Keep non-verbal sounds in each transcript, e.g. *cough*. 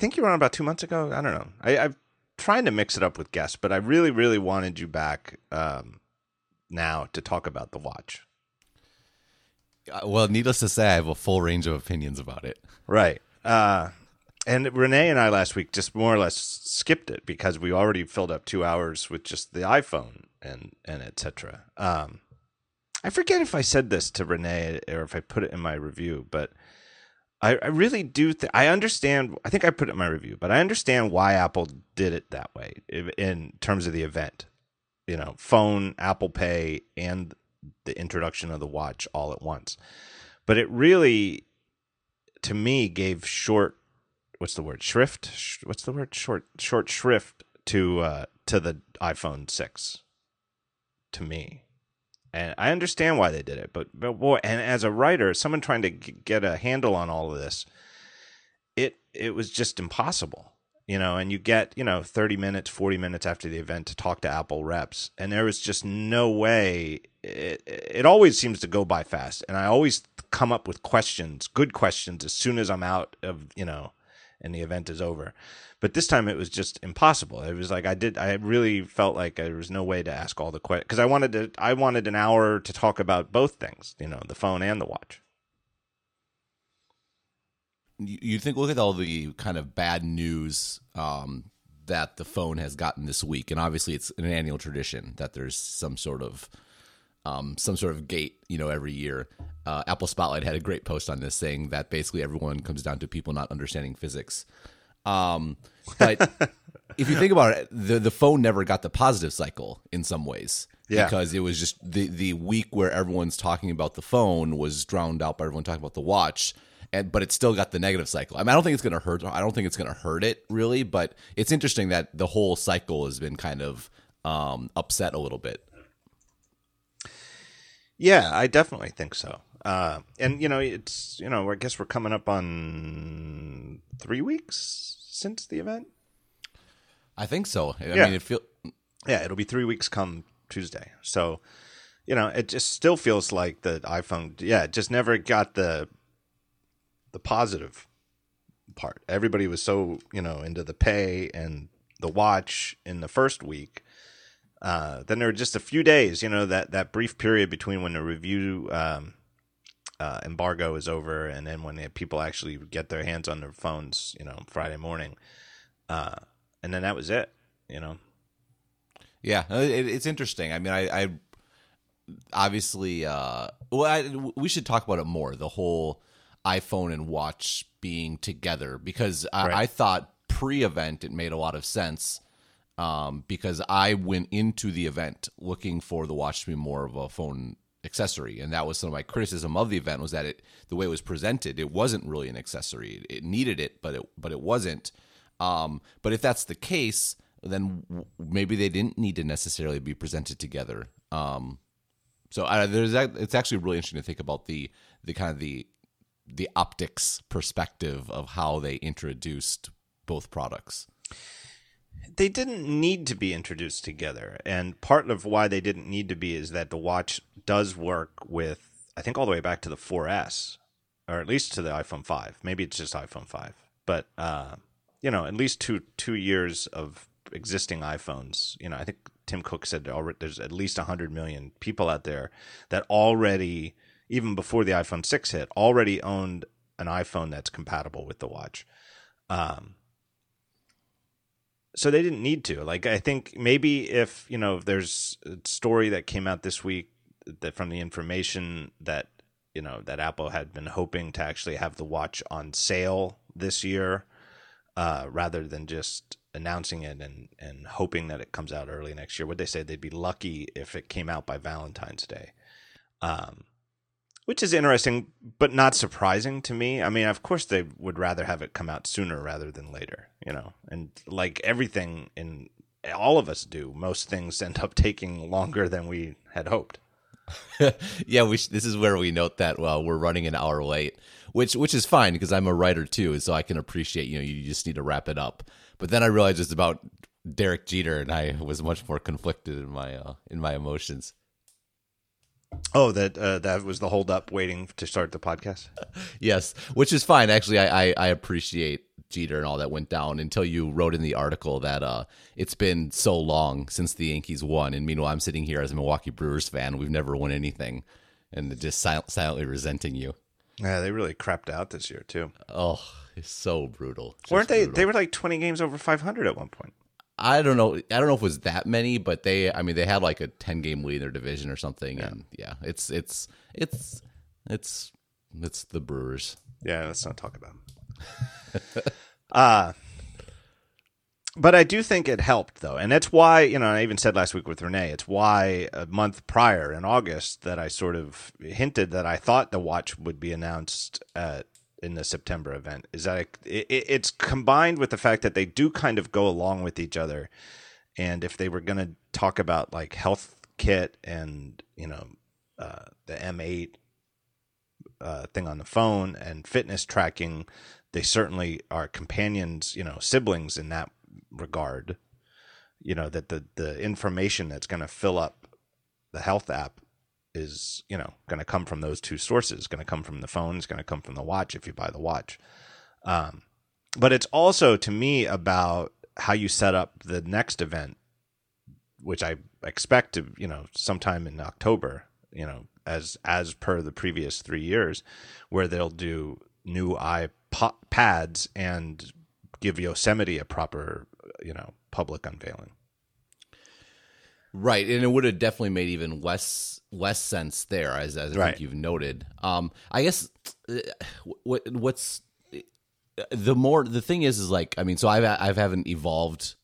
think you were on about two months ago. I don't know. I, I'm trying to mix it up with guests, but I really, really wanted you back um, now to talk about the watch. Uh, well, needless to say, I have a full range of opinions about it. Right. Uh, and Rene and I last week just more or less skipped it because we already filled up two hours with just the iPhone and and etc. Um, I forget if I said this to Rene or if I put it in my review, but I, I really do. Th- I understand. I think I put it in my review, but I understand why Apple did it that way in terms of the event. You know, phone, Apple Pay, and the introduction of the watch all at once. But it really, to me, gave short. What's the word? Shrift. What's the word? Short. Short shrift to uh, to the iPhone six. To me, and I understand why they did it, but but boy, and as a writer, someone trying to g- get a handle on all of this, it it was just impossible, you know. And you get you know thirty minutes, forty minutes after the event to talk to Apple reps, and there was just no way. It it always seems to go by fast, and I always come up with questions, good questions, as soon as I'm out of you know, and the event is over. But this time it was just impossible. It was like I did. I really felt like there was no way to ask all the questions because I wanted to. I wanted an hour to talk about both things. You know, the phone and the watch. You think look at all the kind of bad news um, that the phone has gotten this week, and obviously it's an annual tradition that there's some sort of um, some sort of gate, you know, every year. Uh, Apple Spotlight had a great post on this saying that basically everyone comes down to people not understanding physics. Um, but *laughs* if you think about it, the the phone never got the positive cycle in some ways. Yeah. Because it was just the the week where everyone's talking about the phone was drowned out by everyone talking about the watch. And, but it still got the negative cycle. I mean, I don't think it's going to hurt. I don't think it's going to hurt it really, but it's interesting that the whole cycle has been kind of um, upset a little bit. Yeah, I definitely think so. Uh, and you know, it's you know, I guess we're coming up on three weeks since the event. I think so. I Yeah. mean, it feel Yeah, it'll be three weeks come Tuesday. So, you know, it just still feels like the iPhone. Yeah, it just never got the the positive part. Everybody was so you know into the pay and the watch in the first week. Uh, then there were just a few days, you know, that that brief period between when the review um, uh, embargo is over and then when the people actually get their hands on their phones, you know, Friday morning. Uh, and then that was it, you know. Yeah, it, it's interesting. I mean, I, I obviously, uh, well, I, we should talk about it more. The whole iPhone and watch being together because I, Right. I thought pre-event it made a lot of sense um, because I went into the event looking for the watch to be more of a phone accessory, and that was some of my criticism of the event was that it the way it was presented, it wasn't really an accessory. It needed it, but it but it wasn't. Um, but if that's the case, then w- maybe they didn't need to necessarily be presented together. Um, so uh, there's it's actually really interesting to think about the the kind of the the optics perspective of how they introduced both products. They didn't need to be introduced together. And part of why they didn't need to be is that the watch does work with i think all the way back to the 4s or at least to the iphone 5 maybe it's just iphone 5 but uh, you know at least two two years of existing iphones. You know i think tim cook said there's at least 100 million people out there that already even before the iphone 6 hit already owned an iphone that's compatible with the watch. Um, so they didn't need to. Like I think maybe if you know if there's a story that came out this week that from the information that you know that Apple had been hoping to actually have the watch on sale this year, uh, rather than just announcing it and and hoping that it comes out early next year. What they say they'd be lucky if it came out by Valentine's Day. Um, which is interesting, but not surprising to me. I mean, of course, they would rather have it come out sooner rather than later, you know. And like everything in all of us do, most things end up taking longer than we had hoped. *laughs* yeah, we this is where we note that well, we're running an hour late, which which is fine because I'm a writer too, so I can appreciate you know you just need to wrap it up. But then I realized it's about Derek Jeter, and I was much more conflicted in my uh, in my emotions. Oh, that uh, that was the hold up waiting to start the podcast. yes, which is fine. Actually, I, I, I appreciate Jeter and all that went down until you wrote in the article that uh, it's been so long since the Yankees won, and meanwhile, I'm sitting here as a Milwaukee Brewers fan. We've never won anything, and just sil- silently resenting you. Yeah, they really crapped out this year too. Oh, it's so brutal. Just Weren't they? brutal. They were like 20 games over 500 at one point. I don't know. I don't know if it was that many, but they. I mean, they had like a ten game lead in their division or something, and yeah, it's it's it's it's it's the Brewers. Yeah, let's not talk about. Them. *laughs* uh but I do think it helped though, and that's why you know I even said last week with Rene, it's why a month prior in August that I sort of hinted that I thought the watch would be announced at in the September event is that it, it, it's combined with the fact that they do kind of go along with each other, and if they were going to talk about like health kit and you know uh, the M8 uh, thing on the phone and fitness tracking, they certainly are companions, you know, siblings in that regard. You know that the the information that's going to fill up the health app is you know going to come from those two sources. Going to come from the phone. It's going to come from the watch if you buy the watch. Um, but it's also to me about how you set up the next event, which I expect to you know sometime in October. You know, as as per the previous three years, where they'll do new iPads and give Yosemite a proper you know public unveiling. Right, and it would have definitely made even less less sense there, as, as I Right. think you've noted. Um, I guess uh, what what's the more the thing is is like I mean, so I've I've have an evolved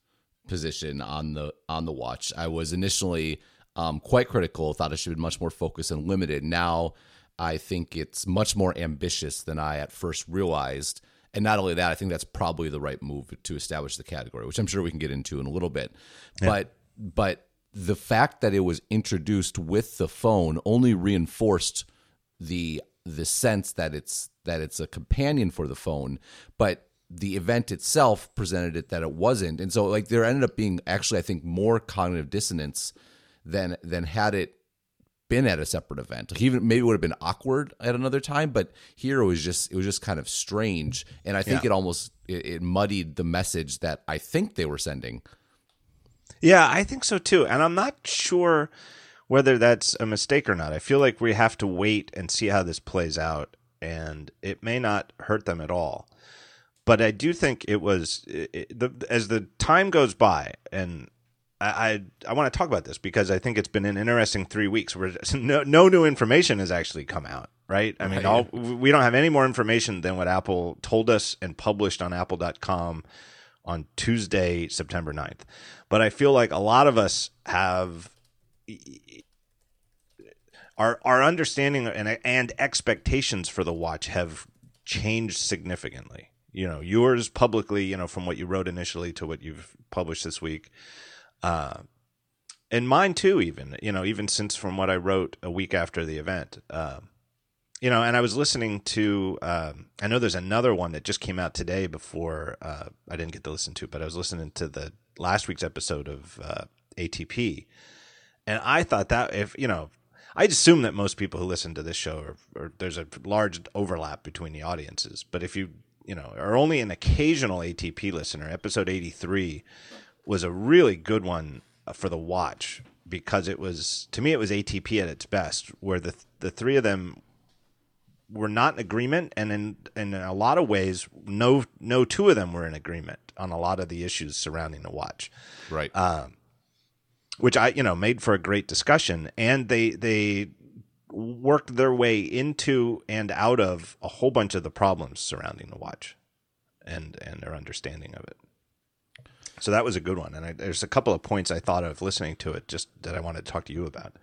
position on the on the watch. I was initially um, quite critical, thought it should be much more focused and limited. Now I think it's much more ambitious than I at first realized. And not only that, I think that's probably the right move to establish the category, which I'm sure we can get into in a little bit. But but the fact that it was introduced with the phone only reinforced the the sense that it's that it's a companion for the phone, but the event itself presented it that it wasn't. And so like there ended up being actually I think more cognitive dissonance than than had it been at a separate event. Like even maybe it would have been awkward at another time, but here it was just it was just kind of strange. And I think Yeah. it almost it, it muddied the message that I think they were sending. Yeah, I think so too. And I'm not sure whether that's a mistake or not. I feel like we have to wait and see how this plays out, and it may not hurt them at all. But I do think it was it, the, as the time goes by, and I I, I want to talk about this because I think it's been an interesting three weeks where *laughs* no, no new information has actually come out. Right? I mean, all we don't have any more information than what Apple told us and published on Apple.com on Tuesday, September 9th. But I feel like a lot of us have our our understanding and and expectations for the watch have changed significantly. You know, yours publicly, you know, from what you wrote initially to what you've published this week. Uh and mine too even, you know, even since from what I wrote a week after the event. Um you know, and I was listening to. Um, I know there's another one that just came out today. Before uh, I didn't get to listen to, but I was listening to the last week's episode of uh, ATP, and I thought that if you know, I'd assume that most people who listen to this show are, or there's a large overlap between the audiences. But if you you know are only an occasional ATP listener, episode 83 was a really good one uh, for the watch because it was to me it was ATP at its best, where the the three of them were not in agreement, and in in a lot of ways, no no two of them were in agreement on a lot of the issues surrounding the watch, Right. which I you know made for a great discussion, and they they worked their way into and out of a whole bunch of the problems surrounding the watch, and and their understanding of it. So that was a good one, and I, there's a couple of points I thought of listening to it just that I wanted to talk to you about.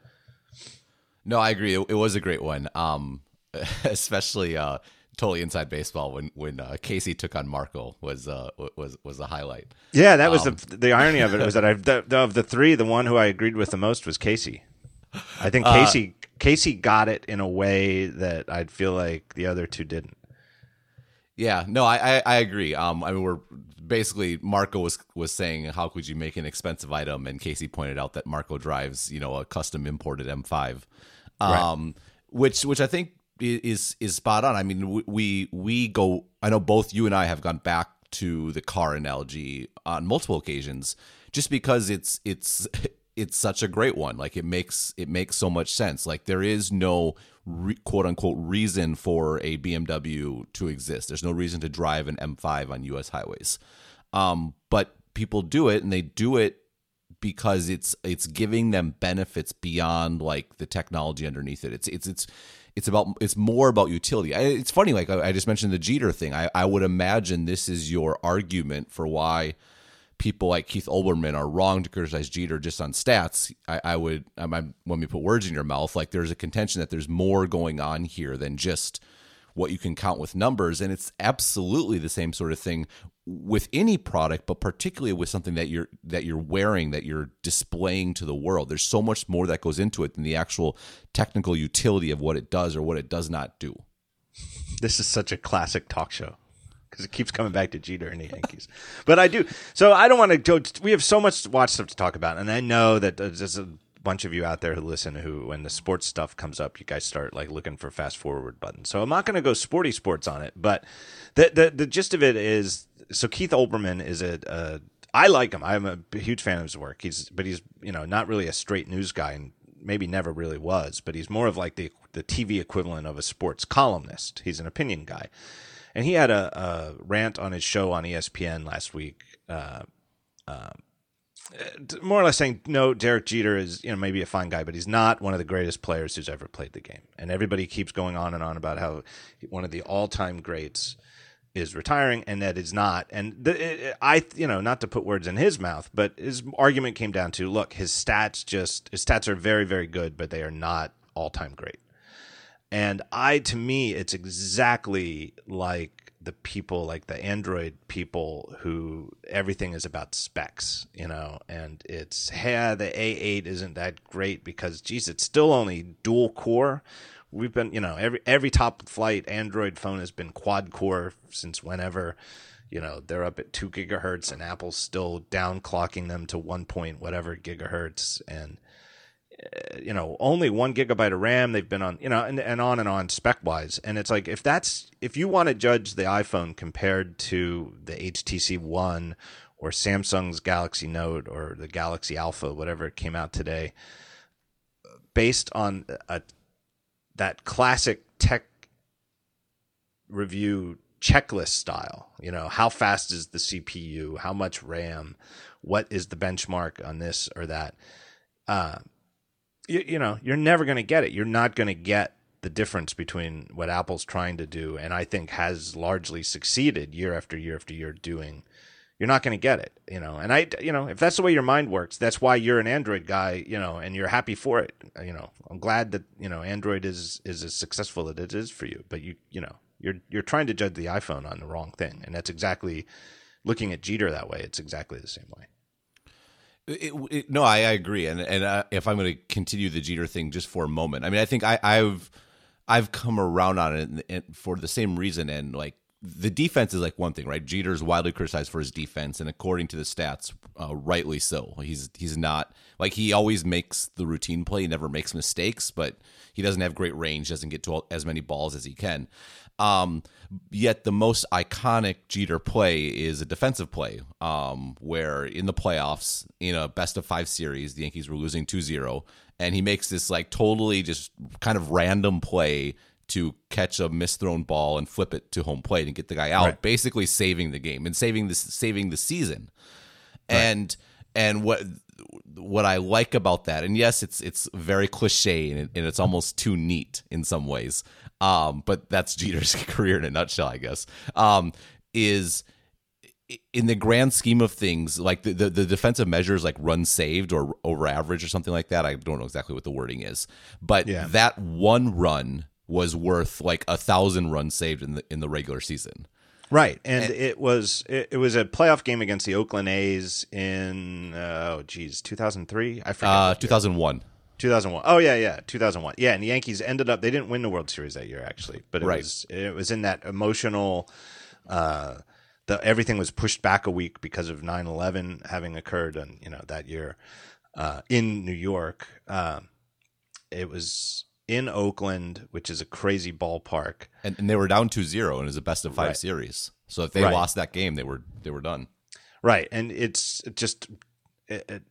No, I agree. It, it was a great one. Um, *laughs* especially uh, totally inside baseball when when uh, Casey took on Marco was uh, was was a highlight. Yeah, that was the the irony of it was that I the, of the three, the one who I agreed with the most was Casey. I think Casey Casey got it in a way that I'd feel like the other two didn't. Yeah, no, I, I I agree. Um, I mean, we're basically Marco was was saying how could you make an expensive item, and Casey pointed out that Marco drives you know a custom imported M5. Um, which which I think is is spot on. I mean, we- we go. I know both you and I have gone back to the car analogy on multiple occasions, just because it's it's it's such a great one. Like it makes it makes so much sense. Like there is no re, quote unquote reason for a BMW to exist. There's no reason to drive an M5 on U.S. highways, um, but people do it, and they do it because it's it's giving them benefits beyond like the technology underneath it. It's it's it's it's about it's more about utility. I, it's funny, like I, I just mentioned the Jeter thing. I, I would imagine this is your argument for why people like Keith Olbermann are wrong to criticize Jeter just on stats. I, I would I might let me put words in your mouth. Like there's a contention that there's more going on here than just what you can count with numbers and it's absolutely the same sort of thing with any product but particularly with something that you're that you're wearing that you're displaying to the world there's so much more that goes into it than the actual technical utility of what it does or what it does not do This is such a classic talk show because it keeps coming back to Jeter and the Yankees. but I do. So I don't want to go. We have so much watch stuff to talk about, and I know that uh, there's a bunch of you out there who listen who, when the sports stuff comes up, you guys start like looking for fast forward buttons. So I'm not going to go sporty sports on it, but the the the gist of it is so Keith Olbermann is a. a I like him. I'm a huge fan of his work. He's, but he's, you know, not really a straight news guy, and maybe never really was. But he's more of like the the TV equivalent of a sports columnist. He's an opinion guy, and he had a, a rant on his show on ESPN last week, uh, uh, Uh, more or less saying, no, Derek Jeter is you know maybe a fine guy, but he's not one of the greatest players who's ever played the game. And everybody keeps going on and on about how one of the all time greats is retiring, and that is not. And the, it, I, you know, not to put words in his mouth, but his argument came down to, look, his stats just his stats are very very good, but they are not all time great. And I, to me, it's exactly like the people, like the Android people, who everything is about specs, you know. And it's, hey, the A8 isn't that great because, geez, it's still only dual core. We've been, you know, every every top flight Android phone has been quad core since whenever. You know, they're up at two gigahertz, and Apple's still down clocking them to one point whatever gigahertz, and you know only one gigabyte of ram. They've been on you know and, and on and on spec wise. And it's like if that's if you want to judge the iphone compared to the htc one or samsung's galaxy note or the galaxy alpha whatever came out today based on a, that classic tech review checklist style you know how fast is the cpu how much ram? What is the benchmark on this or that? Uh, you, you know, you're never going to get it. You're not going to get the difference between what Apple's trying to do and I think has largely succeeded year after year after year doing. You're not going to get it, you know. And I, you know, if that's the way your mind works, that's why you're an Android guy, you know, and you're happy for it. You know, I'm glad that you know Android is is as successful as it is for you. But you, you know, you're you're trying to judge the iPhone on the wrong thing, and that's exactly looking at Jeter that way. It's exactly the same way. It, it, no, I, I agree, and and uh, if I'm going to continue the Jeter thing just for a moment, I mean, I think I, I've I've come around on it for the same reason, and like the defense is like one thing, right? Jeter's widely criticized for his defense, and according to the stats, uh, rightly so. He's he's not like he always makes the routine play, he never makes mistakes, but he doesn't have great range, doesn't get to all, as many balls as he can. Um, yet the most iconic Jeter play is a defensive play, um, where in the playoffs, in a best of five series, the Yankees were losing 2 0, and he makes this like totally just kind of random play to catch a misthrown ball and flip it to home plate and get the guy out, Right. basically saving the game and saving this saving the season. And and what what I like about that, and yes, it's it's very cliche and, it, and it's almost too neat in some ways. Um, but that's Jeter's *laughs* career in a nutshell, I guess. Um, is in the grand scheme of things, like the, the, the defensive measures, like run saved or over average or something like that. I don't know exactly what the wording is, but Yeah. that one run was worth like a thousand runs saved in the in the regular season. Right, and it was it, it was a playoff game against the Oakland A's in uh, oh geez, two thousand three. I forget. Uh, two thousand one. 2001. Oh yeah, yeah, 2001. Yeah, and the Yankees ended up they didn't win the World Series that year actually, but it Right. was it was in that emotional uh the everything was pushed back a week because of 9/11 having occurred and you know that year uh in New York. Um it was in Oakland, which is a crazy ballpark. And, and they were down 2-0 and it was a best of five Right. series. So if they Right. lost that game, they were they were done. Right, and it's just an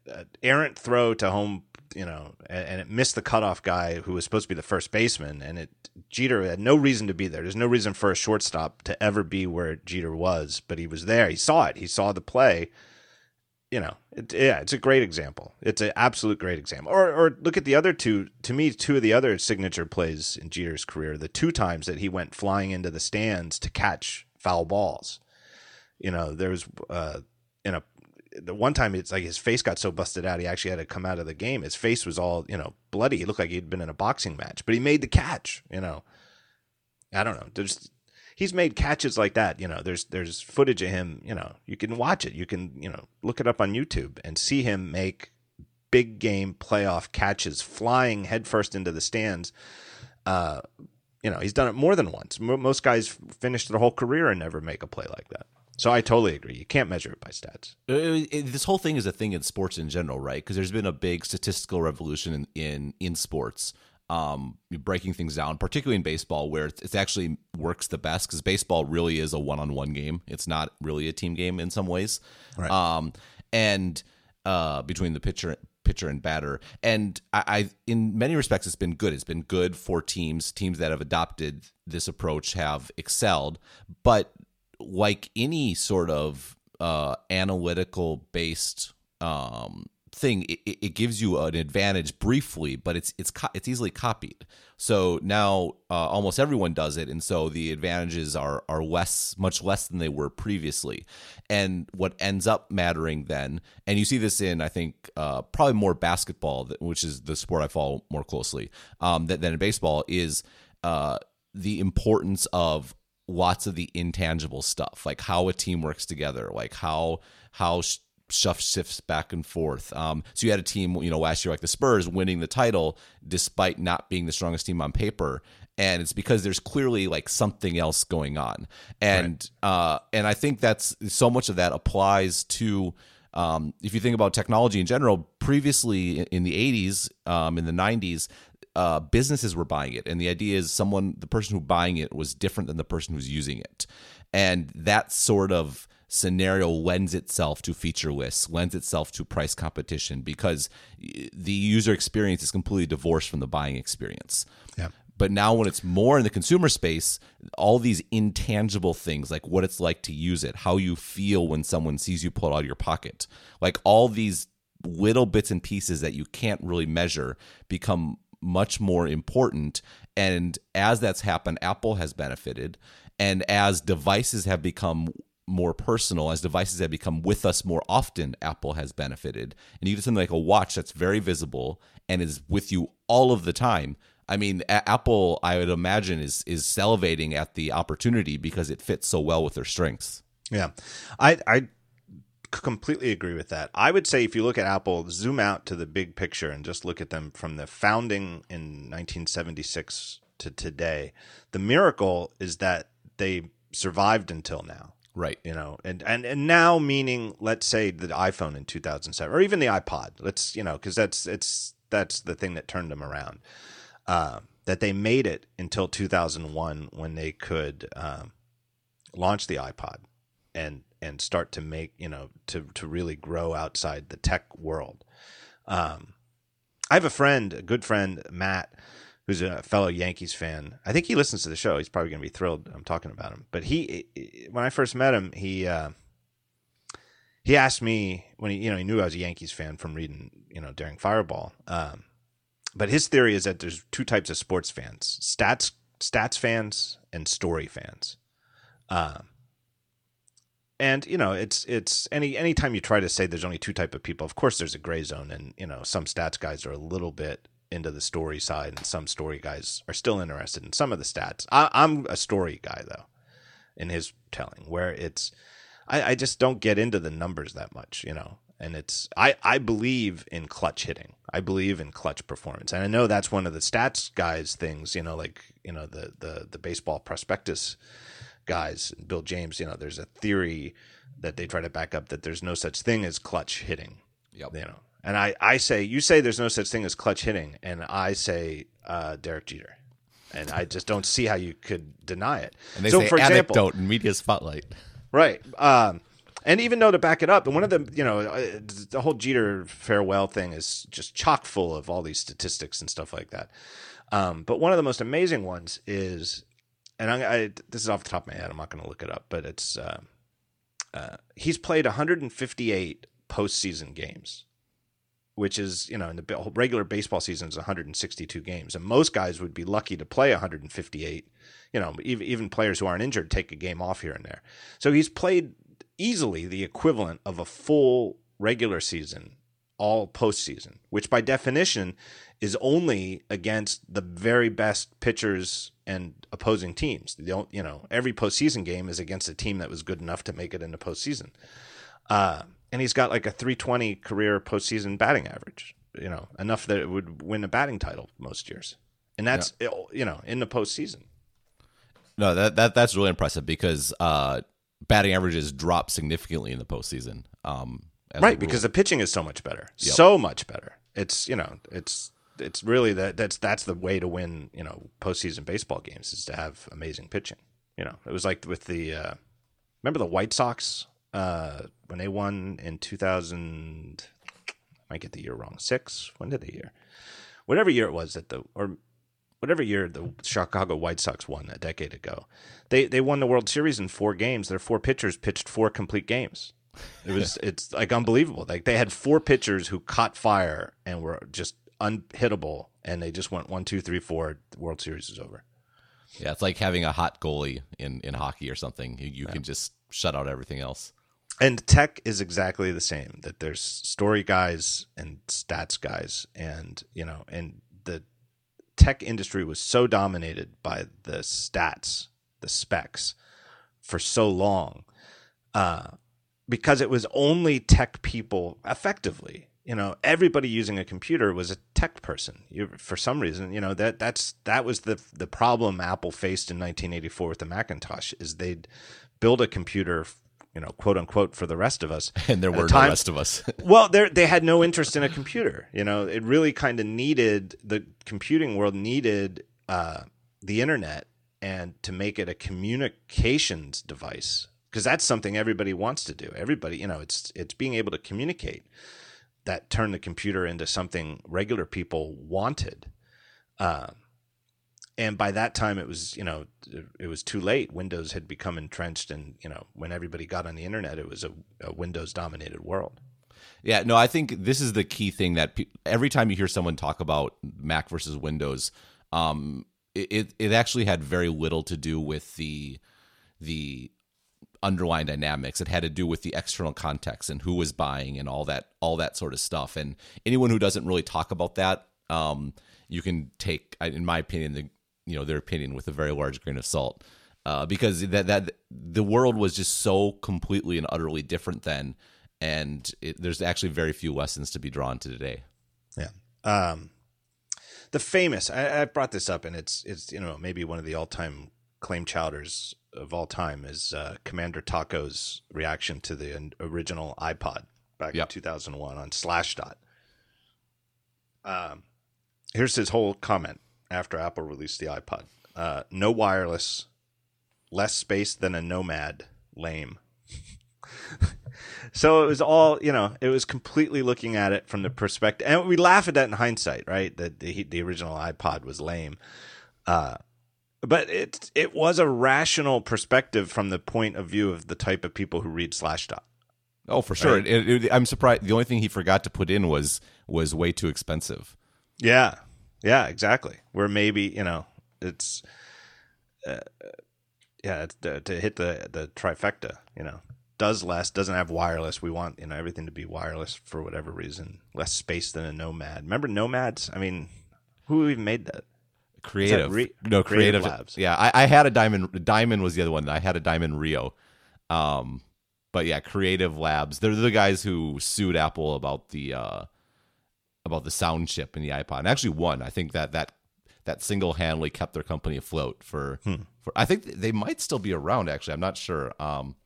errant throw to home, you know, and, and it missed the cutoff guy who was supposed to be the first baseman, and it Jeter had no reason to be there. There's no reason for a shortstop to ever be where Jeter was, but he was there. He saw it. He saw the play. You know, it, yeah, it's a great example. It's an absolute great example. Or, or look at the other two. To me, two of the other signature plays in Jeter's career: the two times that he went flying into the stands to catch foul balls. You know, there was uh, the one time it's like his face got so busted out he actually had to come out of the game. His face was all you know bloody. He looked like he'd been in a boxing match, but he made the catch. You know, I don't know. There's he's made catches like that. You know, there's there's footage of him. You know, you can watch it. You can you know look it up on YouTube and see him make big game playoff catches, flying headfirst into the stands. Uh, you know, he's done it more than once. Mo- Most guys finish their whole career and never make a play like that. So I totally agree. You can't measure it by stats. Uh, it- this whole thing is a thing in sports in general, right? Because there's been a big statistical revolution in in, in sports, um, breaking things down, particularly in baseball, where it it actually works the best. Because baseball really is a one on one game; it's not really a team game in some ways. Right. Um, and uh, between the pitcher pitcher and batter, and I, I in many respects it's been good. It's been good for teams. Teams that have adopted this approach have excelled, but like any sort of uh, analytical based um, thing, it, it gives you an advantage briefly, but it's it's co- it's easily copied. So now uh, almost everyone does it, and so the advantages are are less, much less than they were previously. And what ends up mattering then, and you see this in I think uh, probably more basketball, which is the sport I follow more closely um, than, than in baseball, is uh, the importance of lots of the intangible stuff, like how a team works together, like how how stuff shifts back and forth. Um, so you had a team, you know, last year like the Spurs winning the title despite not being the strongest team on paper, and it's because there's clearly like something else going on, and uh, and I think that's so much of that applies to. Um, if you think about technology in general, previously in the 80s, um, in the 90s, uh, businesses were buying it, and the idea is someone, the person who buying it, was different than the person who's using it, and that sort of scenario lends itself to feature lists, lends itself to price competition because the user experience is completely divorced from the buying experience. Yeah. But now, when it's more in the consumer space, all these intangible things, like what it's like to use it, how you feel when someone sees you pull it out of your pocket, like all these little bits and pieces that you can't really measure become much more important. And as that's happened, Apple has benefited. And as devices have become more personal, as devices have become with us more often, Apple has benefited. And you get something like a watch that's very visible and is with you all of the time. I mean, A- Apple, I would imagine, is is salivating at the opportunity because it fits so well with their strengths. Yeah, I I completely agree with that. I would say if you look at Apple, zoom out to the big picture and just look at them from the founding in 1976 to today. The miracle is that they survived until now. Right. You know, and, and, and now meaning, let's say the iPhone in 2007 or even the iPod. Let's, you know, because that's, it's, that's the thing that turned them around. Uh, that they made it until 2001 when they could um, launch the iPod and and start to make you know to to really grow outside the tech world. Um, I have a friend, a good friend, Matt, who's a fellow Yankees fan. I think he listens to the show. He's probably going to be thrilled I'm talking about him. But he, when I first met him, he uh, he asked me when he you know he knew I was a Yankees fan from reading you know Daring Fireball. Um, but his theory is that there's two types of sports fans: stats stats fans and story fans. Um, and you know it's it's any anytime you try to say there's only two type of people of course there's a gray zone and you know some stats guys are a little bit into the story side and some story guys are still interested in some of the stats. I, i'm a story guy though in his telling where it's I, I just don't get into the numbers that much you know? And it's I, I believe in clutch hitting. I believe in clutch performance. And i know that's one of the stats guys things you know like you know the the, the baseball prospectus guys, Bill James, you know, there's a theory that they try to back up that there's no such thing as clutch hitting. Yep. You know, And I, I say, you say there's no such thing as clutch hitting, and I say uh, Derek Jeter. And I just don't see how you could deny it. And they so, say for example, anecdote in media spotlight. Right. Um, and even though to back it up, and one of the you know uh, the whole Jeter farewell thing is just chock full of all these statistics and stuff like that. Um, but one of the most amazing ones is, and I, I, this is off the top of my head. I'm not going to look it up, but it's uh, uh, he's played 158 postseason games, which is you know in the regular baseball season is 162 games, and most guys would be lucky to play 158. You know, even even players who aren't injured take a game off here and there. So he's played easily the equivalent of a full regular season, all postseason, which by definition is only against the very best pitchers and opposing teams. The, you know, every postseason game is against a team that was good enough to make it into postseason. Uh, and he's got like a 320 career postseason batting average. You know, enough that it would win a batting title most years, and that's yeah. you know in the postseason. No, that that that's really impressive because uh, batting averages drop significantly in the postseason. Um, right, because the pitching is so much better, yep. so much better. It's you know, it's it's really that that's that's the way to win you know postseason baseball games is to have amazing pitching. You know, it was like with the uh, remember the White Sox uh, when they won in two thousand. I might get the year wrong. Six. When did they year? Whatever year it was that the or whatever year the Chicago White Sox won a decade ago, they they won the World Series in four games. Their four pitchers pitched four complete games. It was *laughs* it's like unbelievable. Like they had four pitchers who caught fire and were just unhittable, and they just went one, two, three, four. The World Series is over. Yeah, it's like having a hot goalie in in hockey or something. You, you yeah. can just shut out everything else. And tech is exactly the same. That there's story guys and stats guys, and you know, and the tech industry was so dominated by the stats, the specs, for so long, uh, because it was only tech people effectively. You know, everybody using a computer was a tech person. You, for some reason, you know that that's that was the the problem Apple faced in 1984 with the Macintosh is they'd build a computer you know, quote unquote, for the rest of us. *laughs* And there were no rest of us. *laughs* well, they they had no interest in a computer. You know, it really kind of needed the computing world needed uh, the internet and to make it a communications device because that's something everybody wants to do. Everybody, you know, it's it's being able to communicate that turned the computer into something regular people wanted. Uh, and by that time it was you know it was too late windows had become entrenched and you know when everybody got on the internet it was a, a windows dominated world yeah no i think this is the key thing that pe- every time you hear someone talk about mac versus windows um, it, it actually had very little to do with the the underlying dynamics it had to do with the external context and who was buying and all that all that sort of stuff and anyone who doesn't really talk about that um, you can take in my opinion the you know their opinion with a very large grain of salt uh, because that that the world was just so completely and utterly different then, and it, there's actually very few lessons to be drawn to today. Yeah. Um, the famous I, I, brought this up, and it's it's you know maybe one of the all time claim chowders of all time is uh, Commander Taco's reaction to the original iPod back yep. in 2001 on Slashdot. Um, here's his whole comment after Apple released the iPod. Uh, no wireless, less space than a Nomad. Lame. *laughs* so it was all you know. It was completely looking at it from the perspective, and we laugh at that in hindsight, right? That the, the original iPod was lame. Uh, but it it was a rational perspective from the point of view of the type of people who read Slashdot. Oh, for sure. Right? It, it, I'm surprised. The only thing he forgot to put in was was way too expensive. Yeah, yeah, exactly. Where maybe you know it's, uh, yeah, it's, uh, to hit the the trifecta. You know, does less, doesn't have wireless. We want you know everything to be wireless for whatever reason. Less space than a Nomad. Remember Nomads? I mean, who even made that? Creative, re- no creative, creative, labs. Yeah, I, I, had a diamond. Diamond was the other one. I had a diamond Rio. Um, but yeah, Creative Labs. They're the guys who sued Apple about the uh, about the sound chip in the iPod, and actually won. I think that that that single handedly kept their company afloat for hmm. for. I think they might still be around. Actually, I'm not sure. Um,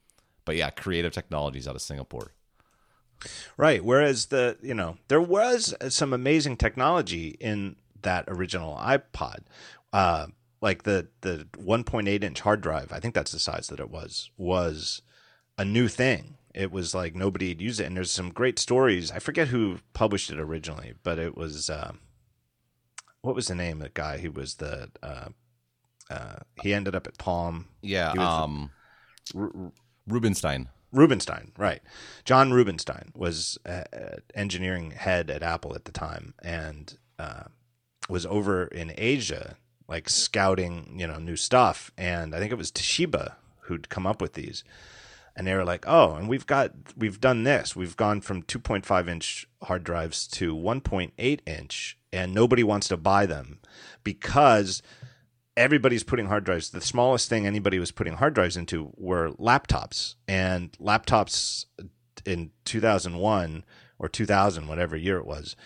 but yeah, Creative Technologies out of Singapore. Right. Whereas the you know there was some amazing technology in that original iPod, uh, like the the 1.8 inch hard drive. I think that's the size that it was. Was a new thing. It was like nobody had used it, and there's some great stories. I forget who published it originally, but it was uh, what was the name of the guy who was the uh, uh, he ended up at Palm. Yeah, was the- um, Rubinstein. Rubinstein, right? John Rubinstein was uh, uh, engineering head at Apple at the time, and uh, was over in Asia, like scouting, you know, new stuff. And I think it was Toshiba who'd come up with these, and they were like, "Oh, and we've got we've done this. We've gone from 2.5 inch hard drives to 1.8 inch, and nobody wants to buy them because." everybody's putting hard drives. The smallest thing anybody was putting hard drives into were laptops, and laptops in 2001 or 2000, whatever year it was.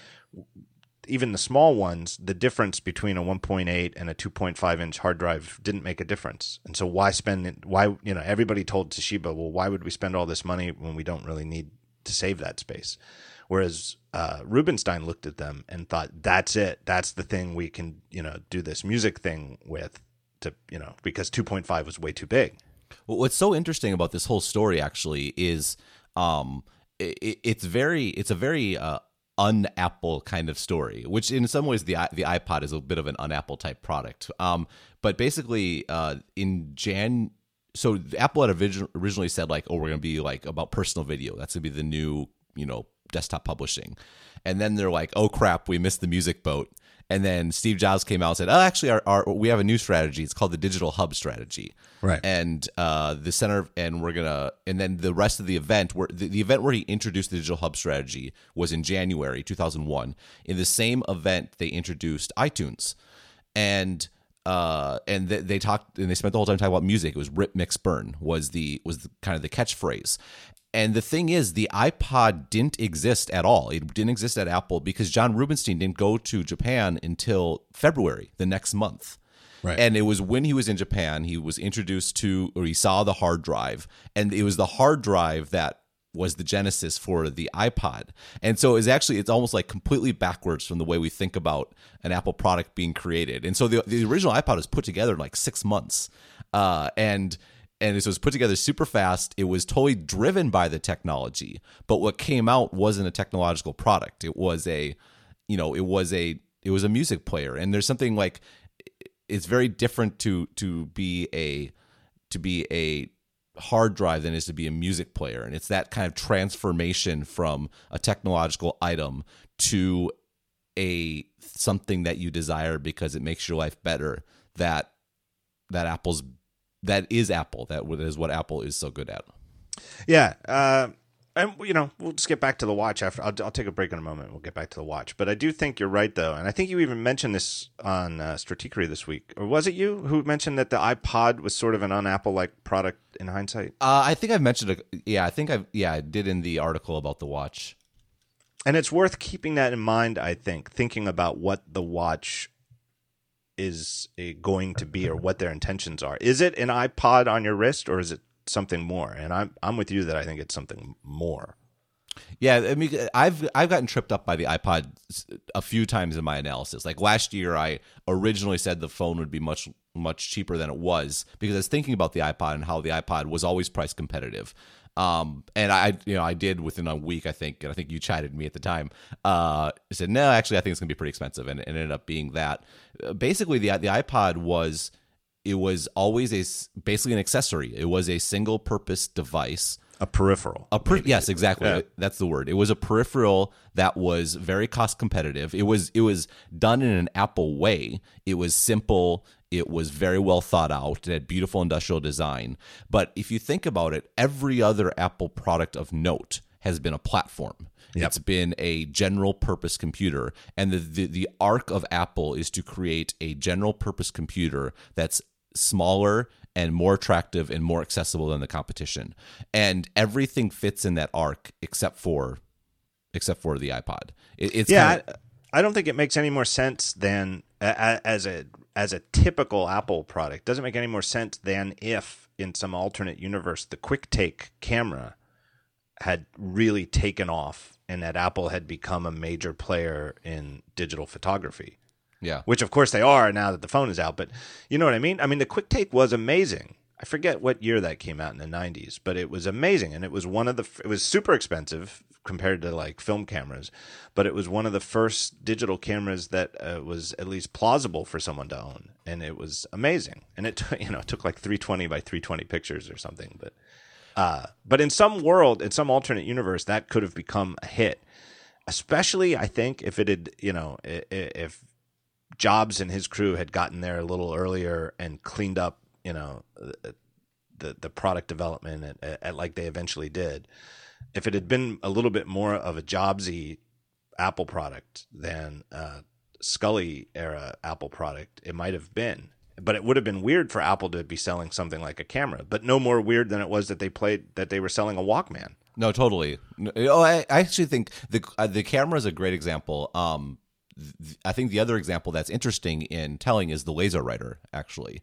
Even the small ones, the difference between a 1.8 and a 2.5 inch hard drive didn't make a difference. And so, why spend it? Why, you know, everybody told Toshiba, well, why would we spend all this money when we don't really need to save that space? Whereas uh, Rubinstein looked at them and thought, "That's it. That's the thing we can, you know, do this music thing with." To you know, because 2.5 was way too big. Well, what's so interesting about this whole story actually is um, it, it's very it's a very uh, un-Apple kind of story, which in some ways the the iPod is a bit of an un-Apple type product. Um, but basically, uh, in Jan, so Apple had originally said like, oh, we're going to be like about personal video. That's going to be the new you know desktop publishing, and then they're like, oh crap, we missed the music boat. And then Steve Jobs came out and said, "Oh, actually, our, our we have a new strategy. It's called the digital hub strategy." Right. And uh, the center, and we're gonna, and then the rest of the event, where the, the event where he introduced the digital hub strategy was in January 2001. In the same event, they introduced iTunes, and uh, and they, they talked, and they spent the whole time talking about music. It was rip, mix, burn was the was the, kind of the catchphrase. And the thing is, the iPod didn't exist at all. It didn't exist at Apple because John Rubinstein didn't go to Japan until February, the next month. Right. And it was when he was in Japan, he was introduced to, or he saw the hard drive. And it was the hard drive that was the genesis for the iPod. And so it's actually, it's almost like completely backwards from the way we think about an Apple product being created. And so the, the original iPod was put together in like six months. Uh, and and it was put together super fast. It was totally driven by the technology, but what came out wasn't a technological product. It was a, you know, it was a it was a music player. And there's something like it's very different to to be a to be a hard drive than it is to be a music player, and it's that kind of transformation from a technological item to a something that you desire because it makes your life better. That that Apple's that is Apple. That is what Apple is so good at. Yeah, uh, and you know we'll just get back to the watch after. I'll, I'll take a break in a moment. We'll get back to the watch, but I do think you're right though, and I think you even mentioned this on uh, Stratechery this week, or was it you who mentioned that the iPod was sort of an un-Apple like product in hindsight? Uh, I think I've mentioned it. Yeah, I think I've yeah I did in the article about the watch. And it's worth keeping that in mind. I think thinking about what the watch is uh, going to be or what their intentions are. Is it an iPod on your wrist or is it something more? And I'm I'm with you that I think it's something more. Yeah, I mean, I've I've gotten tripped up by the iPod a few times in my analysis. Like last year, I originally said the phone would be much much cheaper than it was because I was thinking about the iPod and how the iPod was always price competitive. Um, and I, you know, I did within a week, I think, and I think you chided me at the time. Uh, said, no, actually, I think it's gonna be pretty expensive, and it ended up being that. Uh, basically, the the iPod was it was always a basically an accessory. It was a single purpose device. A peripheral. A per- yes, exactly. Yeah. That's the word. It was a peripheral that was very cost competitive. It was it was done in an Apple way. It was simple. It was very well thought out. It had beautiful industrial design. But if you think about it, every other Apple product of note has been a platform. It's been a general purpose computer, and the, the the arc of Apple is to create a general purpose computer that's smaller and more attractive and more accessible than the competition. And everything fits in that arc except for except for the iPod. It, it's yeah, kinda- I, I don't think it makes any more sense than as a as a typical Apple product. Doesn't make any more sense than if in some alternate universe the Quick Take camera had really taken off and that Apple had become a major player in digital photography. Yeah. Which of course they are now that the phone is out, but you know what I mean? I mean the quick take was amazing. I forget what year that came out in the 90s, but it was amazing and it was one of the it was super expensive compared to like film cameras, but it was one of the first digital cameras that uh, was at least plausible for someone to own and it was amazing. And it t- *laughs* you know, it took like 320 by 320 pictures or something, but uh, but in some world, in some alternate universe, that could have become a hit. Especially, I think, if it had, you know, if Jobs and his crew had gotten there a little earlier and cleaned up, you know, the the product development at, at, like they eventually did. If it had been a little bit more of a Jobsy Apple product than uh, Sculley era Apple product, it might have been but it would have been weird for Apple to be selling something like a camera, but no more weird than it was that they played that they were selling a Walkman. No, totally. Oh, I, I actually think the uh, the camera is a great example. Um, th- I think the other example that's interesting in telling is the LaserWriter, actually,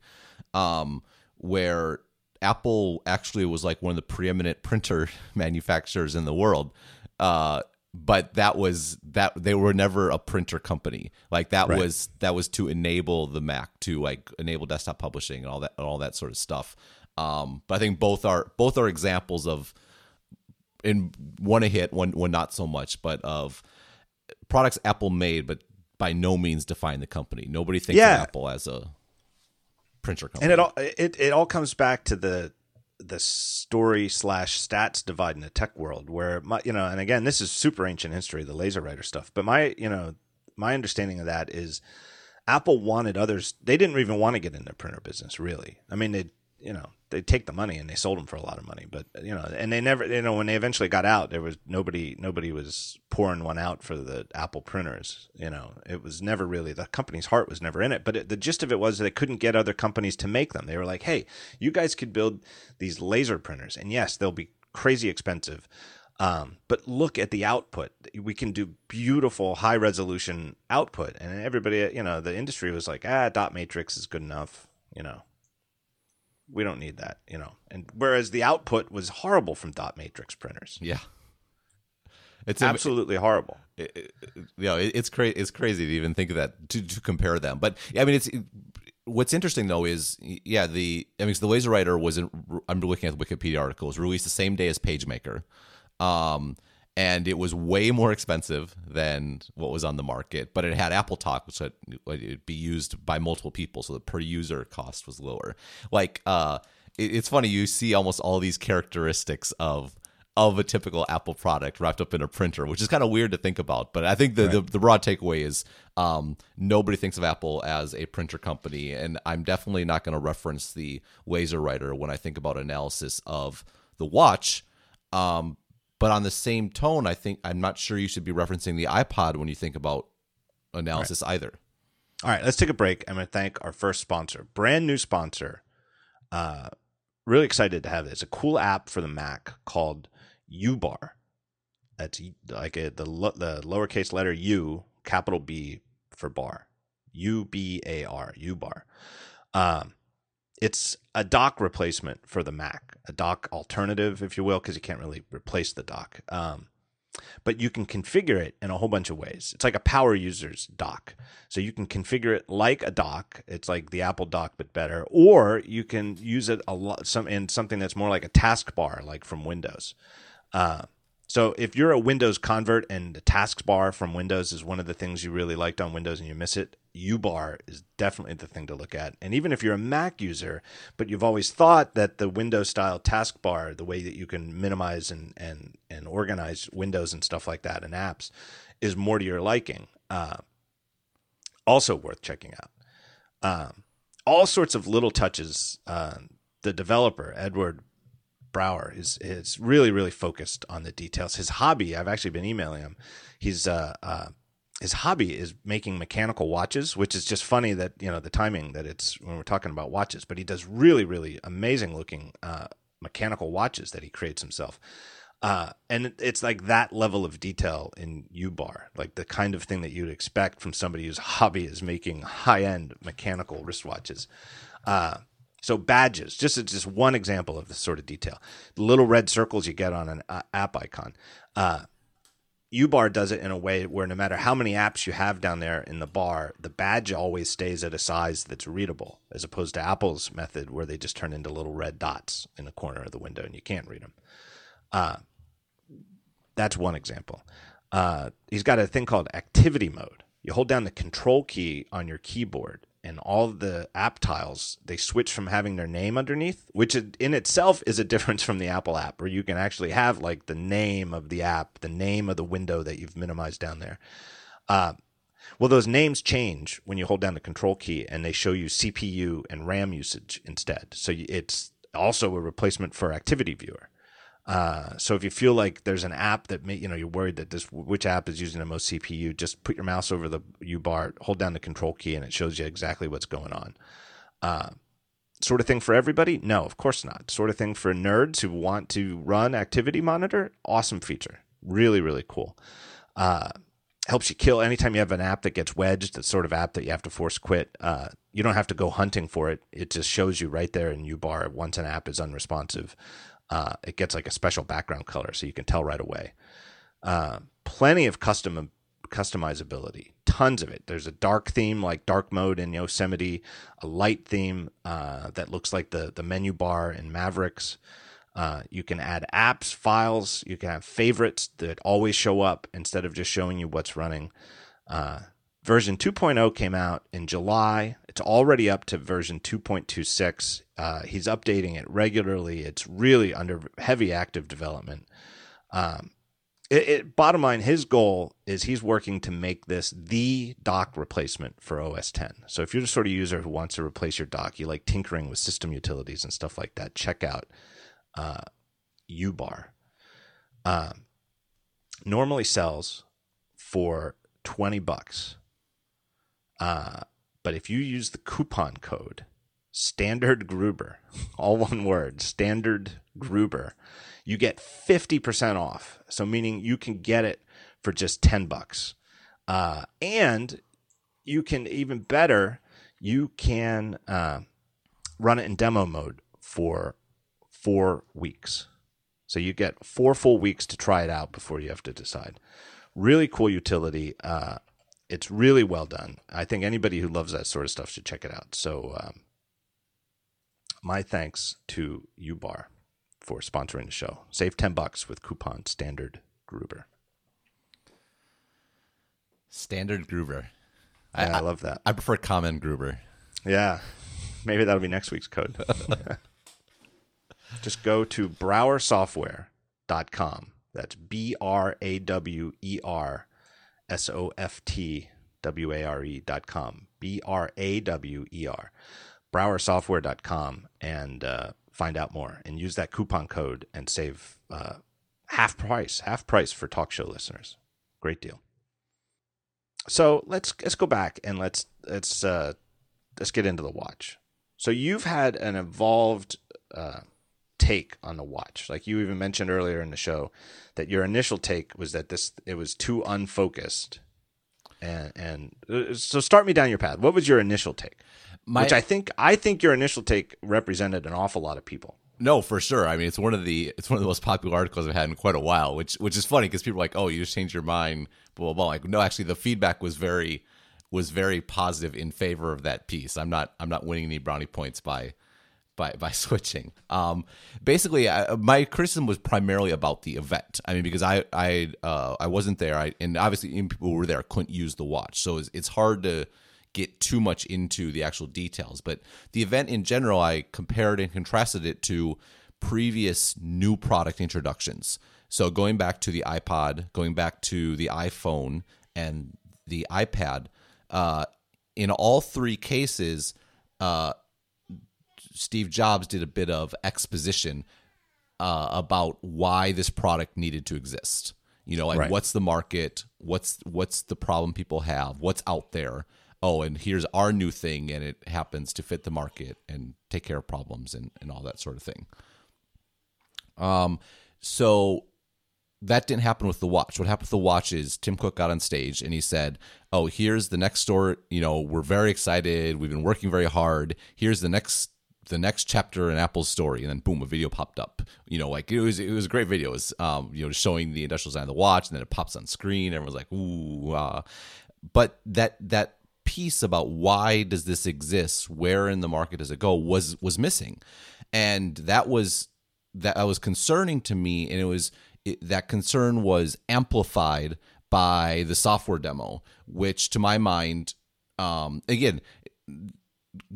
um, where Apple actually was like one of the preeminent printer *laughs* manufacturers in the world. Uh, but that was that they were never a printer company like that right. was that was to enable the mac to like enable desktop publishing and all that and all that sort of stuff um, but i think both are both are examples of in one a hit one one not so much but of products apple made but by no means define the company. Nobody thinks yeah. of apple as a printer company. And it all it, it all comes back to the the story slash stats divide in the tech world where my you know and again this is super ancient history the LaserWriter stuff but my you know my understanding of that is apple wanted others they didn't even want to get in the printer business really. I mean they you know they take the money and they sold them for a lot of money but you know and they never you know when they eventually got out there was nobody nobody was pouring one out for the apple printers you know it was never really the company's heart was never in it but it, the gist of it was they couldn't get other companies to make them they were like hey you guys could build these laser printers and yes they'll be crazy expensive um, but look at the output. We can do beautiful high resolution output. And everybody, you know, the industry was like, ah, dot matrix is good enough. You know, we don't need that, you know. And whereas the output was horrible from dot matrix printers. Yeah. It's absolutely it, horrible. It, it, you know, it's crazy. It's crazy to even think of that to, to compare them. But I mean, it's what's interesting though is yeah the I mean the LaserWriter was in, I'm looking at the Wikipedia article was released the same day as PageMaker. Um, and it was way more expensive than what was on the market. But it had Apple Talk, which would be used by multiple people, so the per user cost was lower. Like, uh, it, it's funny you see almost all these characteristics of of a typical Apple product wrapped up in a printer, which is kind of weird to think about. But I think the, right. the, the, broad takeaway is um, nobody thinks of Apple as a printer company. And I'm definitely not going to reference the LaserWriter when I think about analysis of the watch. Um, but on the same tone, I think I'm not sure you should be referencing the iPod when you think about analysis right. either. All right, let's take a break. I'm going to thank our first sponsor, brand new sponsor. Uh, really excited to have this. A cool app for the Mac called UBar. That's like a, the the lowercase letter U, capital B for bar. U B A R, UBar. Um, it's a dock replacement for the Mac, a dock alternative, if you will, because you can't really replace the dock. Um, but you can configure it in a whole bunch of ways. It's like a power user's dock. So you can configure it like a dock. It's like the Apple dock, but better. Or you can use it a lot some in something that's more like a taskbar, like from Windows. Uh, so if you're a Windows convert and the taskbar from Windows is one of the things you really liked on Windows and you miss it, UBar is definitely the thing to look at. And even if you're a Mac user, but you've always thought that the Windows style taskbar, the way that you can minimize and and and organize windows and stuff like that and apps, is more to your liking. Uh, also worth checking out. Um, all sorts of little touches. Uh, the developer Edward Brawer is is really really focused on the details. His hobby, I've actually been emailing him. He's uh, uh, his hobby is making mechanical watches, which is just funny that you know the timing that it's when we're talking about watches. But he does really really amazing looking uh, mechanical watches that he creates himself. Uh, and it's like that level of detail in U bar, like the kind of thing that you'd expect from somebody whose hobby is making high end mechanical wristwatches. Uh, So badges, just just one example of this sort of detail. The little red circles you get on an uh, app icon. Uh, ubar does it in a way where no matter how many apps you have down there in the bar, the badge always stays at a size that's readable, as opposed to Apple's method where they just turn into little red dots in the corner of the window and you can't read them. Uh, that's one example. Uh, he's got a thing called activity mode. You hold down the control key on your keyboard and all the app tiles they switch from having their name underneath which in itself is a difference from the apple app where you can actually have like the name of the app the name of the window that you've minimized down there. Uh, well those names change when you hold down the control key and they show you cpu and ram usage instead. So it's also a replacement for activity viewer uh, so if you feel like there's an app that may, you know you're worried that this which app is using the most CPU, just put your mouse over the U bar, hold down the control key, and it shows you exactly what's going on. Uh, sort of thing for everybody? No, of course not. Sort of thing for nerds who want to run Activity Monitor? Awesome feature, really really cool. Uh, helps you kill anytime you have an app that gets wedged, the sort of app that you have to force quit. Uh, you don't have to go hunting for it. It just shows you right there in U bar once an app is unresponsive uh, it gets like a special background color so you can tell right away. Uh, plenty of custom customizability, tons of it. There's a dark theme like dark mode in Yosemite, a light theme uh, that looks like the the menu bar in Mavericks. Uh, you can add apps, files. You can have favorites that always show up instead of just showing you what's running. Uh, version 2.0 came out in July. It's already up to version 2.26. Uh, he's updating it regularly. It's really under heavy active development. Um, it, it, bottom line, his goal is he's working to make this the dock replacement for OS 10. So if you're the sort of user who wants to replace your dock, you like tinkering with system utilities and stuff like that, check out uh, UBAR. Um, normally sells for 20 bucks. Uh, but if you use the coupon code standard Gruber, all one word, standard Gruber, you get 50% off. So meaning you can get it for just 10 bucks. Uh, and you can even better, you can uh, run it in demo mode for four weeks. So you get four full weeks to try it out before you have to decide. Really cool utility. Uh, it's really well done. I think anybody who loves that sort of stuff should check it out. So, um, my thanks to UBAR for sponsoring the show. Save 10 bucks with coupon standard Gruber. Standard Gruber. Yeah, I, I, love that. I prefer common Gruber. Yeah. Maybe that'll be next week's code. *laughs* Just go to brawersoftware.com. That's B R A W E R S O F T W A R E dot com. B R A W E R. Brawersoftware.com and uh, find out more and use that coupon code and save uh, half price, half price for talk show listeners. Great deal. So let's let's go back and let's let's uh, let's get into the watch. So you've had an evolved uh, take on the watch. Like you even mentioned earlier in the show that your initial take was that this it was too unfocused. And and uh, so start me down your path. What was your initial take? My, Which I think I think your initial take represented an awful lot of people. No, for sure. I mean, it's one of the it's one of the most popular articles I've had in quite a while. Which which is funny because people are like, "Oh, you just changed your mind." Blah blah blah. Like, no, actually, the feedback was very was very positive in favor of that piece. I'm not I'm not winning any brownie points by by by *laughs* switching. Um, basically, I, my criticism was primarily about the event. I mean, because I I uh, I wasn't there, I, and obviously people who were there couldn't use the watch, so it's, it's hard to get too much into the actual details. But the event in general, I compared and contrasted it to previous new product introductions. So going back to the iPod, going back to the iPhone and the iPad, uh, in all three cases. Uh, Steve Jobs did a bit of exposition uh, about why this product needed to exist. You know, like right. what's the market, what's what's the problem people have, what's out there. Oh, and here's our new thing, and it happens to fit the market and take care of problems and, and all that sort of thing. Um, so that didn't happen with the watch. What happened with the watch is Tim Cook got on stage and he said, "Oh, here's the next store. You know, we're very excited. We've been working very hard. Here's the next the next chapter in Apple's story, and then boom, a video popped up. You know, like it was it was a great video. It was um, you know showing the industrial design of the watch, and then it pops on screen. Everyone's like, ooh, uh. but that that piece about why does this exist, where in the market does it go, was was missing, and that was that was concerning to me, and it was it, that concern was amplified by the software demo, which to my mind, um, again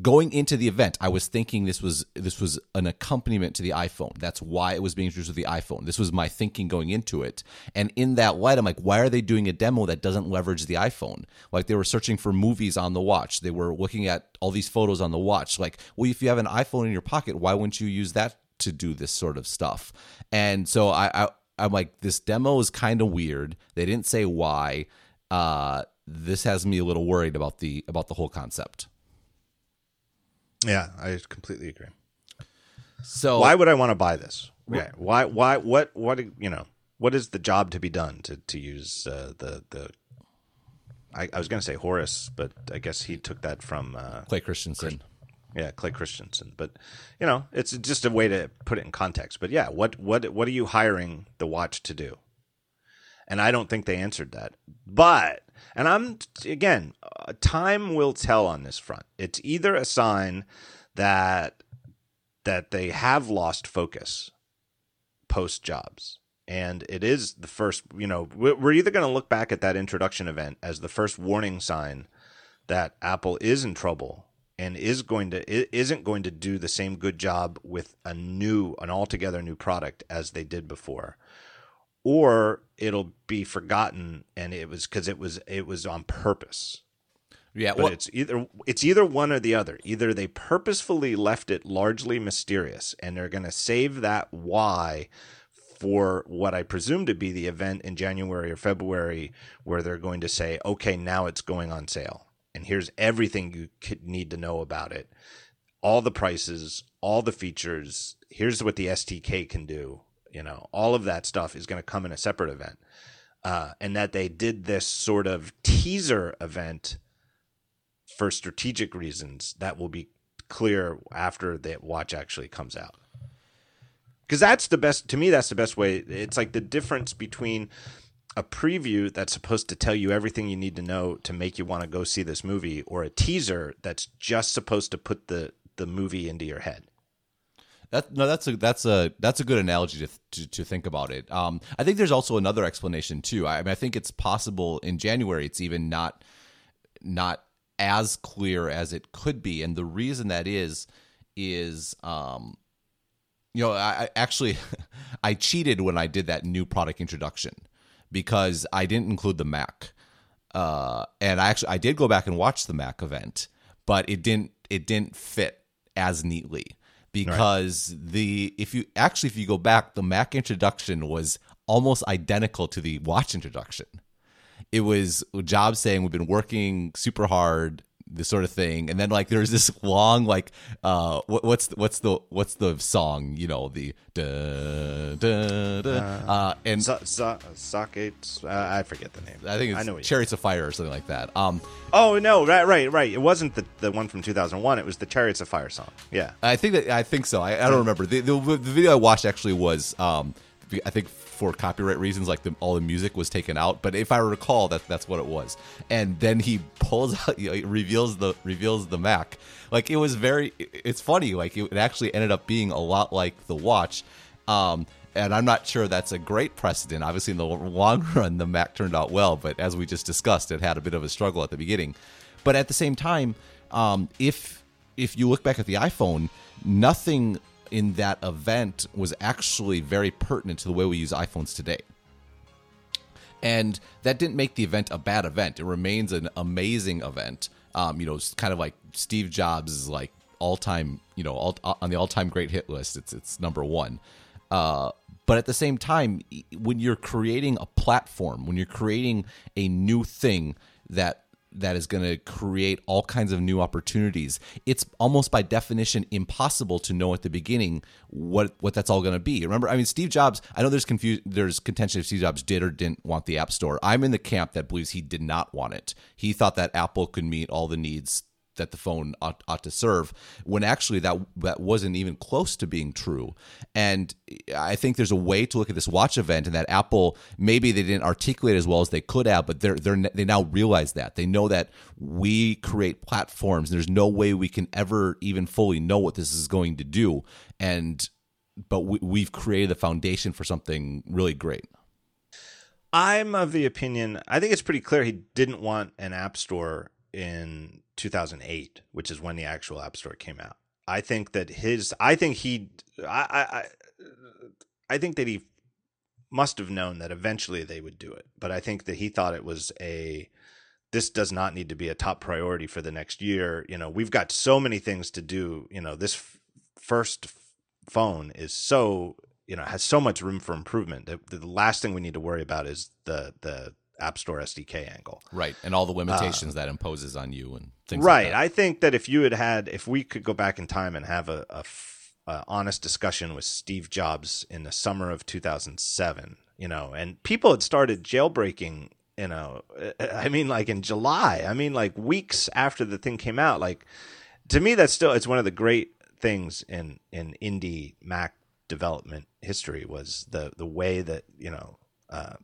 going into the event, I was thinking this was this was an accompaniment to the iPhone. That's why it was being introduced with the iPhone. This was my thinking going into it. And in that light, I'm like, why are they doing a demo that doesn't leverage the iPhone? Like they were searching for movies on the watch. They were looking at all these photos on the watch. Like, well, if you have an iPhone in your pocket, why wouldn't you use that to do this sort of stuff? And so I, I I'm like, this demo is kind of weird. They didn't say why. Uh, this has me a little worried about the about the whole concept. Yeah, I completely agree. So why would I want to buy this? Yeah, why? Why? What? What? You know, what is the job to be done to to use uh, the the? I, I was going to say Horace, but I guess he took that from uh, Clay Christensen. yeah, Clay Christensen. But you know, it's just a way to put it in context. But yeah, what what what are you hiring the watch to do? And I don't think they answered that. But and I'm again, uh, time will tell on this front. It's either a sign that that they have lost focus post jobs. And it is the first, you know, we're either going to look back at that introduction event as the first warning sign that Apple is in trouble and is going to isn't going to do the same good job with a new an altogether new product as they did before or it'll be forgotten and it was because it was it was on purpose. Yeah but well, it's either it's either one or the other. Either they purposefully left it largely mysterious and they're going to save that why for what i presume to be the event in january or february where they're going to say okay now it's going on sale. And here's everything you could need to know about it. All the prices all the features. Here's what the SDK can do you know all of that stuff is going to come in a separate event. Uh, and that they did this sort of teaser event for strategic reasons that will be clear after the watch actually comes out. Because that's the best to me that's the best way. It's like the difference between a preview that's supposed to tell you everything you need to know to make you want to go see this movie or a teaser that's just supposed to put the the movie into your head that no, that's a that's a that's a good analogy to to, to think about it. Um, I think there's also another explanation too. I, mean, I think it's possible in January it's even not not as clear as it could be, and the reason that is is um, you know, I, I actually *laughs* I cheated when I did that new product introduction because I didn't include the Mac. Uh, and I actually I did go back and watch the Mac event, but it didn't it didn't fit as neatly because right. the if you actually if you go back, the Mac introduction was almost identical to the watch introduction. It was Jobs saying we've been working super hard this sort of thing. And then like there's this long like uh what, what's the, what's the what's the song you know the da, da, da, uh, uh and so, so, socket uh, i forget the name. I think it's I know chariots of fire or something like that. Um oh no right right right. It wasn't the, the one from 2001 it was the chariots of fire song. Yeah. I think that i think so. I, I don't remember. The, the, the video i watched actually was um i think for copyright reasons, like the, all the music was taken out. But if I recall, that that's what it was. And then he pulls out, *laughs* you know, reveals the reveals the Mac. Like it was very. It's funny. Like it actually ended up being a lot like the watch. Um, and I'm not sure that's a great precedent. Obviously, in the long *laughs* run, the Mac turned out well, but as we just discussed, it had a bit of a struggle at the beginning. But at the same time, um, if if you look back at the iPhone, nothing in that event was actually very pertinent to the way we use iPhones today. And that didn't make the event a bad event. It remains an amazing event. Um, you know, kind of like Steve Jobs is like all time, you know, all, on the all time great hit list. It's it's number one. Uh, but at the same time, when you're creating a platform, when you're creating a new thing that that is going to create all kinds of new opportunities. It's almost by definition impossible to know at the beginning what what that's all going to be. Remember, I mean, Steve Jobs. I know there's confusion. There's contention if Steve Jobs did or didn't want the App Store. I'm in the camp that believes he did not want it. He thought that Apple could meet all the needs that the phone ought, ought to serve when actually that that wasn't even close to being true. And i think there's a way to look at this watch event and that apple maybe they didn't articulate as well as they could have but they're, they're they now realize that. They know that we create platforms there's no way we can ever even fully know what this is going to do. And but we, we've created the foundation for something really great. I'm of the opinion. I think it's pretty clear he didn't want an app store in 2008, which is when the actual app store came out. I think that his. I think he. I. I. I think that he must have known that eventually they would do it, but I think that he thought it was a. This does not need to be a top priority for the next year. You know, we've got so many things to do. You know, this f- first phone is so you know has so much room for improvement. The last thing we need to worry about is the the App Store SDK angle. right and all the limitations that imposes on you and things right. like that. I think that if you had had, if we could go back in time and have a, a f- a honest discussion with Steve Jobs in the summer of 2007, you know, and people had started jailbreaking, you know, I mean, like in July, I mean, like weeks after the thing came out, like to me, that's still, it's one of the great things in, in indie Mac development history was the, the way that, you know, uh,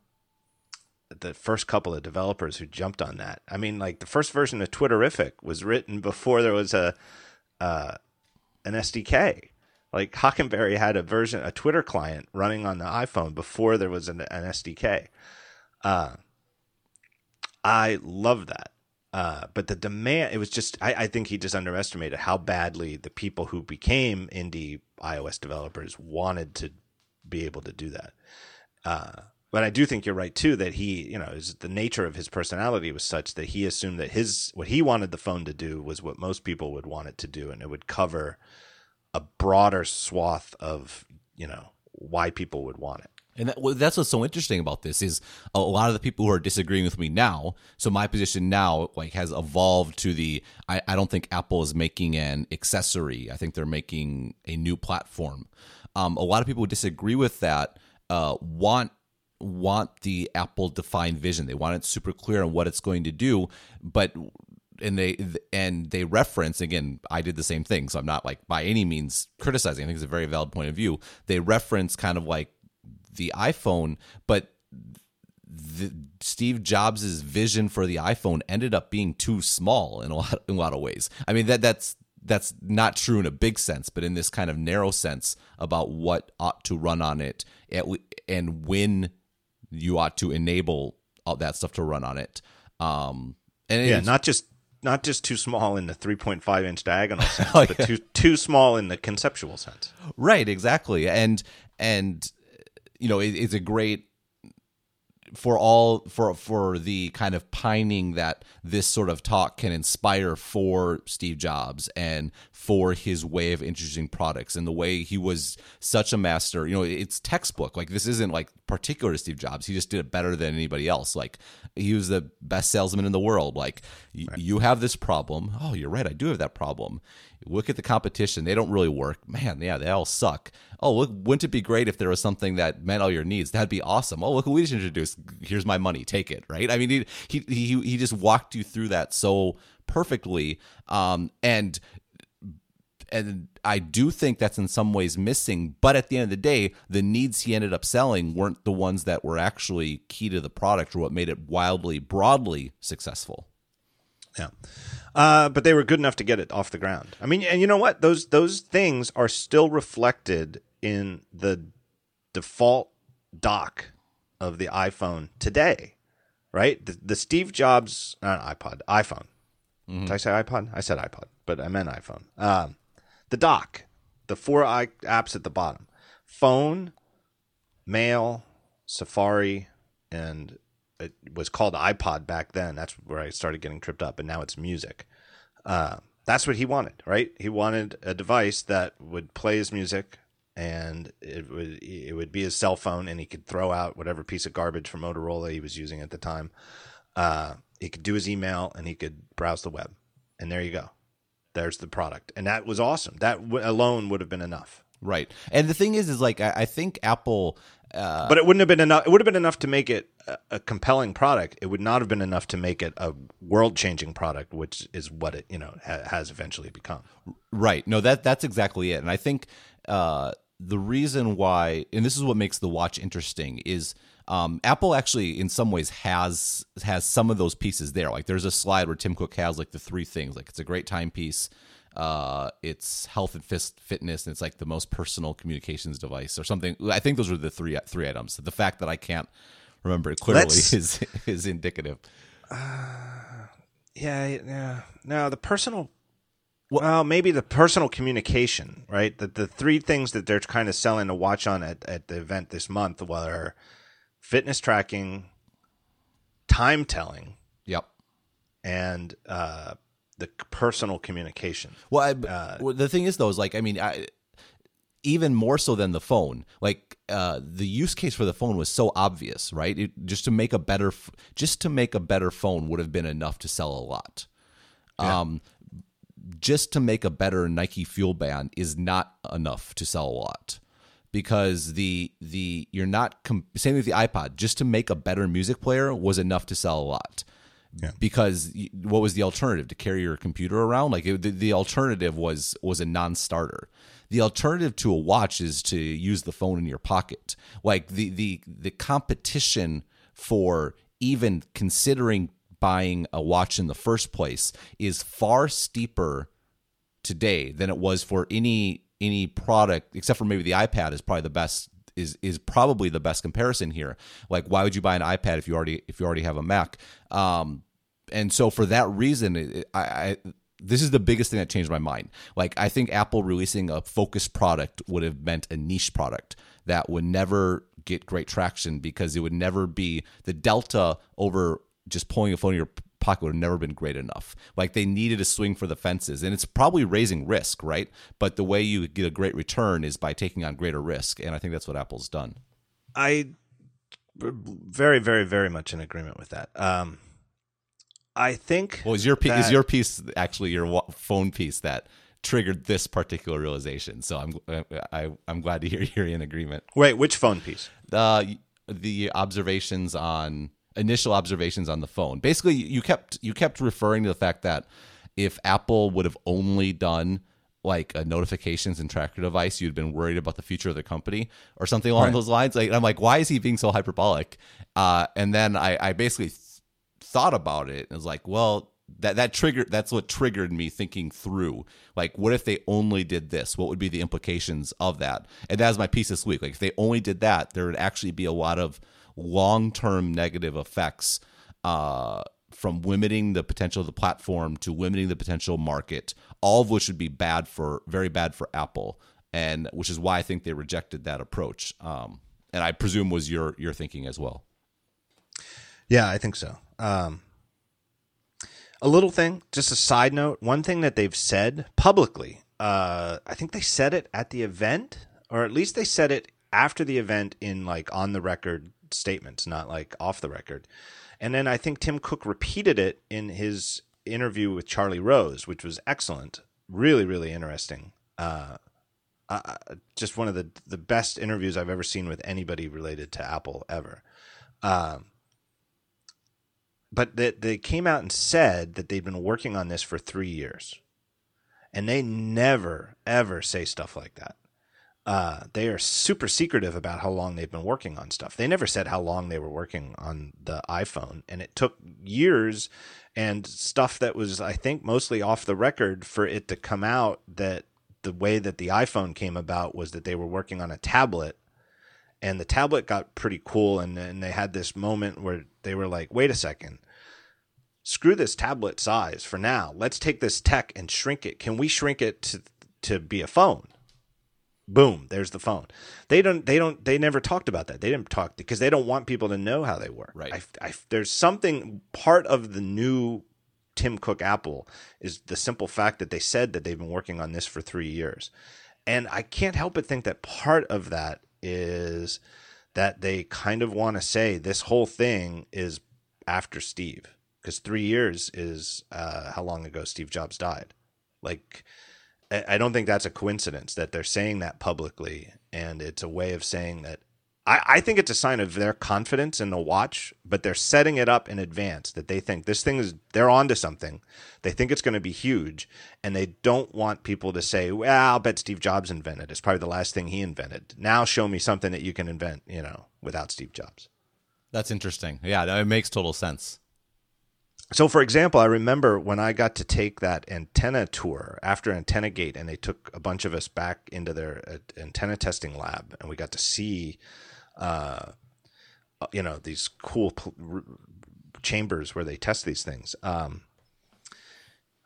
the first couple of developers who jumped on that. I mean, like the first version of Twitterrific was written before there was a uh, an SDK. Like Hockenberry had a version, a Twitter client running on the iPhone before there was an, an SDK. Uh, I love that. Uh, but the demand, it was just, I, I think he just underestimated how badly the people who became indie iOS developers wanted to be able to do that. But I do think you're right too that he, you know, is the nature of his personality was such that he assumed that his what he wanted the phone to do was what most people would want it to do, and it would cover a broader swath of you know why people would want it. And that, well, that's what's so interesting about this is a lot of the people who are disagreeing with me now. So my position now like has evolved to the I, I don't think Apple is making an accessory. I think they're making a new platform. Um, a lot of people who disagree with that uh, want want the Apple defined vision. They want it super clear on what it's going to do, but and they and they reference again i did the same thing so i'm not like by any means criticizing. I think it's a very valid point of view. They reference kind of like the iphone but the, steve jobs' vision for the iphone ended up being too small in a lot in a lot of ways. I mean that that's that's not true in a big sense but in this kind of narrow sense about what ought to run on it and when you ought to enable all that stuff to run on it. Um and Yeah, not just not just too small in the 3.5 inch diagonal *laughs* sense, Oh, but too too small in the conceptual sense. right exactly. And and you know it, it's a great for all for for the kind of pining that this sort of talk can inspire for Steve Jobs and for his way of introducing products and the way he was such a master. You know it's textbook. Like this isn't like particular to Steve Jobs. He just did it better than anybody else. Like he was the best salesman in the world. Like y- you have this problem. Oh you're right. I do have that problem look at the competition. They don't really work. Man yeah they all suck. Oh look wouldn't it be great if there was something that met all your needs? That'd be awesome. Oh look who we just introduced. Here's my money. Take it right? I mean he he he, he just walked you through that so perfectly. Um and and I do think that's in some ways missing. But at the end of the day, the needs he ended up selling weren't the ones that were actually key to the product or what made it wildly, broadly successful. Yeah. Uh, but they were good enough to get it off the ground. I mean, and you know what? Those those things are still reflected in the default dock of the iPhone today, right? The, the Steve Jobs uh, iPod, iPhone. Did I say iPod? I said iPod, but I meant iPhone. Um, the dock, the four i apps at the bottom: phone, mail, Safari, and it was called iPod back then. That's where I started getting tripped up, and now it's music. Uh, that's what he wanted, right? He wanted a device that would play his music, and it would it would be his cell phone, and he could throw out whatever piece of garbage from Motorola he was using at the time. Uh, he could do his email, and he could browse the web, and there you go. There's the product, and that was awesome. That w- alone would have been enough. Right. And the thing is, is like, I, I think Apple. Uh, but it wouldn't have been enough. It would have been enough to make it a, compelling product, it would not have been enough to make it a world changing product, which is what it you know ha- has eventually become. Right. No, that that's exactly it. And I think uh, the reason why, and this is what makes the watch interesting, is um, Apple actually, in some ways, has has some of those pieces there. Like there's a slide where Tim Cook has like the three things. Like it's a great timepiece. Uh, it's health and fist, fitness, and it's like the most personal communications device or something. I think those are the three three items. The fact that I can't remember it clearly Let's- is *laughs* is indicative. Yeah, yeah. No, the personal. Well, maybe the personal communication, right? The the three things that they're kind of selling to watch on at, at the event this month were fitness tracking, time telling, Yep. and uh, the personal communication. Well, I, well, the thing is though is like I mean, I, even more so than the phone. Like uh, the use case for the phone was so obvious, right? It, just to make a better, just to make a better phone would have been enough to sell a lot. Um, just to make a better Nike Fuel Band is not enough to sell a lot because the the you're not same with the iPod. Just to make a better music player was enough to sell a lot. Because what was the alternative to carry your computer around? Like it, the, the alternative was was a non-starter. The alternative to a watch is to use the phone in your pocket. Like the the the competition for even considering buying a watch in the first place is far steeper today than it was for any any product except for maybe the iPad is probably the best is is probably the best comparison here. Like why would you buy an iPad if you already if you already have a Mac? Um and so for that reason I, I this is the biggest thing that changed my mind. Like I think Apple releasing a focused product would have meant a niche product that would never get great traction because it would never be the delta over just pulling a phone in your pocket would have never been great enough. Like they needed a swing for the fences, and it's probably raising risk, right? But the way you get a great return is by taking on greater risk, and I think that's what Apple's done. I very, very, very much in agreement with that. Um, I think. Well, is your piece, is your piece actually your phone piece that triggered this particular realization? So I'm I, I'm glad to hear *laughs* you're in agreement. Wait, which phone piece? the the observations on initial observations on the phone. Basically, you kept you kept referring to the fact that if Apple would have only done like a notifications and tracker device, you'd been worried about the future of the company or something along Right. those lines. Like I'm like, why is he being so hyperbolic? Uh, and then I, I basically thought about it and was like, well, that that triggered that's what triggered me thinking through like what if they only did this? What would be the implications of that? And that's my piece this week. Like if they only did that there would actually be a lot of long-term negative effects uh, from limiting the potential of the platform to limiting the potential market all of which would be bad for very bad for apple and which is why i think they rejected that approach um, and i presume was your your thinking as well Yeah, I think so. Um, a little thing, just a side note. One thing that they've said publicly, uh, I think they said it at the event, or at least they said it after the event in like on the record statements, not like off the record. And then I think Tim Cook repeated it in his interview with Charlie Rose, which was excellent, really, really interesting. Uh, uh, just one of the the best interviews I've ever seen with anybody related to Apple ever. Um, but they, they came out and said that they've been working on this for three years. And they never, ever say stuff like that. Uh, they are super secretive about how long they've been working on stuff. They never said how long they were working on the iPhone. And it took years and stuff that was, I think, mostly off the record for it to come out that the way that the iPhone came about was that they were working on a tablet and the tablet got pretty cool and then they had this moment where they were like wait a second. Screw this tablet size for now. Let's take this tech and shrink it. Can we shrink it to to be a phone? Boom there's the phone. They don't they don't they never talked about that. They didn't talk because they don't want people to know how they work. Right. I, I, there's something part of the new tim cook apple is the simple fact that they said that they've been working on this for three years. And I can't help but think that part of that is that they kind of want to say this whole thing is after Steve, because three years is uh, how long ago Steve Jobs died. Like, I don't think that's a coincidence that they're saying that publicly, and it's a way of saying that I, I think it's a sign of their confidence in the watch, but they're setting it up in advance that they think this thing is they're onto something. They think it's going to be huge, and they don't want people to say, "Well, I'll bet Steve Jobs invented. It. It's probably the last thing he invented." Now show me something that you can invent, you know, without Steve Jobs. That's interesting. Yeah, it makes total sense. So, for example, I remember when I got to take that antenna tour after Antenna Gate, and they took a bunch of us back into their uh, antenna testing lab, and we got to see, uh, you know, these cool r- chambers where they test these things. Um,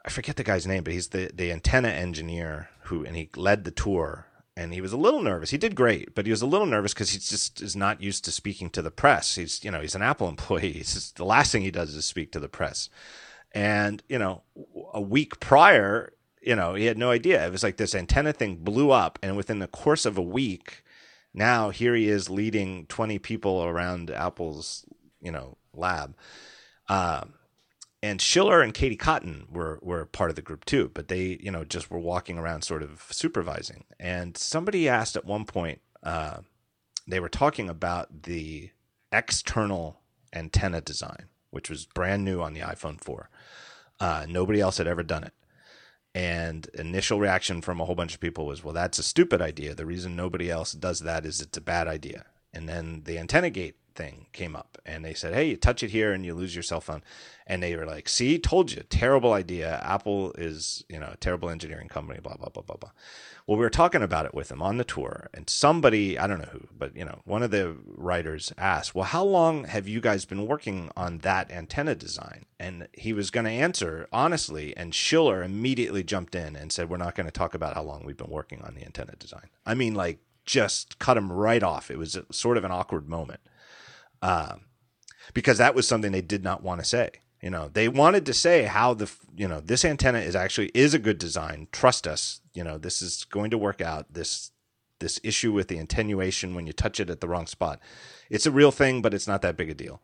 I forget the guy's name, but he's the the antenna engineer who, and he led the tour and he was a little nervous. He did great, but he was a little nervous because he just is not used to speaking to the press. He's you know he's an Apple *laughs* employee. Just, the last thing he does is speak to the press. And you know, a week prior, you know, he had no idea. It was like this antenna thing blew up, and within the course of a week, now here he is leading twenty people around Apple's you know lab. Um, and Schiller and Katie Cotton were were part of the group too, but they you know just were walking around sort of supervising. And somebody asked at one point, uh, they were talking about the external antenna design, which was brand new on the iPhone 4. Uh, nobody else had ever done it. And initial reaction from a whole bunch of people was, well, that's a stupid idea. The reason nobody else does that is it's a bad idea. And then the antenna gate thing came up and they said, Hey, you touch it here and you lose your cell phone. And they were like, See, told you, terrible idea. Apple is, you know, a terrible engineering company, blah, blah, blah, blah, blah. Well, we were talking about it with them on the tour, and somebody, I don't know who, but, you know, one of the writers asked, Well, how long have you guys been working on that antenna design? And he was going to answer honestly, and Schiller immediately jumped in and said, We're not going to talk about how long we've been working on the antenna design. I mean, like, just cut him right off. It was sort of an awkward moment uh, because that was something they did not want to say. You know, they wanted to say how the you know this antenna is actually is a good design. Trust us. You know, this is going to work out. This this issue with the attenuation when you touch it at the wrong spot, it's a real thing, but it's not that big a deal.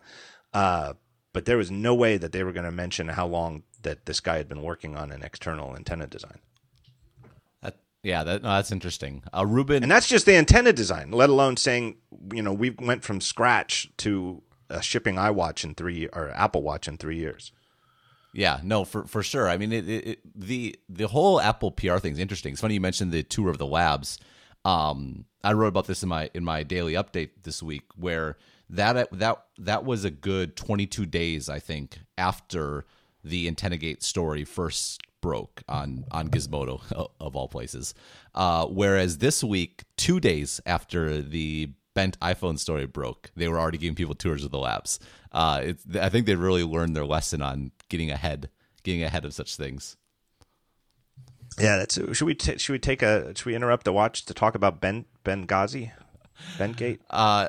Uh, but there was no way that they were going to mention how long that this guy had been working on an external antenna design. Yeah, that, no, that's interesting. Uh, Ruben, and that's just the antenna design. Let alone saying, you know, we went from scratch to a shipping iWatch in three or Apple Watch in three years. Yeah, no, for for sure. I mean, it, it, the the whole Apple PR thing is interesting. It's funny you mentioned the tour of the labs. Um, I wrote about this in my in my daily update this week, where that that that was a good 22 days, I think, after the Antennagate story first broke on on Gizmodo *laughs* of all places. Uh, whereas this week, two days after the bent iPhone story broke, they were already giving people tours of the labs. Uh, I think they really learned their lesson on getting ahead, getting ahead of such things. Yeah, that's. Should we t- should we take a should we interrupt the watch to talk about Ben Benghazi, Bentgate? Uh,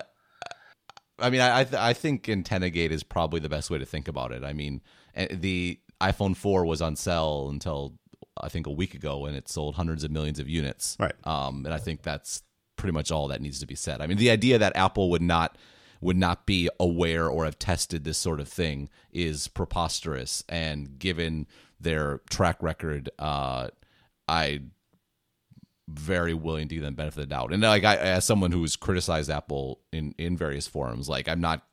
I mean, I I, th- I think Antenna Gate is probably the best way to think about it. I mean, eh, the iPhone 4 was on sale until I think a week ago, and it sold hundreds of millions of units. Right. Um, and I think that's pretty much all that needs to be said. I mean, the idea that Apple would not would not be aware or have tested this sort of thing is preposterous. And given their track record, uh, I very willing to give them benefit of the doubt. And like I, as someone who's criticized Apple in in various forums, like I'm not.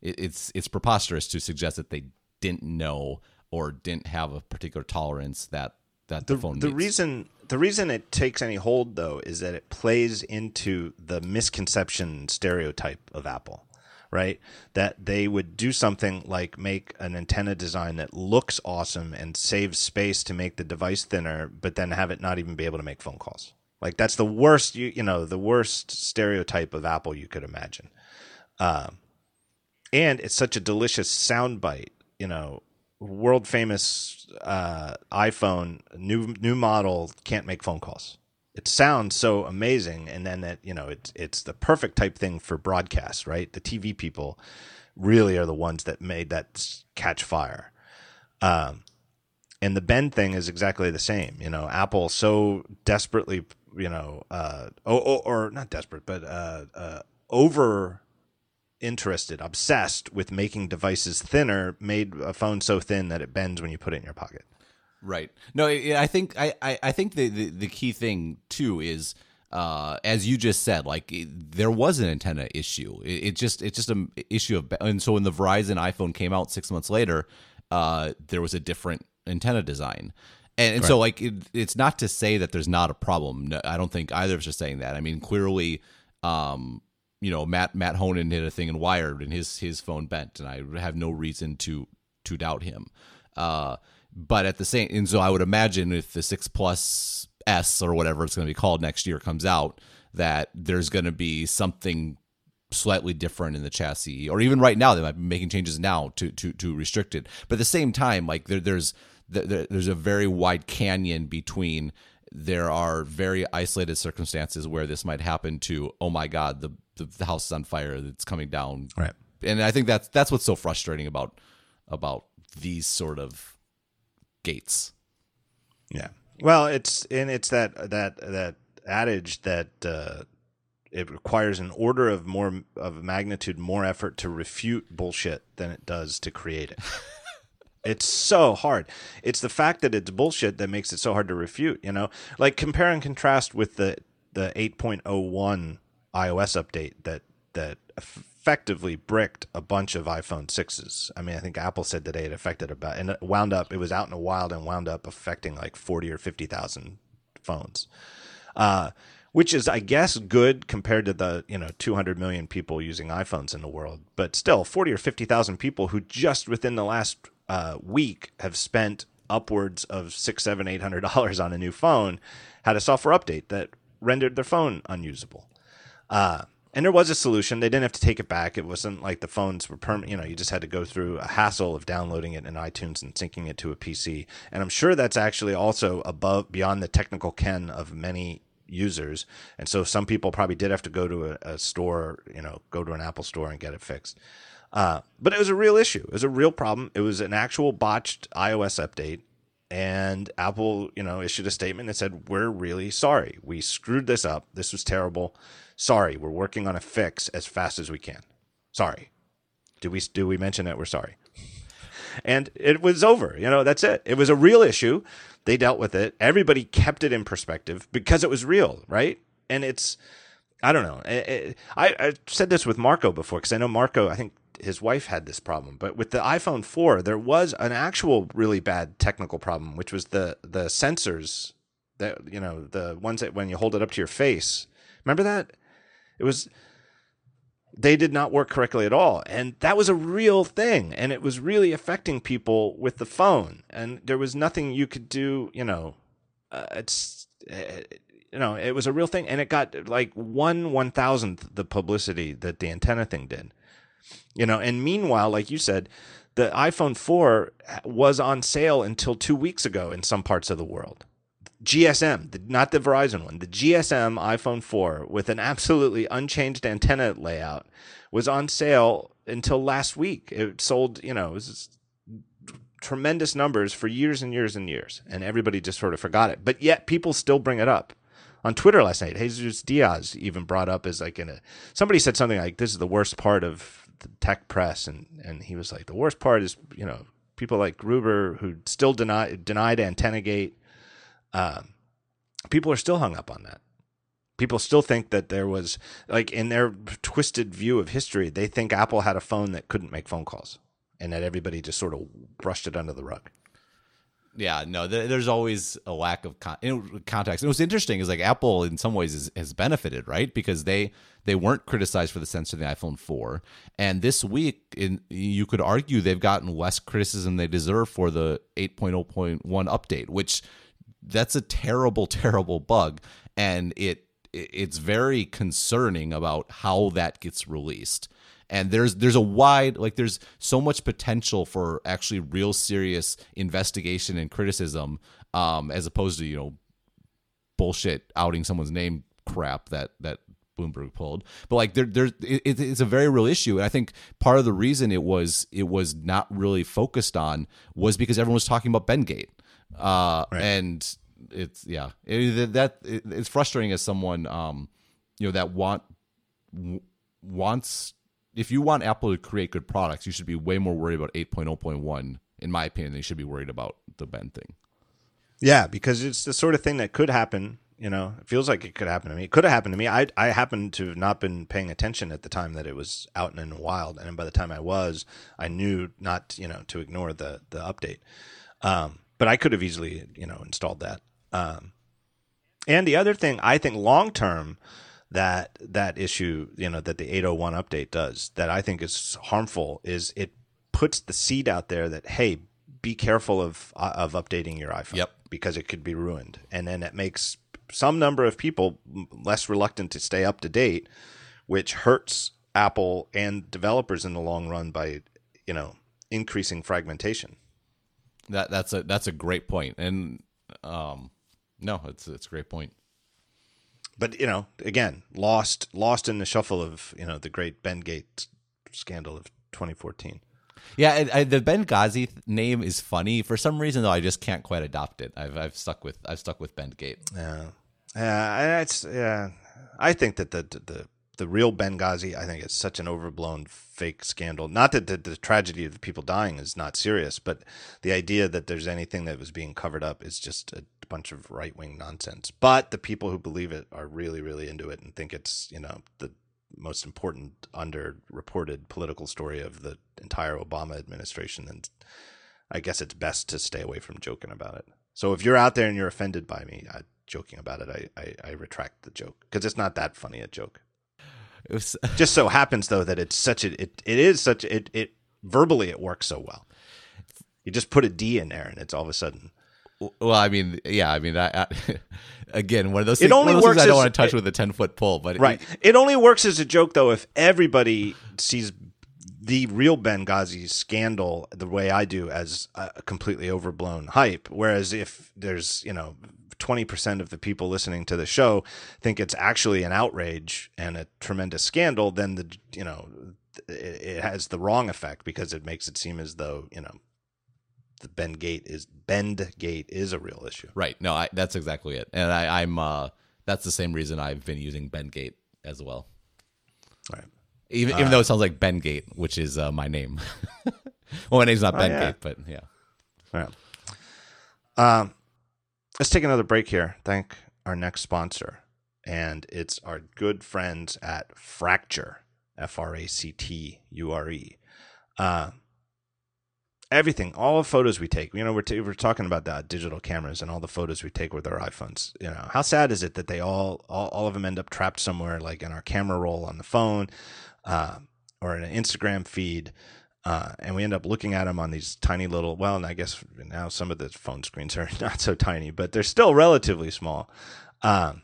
It, it's it's preposterous to suggest that they didn't know or didn't have a particular tolerance that that the, the phone. The reason the reason it takes any hold though is that it plays into the misconception stereotype of Apple, right? That they would do something like make an antenna design that looks awesome and saves space to make the device thinner, but then have it not even be able to make phone calls. Like that's the worst you you know the worst stereotype of Apple you could imagine. Um, and it's such a delicious soundbite, you know, world famous uh, iPhone new new model can't make phone calls. It sounds so amazing, and then that you know it's it's the perfect type thing for broadcast, right? The TV people really are the ones that made that catch fire. Um, and the bend thing is exactly the same. You know, Apple so desperately, you know, uh, or, or not desperate, but uh, uh, over interested, obsessed with making devices thinner, made a phone so thin that it bends when you put it in your pocket. Right. No, I think I, I think the, the, the key thing too is uh, as you just said, like it, there was an antenna issue. It, it just it's just an issue of and so when the Verizon iPhone came out six months later, uh, there was a different antenna design. And, and right. so, like, it, it's not to say that there's not a problem. No, I don't think either of us are saying that. I mean, clearly, um, you know, Matt Matt Honan hit a thing in Wired, and his his phone bent, and I have no reason to to doubt him. Uh, but at the same, and so I would imagine if the six plus S or whatever it's going to be called next year comes out, that there's going to be something slightly different in the chassis, or even right now they might be making changes now to to to restrict it. But at the same time, like there, there's there's a very wide canyon between there are very isolated circumstances where this might happen to oh my god the the, the house is on fire it's coming down. Right. And i think that's that's what's so frustrating about about these sort of gates. Yeah. Well it's and it's that that that adage that uh it requires an order of more of magnitude more effort to refute bullshit than it does to create it. *laughs* It's so hard. It's the fact that it's bullshit that makes it so hard to refute, you know? Like compare and contrast with the the 8.01 iOS update that that effectively bricked a bunch of iPhone 6s. I mean, I think Apple said today it affected about and it wound up it was out in the wild and wound up affecting like 40 or 50,000 phones. Uh which is I guess good compared to the, you know, 200 million people using iPhones in the world, but still 40 or 50,000 people who just within the last uh, week have spent upwards of six, seven, eight hundred dollars on a new phone had a software update that rendered their phone unusable. Uh, and there was a solution. They didn't have to take it back. It wasn't like the phones were permanent. You know, you just had to go through a hassle of downloading it in iTunes and syncing it to a PC. And I'm sure that's actually also above beyond the technical ken of many users. And so some people probably did have to go to a, a store, you know, go to an Apple store and get it fixed. Uh, but it was a real issue. It was a real problem. It was an actual botched iOS update. And Apple, you know, issued a statement that said, We're really sorry. We screwed this up. This was terrible. Sorry. We're working on a fix as fast as we can. Sorry. Do we do we mention that we're sorry? And it was over. You know, that's it. It was a real issue. They dealt with it. Everybody kept it in perspective because it was real, right? And it's I don't know. I, I said this with Marco before because I know Marco. I think his wife had this problem. But with the iPhone 4, there was an actual really bad technical problem, which was the the sensors that you know the ones that when you hold it up to your face. Remember that? It was they did not work correctly at all, and that was a real thing, and it was really affecting people with the phone, and there was nothing you could do. You know, uh, it's. Uh, you know, it was a real thing, and it got like one one thousandth the publicity that the antenna thing did. You know, and meanwhile, like you said, the iPhone 4 was on sale until two weeks ago in some parts of the world. GSM, not the Verizon one, the GSM iPhone 4 with an absolutely unchanged antenna layout was on sale until last week. It sold, you know, it was tremendous numbers for years and years and years, and everybody just sort of forgot it. But yet people still bring it up. On Twitter last night, Jesus Diaz even brought up as like in a somebody said something like this is the worst part of the tech press, and and he was like, the worst part is you know people like Gruber who still deny denied AntennaGate. Um, people are still hung up on that. People still think that there was like in their twisted view of history, they think Apple had a phone that couldn't make phone calls, and that everybody just sort of brushed it under the rug yeah, no, there's always a lack of con- context. And what's interesting is like Apple, in some ways, is, has benefited, right? Because they they weren't criticized for the sensor in the iPhone 4, and this week, in you could argue they've gotten less criticism they deserve for the 8.0.1 update, which that's a terrible, *laughs* terrible bug, and it it's very concerning about how that gets released. And there's there's a wide like there's so much potential for actually real serious investigation and criticism um as opposed to you know bullshit outing someone's name crap that that Bloomberg pulled. But like there, there's it, it's a very real issue, and I think part of the reason it was it was not really focused on was because everyone was talking about Bendgate, uh, right. and it's yeah it, that it, it's frustrating as someone um you know that want w- wants if you want Apple to create good products, you should be way more worried about 8.0.1, in my opinion, than you should be worried about the bend thing. Yeah, because it's the sort of thing that could happen You know, it feels like it could happen to me. It could have happened to me. I I happened to have not been paying attention at the time that it was out and in the wild, and by the time I was, I knew not you know to ignore the the update. Um, but I could have easily you know installed that. Um, and the other thing, I think long term, that that issue you know that the 801 update does that I think is harmful is it puts the seed out there that hey, be careful of of updating your iPhone. Yep. Because it could be ruined, and then it makes some number of people less reluctant to stay up to date, which hurts Apple and developers in the long run by you know increasing fragmentation. That that's a that's a great point, and um, no, it's it's a great point. But you know, again, lost lost in the shuffle of you know the great Bendgate scandal of 2014. Yeah, I, I, the Bendghazi name is funny for some reason though. I just can't quite adopt it. I've I've stuck with I've stuck with Bendgate. Yeah, yeah, it's yeah. I think that the the the real Benghazi, I think it's such an overblown fake scandal. Not that the, the, tragedy of the people dying is not serious, but the idea that there's anything that was being covered up is just a bunch of right wing nonsense. But the people who believe it are really, really into it and think it's you know the most important underreported political story of the entire Obama administration. And I guess it's best to stay away from joking about it. So if you're out there and you're offended by me I, joking about it, I, I, I retract the joke because it's not that funny a joke. It was *laughs* just so happens though that it's such a it, it is such it it verbally it works so well. You just put a D in there and it's all of a sudden well, I mean, yeah, I mean, I, I, *laughs* again, one of those. Things, it only works. Things I don't want to touch it, with a ten foot pole, but right. It, it, only works as a joke though if everybody sees the real Benghazi scandal the way I do as a completely overblown hype. Whereas if there's you know. 20% of the people listening to the show think it's actually an outrage and a tremendous scandal then the you know it, it has the wrong effect because it makes it seem as though you know the Bend Gate is Bend Gate is a real issue. Right. No, I, that's exactly it. And I, am uh, that's the same reason I've been using Bend Gate as well. Right. Even uh, even though it sounds like Ben Gate, which is uh, my name. *laughs* well, my name's not Ben oh, yeah. Gate, but yeah. Right. Um, let's take another break here. Thank our next sponsor, and it's our good friends at Fracture, F R A C T U R E. Uh, everything, all the photos we take. You know, we're t- we're talking about that digital cameras and all the photos we take with our iPhones. You know, how sad is it that they all all, all of them end up trapped somewhere, like in our camera roll on the phone, uh, or in an Instagram feed. Uh, and we end up looking at them on these tiny little. Well, and I guess now some of the phone screens are *laughs* not so tiny, but they're still relatively small. Um,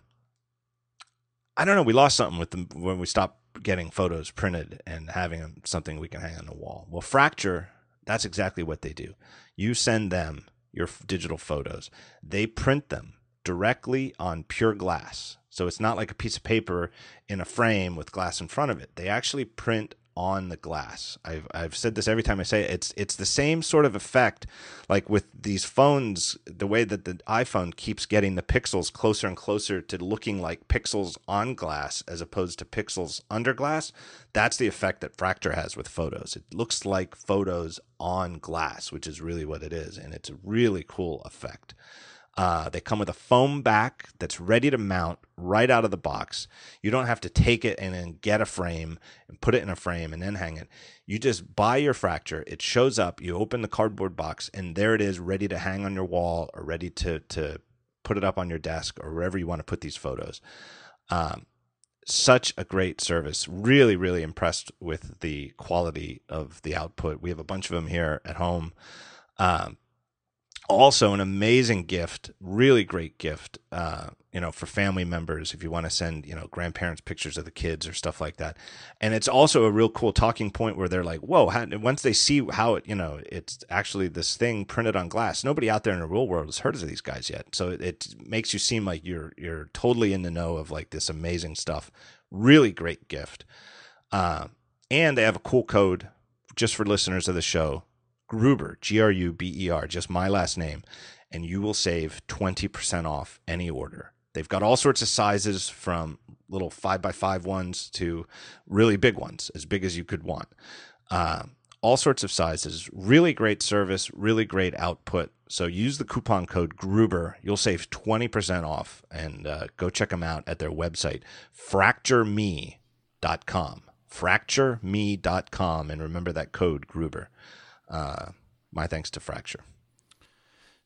I don't know. We lost something with them when we stopped getting photos printed and having something we can hang on the wall. Well, Fracture that's exactly what they do. You send them your digital photos, they print them directly on pure glass. So it's not like a piece of paper in a frame with glass in front of it. They actually print on the glass. I've I've said this every time I say it. It's it's the same sort of effect like with these phones, the way that the iPhone keeps getting the pixels closer and closer to looking like pixels on glass as opposed to pixels under glass. That's the effect that Fracture has with photos. It looks like photos on glass, which is really what it is, and it's a really cool effect. Uh, they come with a foam back that's ready to mount right out of the box. You don't have to take it and then get a frame and put it in a frame and then hang it. You just buy your fracture. It shows up. You open the cardboard box and there it is, ready to hang on your wall or ready to to put it up on your desk or wherever you want to put these photos. Um, such a great service. Really, really impressed with the quality of the output. We have a bunch of them here at home. Um, also an amazing gift really great gift uh, you know for family members if you want to send you know grandparents pictures of the kids or stuff like that. And it's also a real cool talking point where they're like whoa how, once they see how it you know it's actually this thing printed on glass nobody out there in the real world has heard of these guys yet. So it, it makes you seem like you're you're totally in the know of like this amazing stuff. Really great gift. Uh, and they have a cool code just for listeners of the show Gruber, G R U B E R, just my last name, and you will save 20% off any order. They've got all sorts of sizes from little five by five ones to really big ones, as big as you could want. Uh, all sorts of sizes. Really great service, really great output. So use the coupon code Gruber. You'll save 20% off and uh, go check them out at their website, fractureme.com. Fractureme.com. And remember that code Gruber. Uh, my thanks to Fracture.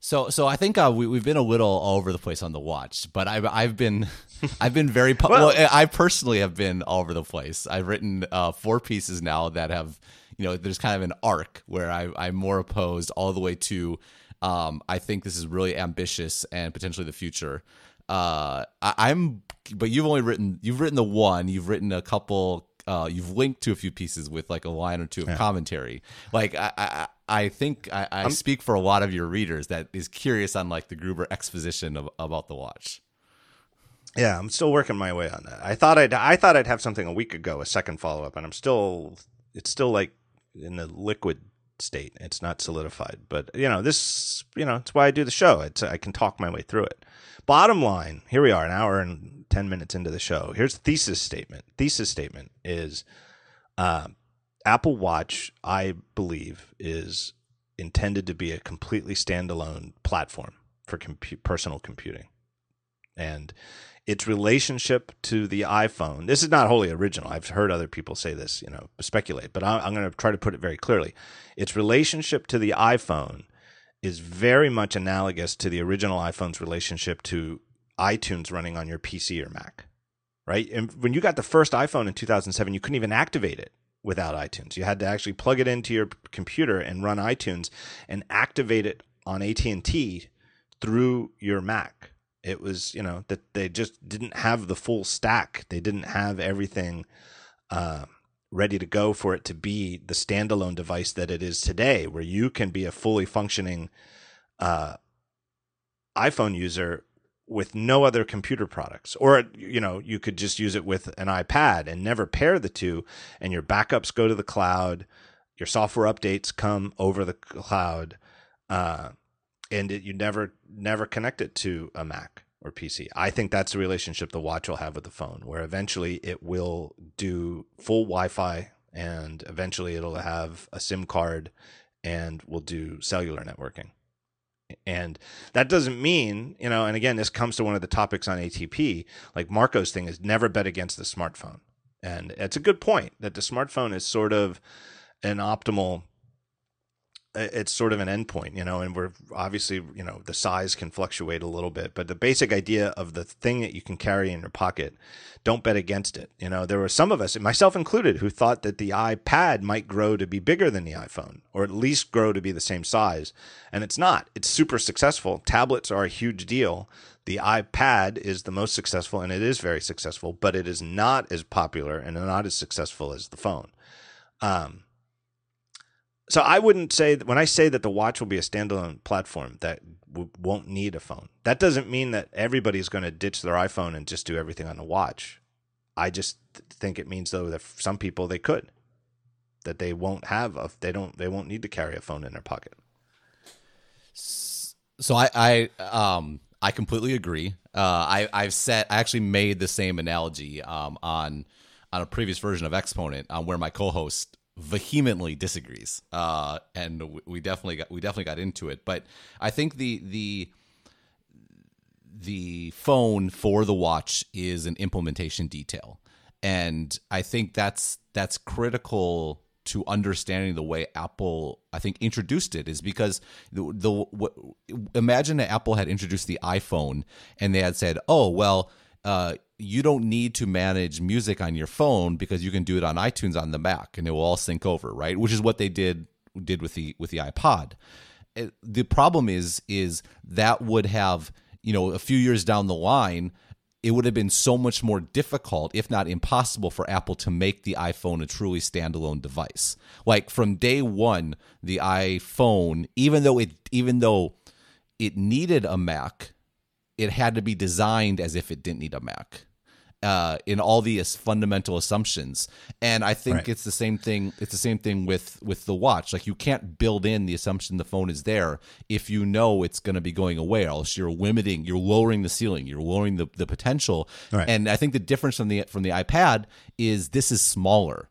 So, so I think uh, we, we've been a little all over the place on the watch, but I've I've been *laughs* I've been very pu- well, well, I personally have been all over the place. I've written uh, four pieces now that have you know there's kind of an arc where I I'm more opposed all the way to um, I think this is really ambitious and potentially the future. Uh, I, am but you've only written you've written the one you've written a couple uh, you've linked to a few pieces with like a line or two of yeah. commentary. Like I, I, I think I, I speak for a lot of your readers that is curious on like the Gruber exposition of, about the watch. Yeah, I'm still working my way on that. I thought I'd I thought I'd have something a week ago, a second follow up, and I'm still it's still like in the liquid state. It's not solidified, but you know this. You know it's why I do the show. It's I can talk my way through it. Bottom line, here we are, an hour and ten minutes into the show. Here's the thesis statement. Thesis statement is, uh, Apple Watch, I believe, is intended to be a completely standalone platform for compu- personal computing, and its relationship to the iPhone. This is not wholly original. I've heard other people say this, you know, speculate, but I'm going to try to put it very clearly. Its relationship to the iPhone is very much analogous to the original iPhone's relationship to iTunes running on your PC or Mac, right? And when you got the first iPhone in 2007, you couldn't even activate it without iTunes. You had to actually plug it into your computer and run iTunes and activate it on AT&T through your Mac it was, you know, that they just didn't have the full stack. They didn't have everything uh, ready to go for it to be the standalone device that it is today, where you can be a fully functioning uh, iPhone user with no other computer products or you know you could just use it with an ipad and never pair the two and your backups go to the cloud your software updates come over the cloud uh, and it, you never never connect it to a Mac or PC. I think that's the relationship the watch will have with the phone, where eventually it will do full Wi-Fi, and eventually it'll have a SIM card, and will do cellular networking. And that doesn't mean, you know, and again, this comes to one of the topics on ATP. Like Marco's thing is never bet against the smartphone. And it's a good point that the smartphone is sort of an optimal it's sort of an endpoint, you know, and we're obviously, you know, the size can fluctuate a little bit, but the basic idea of the thing that you can carry in your pocket, don't bet against it. You know, there were some of us, myself included, who thought that the iPad might grow to be bigger than the iPhone, or at least grow to be the same size. And it's not. It's super successful. Tablets are a huge deal. The iPad is the most successful, and it is very successful, but it is not as popular and not as successful as the phone. Um, so I wouldn't say that when I say that the watch will be a standalone platform that w- won't need a phone. That doesn't mean that everybody's going to ditch their iPhone and just do everything on the watch. I just think it means though that some people they could that they won't have a they don't they won't need to carry a phone in their pocket. So I I um I completely agree. Uh, I I've set I actually made the same analogy um on on a previous version of Exponent um, where my co-host vehemently disagrees, uh, and we definitely got we definitely got into it. But I think the the the phone for the watch is an implementation detail, and I think that's that's critical to understanding the way Apple I think introduced it is because the, the what, imagine that Apple had introduced the iPhone and they had said, "Oh, well, uh, you don't need to manage music on your phone because you can do it on iTunes on the Mac and it will all sync over, right? Which is what they did did with the with the iPod. Uh, the problem is is that would have you know a few years down the line it would have been so much more difficult, if not impossible, for Apple to make the iPhone a truly standalone device. Like from day one, the iPhone, even though it even though it needed a Mac, it had to be designed as if it didn't need a Mac. Uh, in all these fundamental assumptions, and I think right. it's the same thing. It's the same thing with with the watch. Like you can't build in the assumption the phone is there if you know it's going to be going away. else you're limiting, you're lowering the ceiling, you're lowering the the potential. Right. And I think the difference from the from the iPad is this is smaller,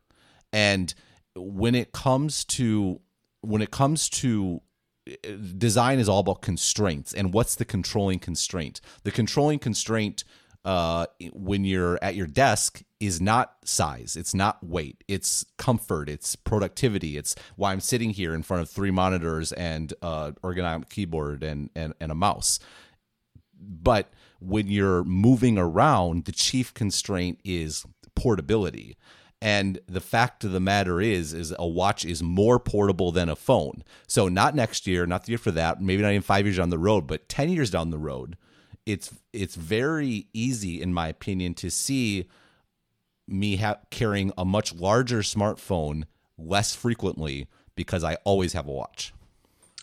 and when it comes to when it comes to design is all about constraints. And what's the controlling constraint? The controlling constraint uh, when you're at your desk is not size. It's not weight. It's comfort. It's productivity. It's why i'm sitting here in front of three monitors and uh ergonomic keyboard and, and and a mouse. But when you're moving around the chief constraint is portability and the fact of the matter is, is a watch is more portable than a phone. So not next year, not the year for that, maybe not even five years down the road, but ten years down the road, it's it's very easy, in my opinion, to see me ha- carrying a much larger smartphone less frequently because I always have a watch.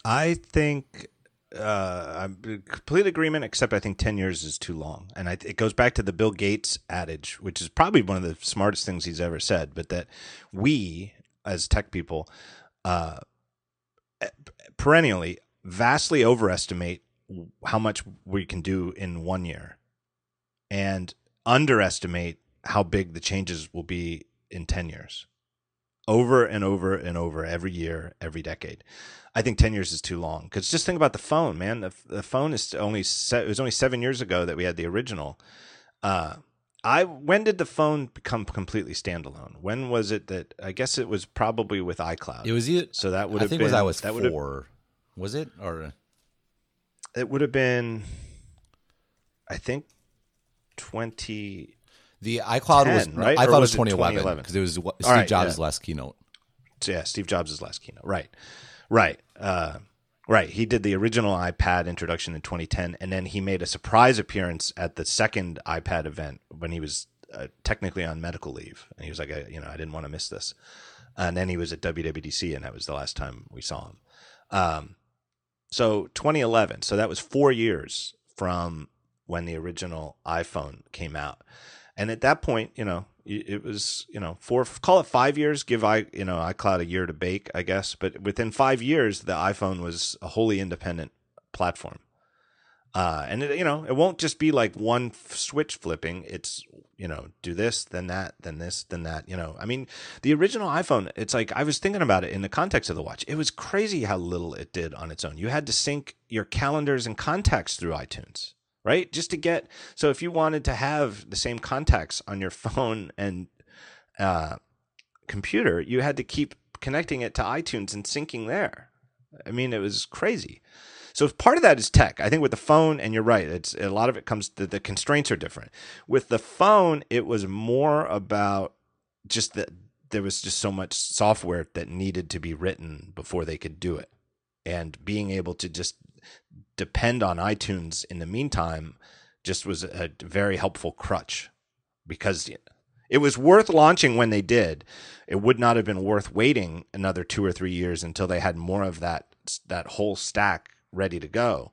I think uh, I'm in complete agreement, except I think 10 years is too long. And I, it goes back to the Bill Gates adage, which is probably one of the smartest things he's ever said, but that we, as tech people, uh, perennially vastly overestimate how much we can do in one year and underestimate how big the changes will be in 10 years over and over and over every year, every decade. I think 10 years is too long because just think about the phone, man. The, the phone is only, se- it was only seven years ago that we had the original. Uh, I, when did the phone become completely standalone? When was it that, I guess it was probably with iCloud. It was it. So that would I have think been, it was I was that four. Was it or it would have been, I think 20, the iCloud was 10, no, right? I thought it was was it 2011 2011? because it was Steve right, Jobs' yeah. last keynote. yeah, Steve Jobs' last keynote. Right. Right. Uh, right. He did the original iPad introduction in 2010, and then he made a surprise appearance at the second iPad event when he was uh, technically on medical leave. And he was like, I, you know, I didn't want to miss this. And then he was at WWDC, and that was the last time we saw him. Um, so 2011. So that was four years from when the original iPhone came out. And at that point, you know, it was, you know, four, call it five years, give I, you know, iCloud a year to bake, I guess. But within five years, the iPhone was a wholly independent platform. Uh, and it, you know, it won't just be like one f- switch flipping. It's, you know, do this, then that, then this, then that. You know, I mean, the original iPhone, it's like I was thinking about it in the context of the watch. It was crazy how little it did on its own. You had to sync your calendars and contacts through iTunes, right? Just to get so if you wanted to have the same contacts on your *laughs* phone and uh, computer, you had to keep connecting it to iTunes and syncing there. I mean, it was crazy. So part of that is tech. I think with the phone, and you're right, it's a lot of it comes the, the constraints are different. With the phone, it was more about just that there was just so much software that needed to be written before they could do it, and being able to just depend on iTunes in the meantime just was a very helpful crutch because it was worth launching when they did. It would not have been worth waiting another two or three years until they had more of that that whole stack ready to go.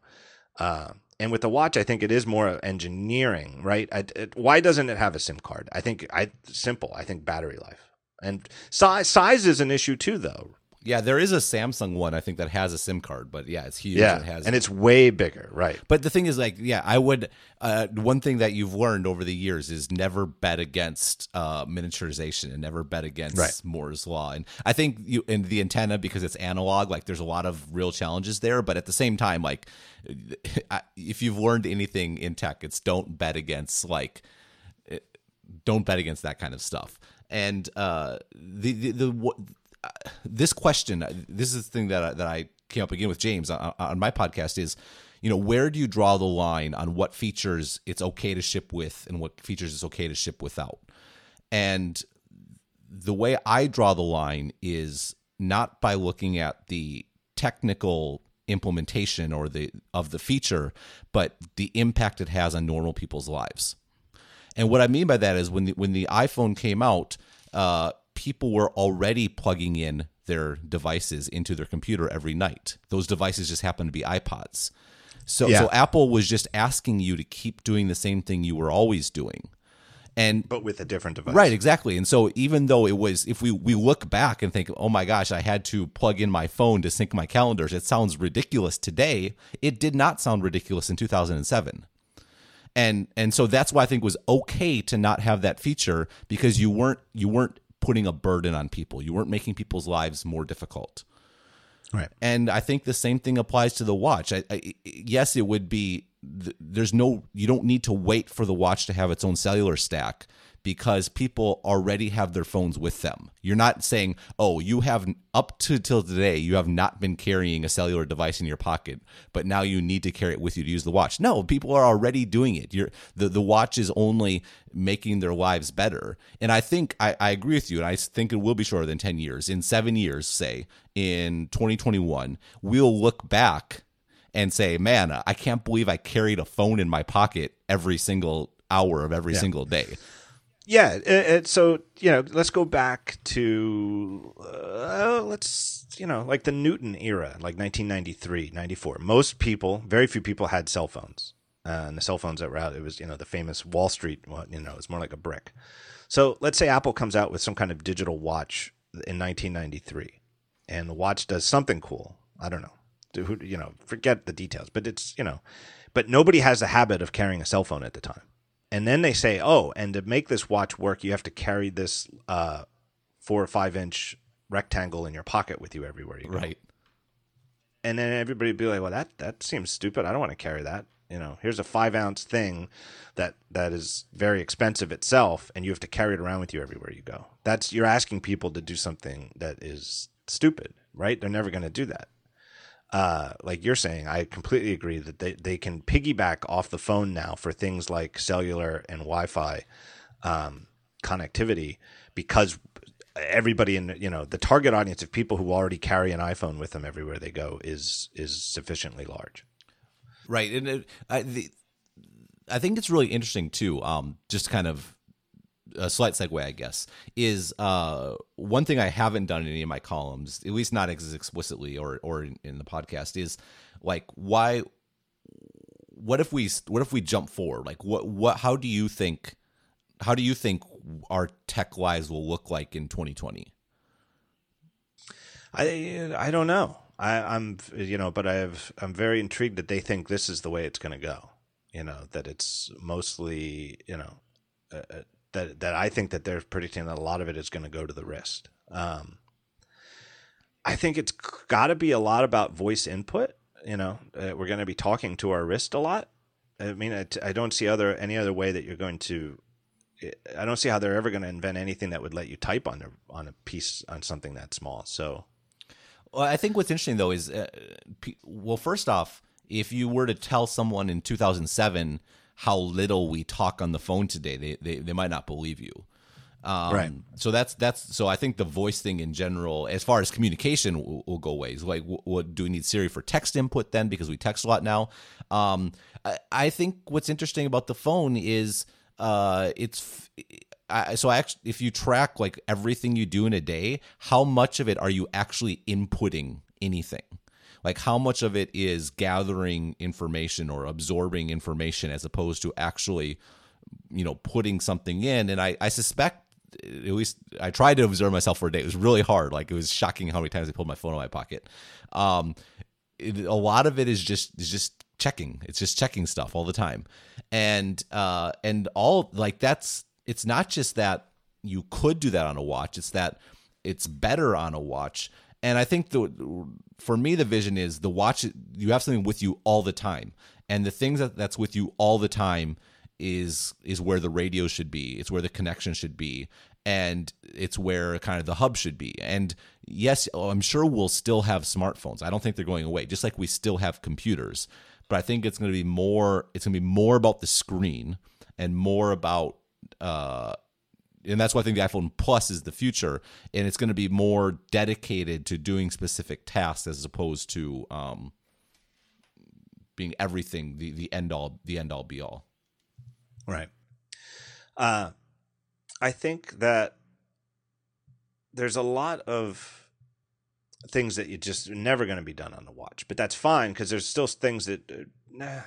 Uh, and with the watch, I think it is more engineering, right? I, it, why doesn't it have a SIM card? I think I simple. I think battery life and size size is an issue too, though. Yeah, there is a Samsung one I think that has a SIM card, but yeah, it's huge. Yeah, It has and it's way bigger, right? But the thing is, like, yeah, I would. Uh, one thing that you've learned over the years is never bet against uh, miniaturization and never bet against Right. Moore's law. And I think you in the antenna because it's analog, like there's a lot of real challenges there. But at the same time, like, *laughs* if you've learned anything in tech, it's don't bet against like don't bet against that kind of stuff. And uh, the the, the this question, this is the thing that I, that I came up again with James on, on my podcast is, you know, where do you draw the line on what features it's okay to ship with and what features it's okay to ship without? And the way I draw the line is not by looking at the technical implementation or the of the feature, but the impact it has on normal people's lives. And what I mean by that is when the, when the iPhone came out, uh, people were already plugging in their devices into their computer every night. Those devices just happened to be iPods. So Yeah. so Apple was just asking you to keep doing the same thing you were always doing. And But with a different device, Right, exactly. And so even though it was if we we look back and think, "Oh my gosh, I had to plug in my phone to sync my calendars." It sounds ridiculous today. It did not sound ridiculous in 2007. And and so that's why I think it was okay to not have that feature because you weren't you weren't putting a burden on people. You weren't making people's lives more difficult. Right. And I think the same thing applies to the watch. I, I, yes, it would be. There's no. You don't need to wait for the watch to have its own cellular stack because people already have their phones with them. You're not saying, "Oh, you have up to till today, you have not been carrying a cellular device in your pocket, but now you need to carry it with you to use the watch." No, people are already doing it. You're the the watch is only making their lives better. And I think I, I agree with you, and I think it will be shorter than ten years. In seven years, say in 2021, we'll look back and say, "Man, I can't believe I carried a phone in my pocket every single hour of every yeah. single day." Yeah. It, it, so you know, let's go back to uh, let's you know, like the Newton era, like 1993, 94. Most people, very few people, had cell phones. Uh, and the cell phones that were out, it was you know the famous Wall Street. You know, it's more like a brick. So let's say Apple comes out with some kind of digital watch in 1993, and the watch does something cool. I don't know, you know, forget the details, but it's you know, but nobody has the habit of carrying a cell phone at the time and then they say, oh, and to make this watch work, you have to carry this uh, four or five inch rectangle in your pocket with you everywhere you go. Right. And then everybody would be like, well, that that seems stupid. I don't want to carry that. You know, here's a five ounce thing that that is very expensive itself, and you have to carry it around with you everywhere you go. That's you're asking people to do something that is stupid, right? They're never going to do that uh, like you're saying, I completely agree that they, they can piggyback off the phone now for things like cellular and Wi-Fi um, connectivity because everybody in you know the target audience of people who already carry an iPhone with them everywhere they go is is sufficiently large. Right, and it, I, the, I think it's really interesting too. Um, just kind of a slight segue, I guess, is uh, one thing I haven't done in any of my columns, at least not as explicitly or or in, in, the podcast, is like why. What if we what if we jump forward? Like what what how do you think how do you think our tech lives will look like in 2020? I I don't know. I, am you know, but I have I'm very intrigued that they think this is the way it's going to go. You know that it's mostly you know uh, that that I think that they're predicting that a lot of it is going to go to the wrist. Um, I think it's got to be a lot about voice input. You know, uh, we're going to be talking to our wrist a lot. I mean, I, I don't see other any other way that you're going to. I don't see how they're ever going to invent anything that would let you type on a on a piece on something that small. So, well, I think what's interesting though is, uh, well, first off, if you were to tell someone in 2007 how little we talk on the phone today, they they, they might not believe you. Um, right. So that's that's so I think the voice thing in general, as far as communication, will, will go ways. Like, what do we need Siri for text input then? Because we text a lot now. Um, I, I think what's interesting about the phone is uh, it's. I, so I actually, if you track like everything you do in a day, how much of it are you actually inputting anything? Like how much of it is gathering information or absorbing information as opposed to actually you know putting something in and i i suspect at least I tried to observe myself for a day. It was really hard. Like it was shocking how many times I pulled my phone out of my pocket. Um, it, a lot of it is just is just checking. It's just checking stuff all the time, and uh, and all like that's. It's not just that you could do that on a watch. It's that it's better on a watch and I think the for me the vision is the watch you have something with you all the time, and the things that that's with you all the time is is where the radio should be. It's where the connection should be, and it's where kind of the hub should be. And yes, I'm sure we'll still have smartphones. I don't think they're going away. Just like we still have computers, but I think it's going to be more. It's going to be more about the screen and more about uh, and that's why I think the iPhone Plus is the future, and it's going to be more dedicated to doing specific tasks as opposed to um, being everything the the end all the end all be all. Right. Uh, I think that there's a lot of things that you just never going to be done on the watch, but that's fine because there's still things that. Uh, nah,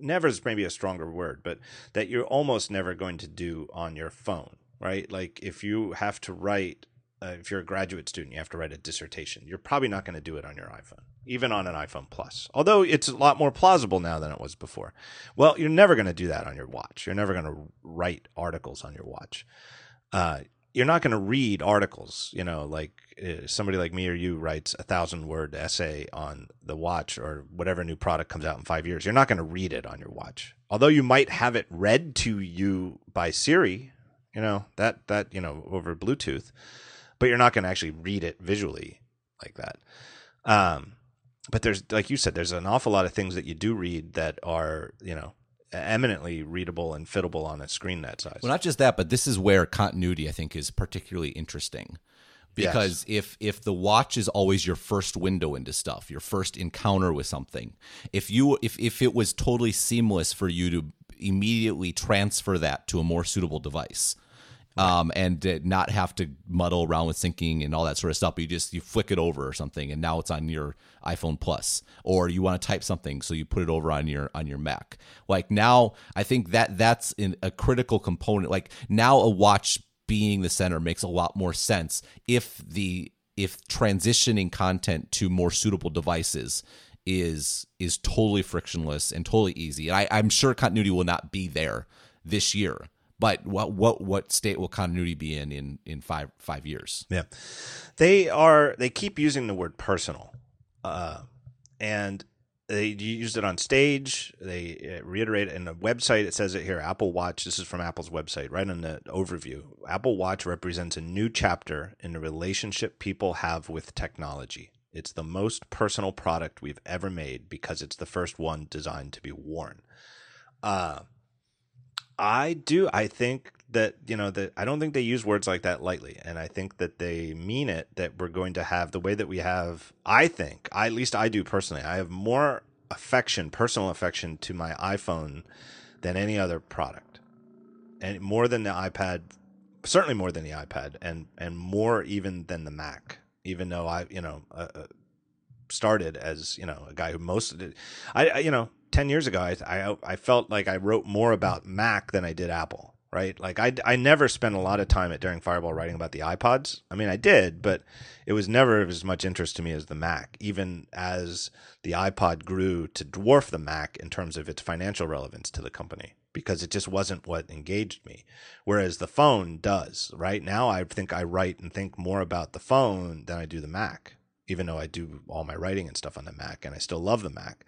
never is maybe a stronger word, but that you're almost never going to do on your phone right? Like if you have to write, uh, if you're a graduate student, you have to write a dissertation. You're probably not going to do it on your iPhone, even on an iPhone Plus. Although it's a lot more plausible now than it was before. Well, you're never going to do that on your watch. You're never going to write articles on your watch. Uh, you're not going to read articles. You know, like uh, somebody like me or you writes a thousand word essay on the watch or whatever new product comes out in five years. You're not going to read it on your watch, although you might have it read to you by Siri. You know that that you know over Bluetooth, but you're not going to actually read it visually like that. Um, but there's like you said, there's an awful lot of things that you do read that are you know eminently readable and fittable on a screen that size. Well, not just that, but this is where continuity I think is particularly interesting. Because yes. if if the watch is always your first window into stuff, your first encounter with something, if you if if it was totally seamless for you to immediately transfer that to a more suitable device, um, and not have to muddle around with syncing and all that sort of stuff. But you just you flick it over or something, and now it's on your iPhone Plus, or you want to type something, so you put it over on your on your Mac. Like now, I think that that's in a critical component. Like now, a watch being the center makes a lot more sense if the if transitioning content to more suitable devices is is totally frictionless and totally easy. And I, I'm sure continuity will not be there this year but what what what state will continuity be in in in five five years? Yeah, they are. They keep using the word personal, uh, and they used it on stage. They uh, reiterate in the website. It says it here. Apple Watch. This is from Apple's website, right in the overview. Apple Watch represents a new chapter in the relationship people have with technology. It's the most personal product we've ever made because it's the first one designed to be worn. Uh, I do. I think that you know that I don't think they use words like that lightly, and I think that they mean it. That we're going to have the way that we have. I think, I, at least I do personally. I have more affection, personal affection, to my iPhone than any other product, and more than the iPad. Certainly more than the iPad, and and more even than the Mac. Even though I, you know, uh, uh started as you know a guy who most I, I you know 10 years ago, I, I, I felt like I wrote more about Mac than I did Apple, right? Like I, I never spent a lot of time at Daring Fireball writing about the iPods. I mean, I did, but it was never of as much interest to me as the Mac, even as the iPod grew to dwarf the Mac in terms of its financial relevance to the company because it just wasn't what engaged me. Whereas the phone does, right? Now I think I write and think more about the phone than I do the Mac, even though I do all my writing and stuff on the Mac and I still love the Mac.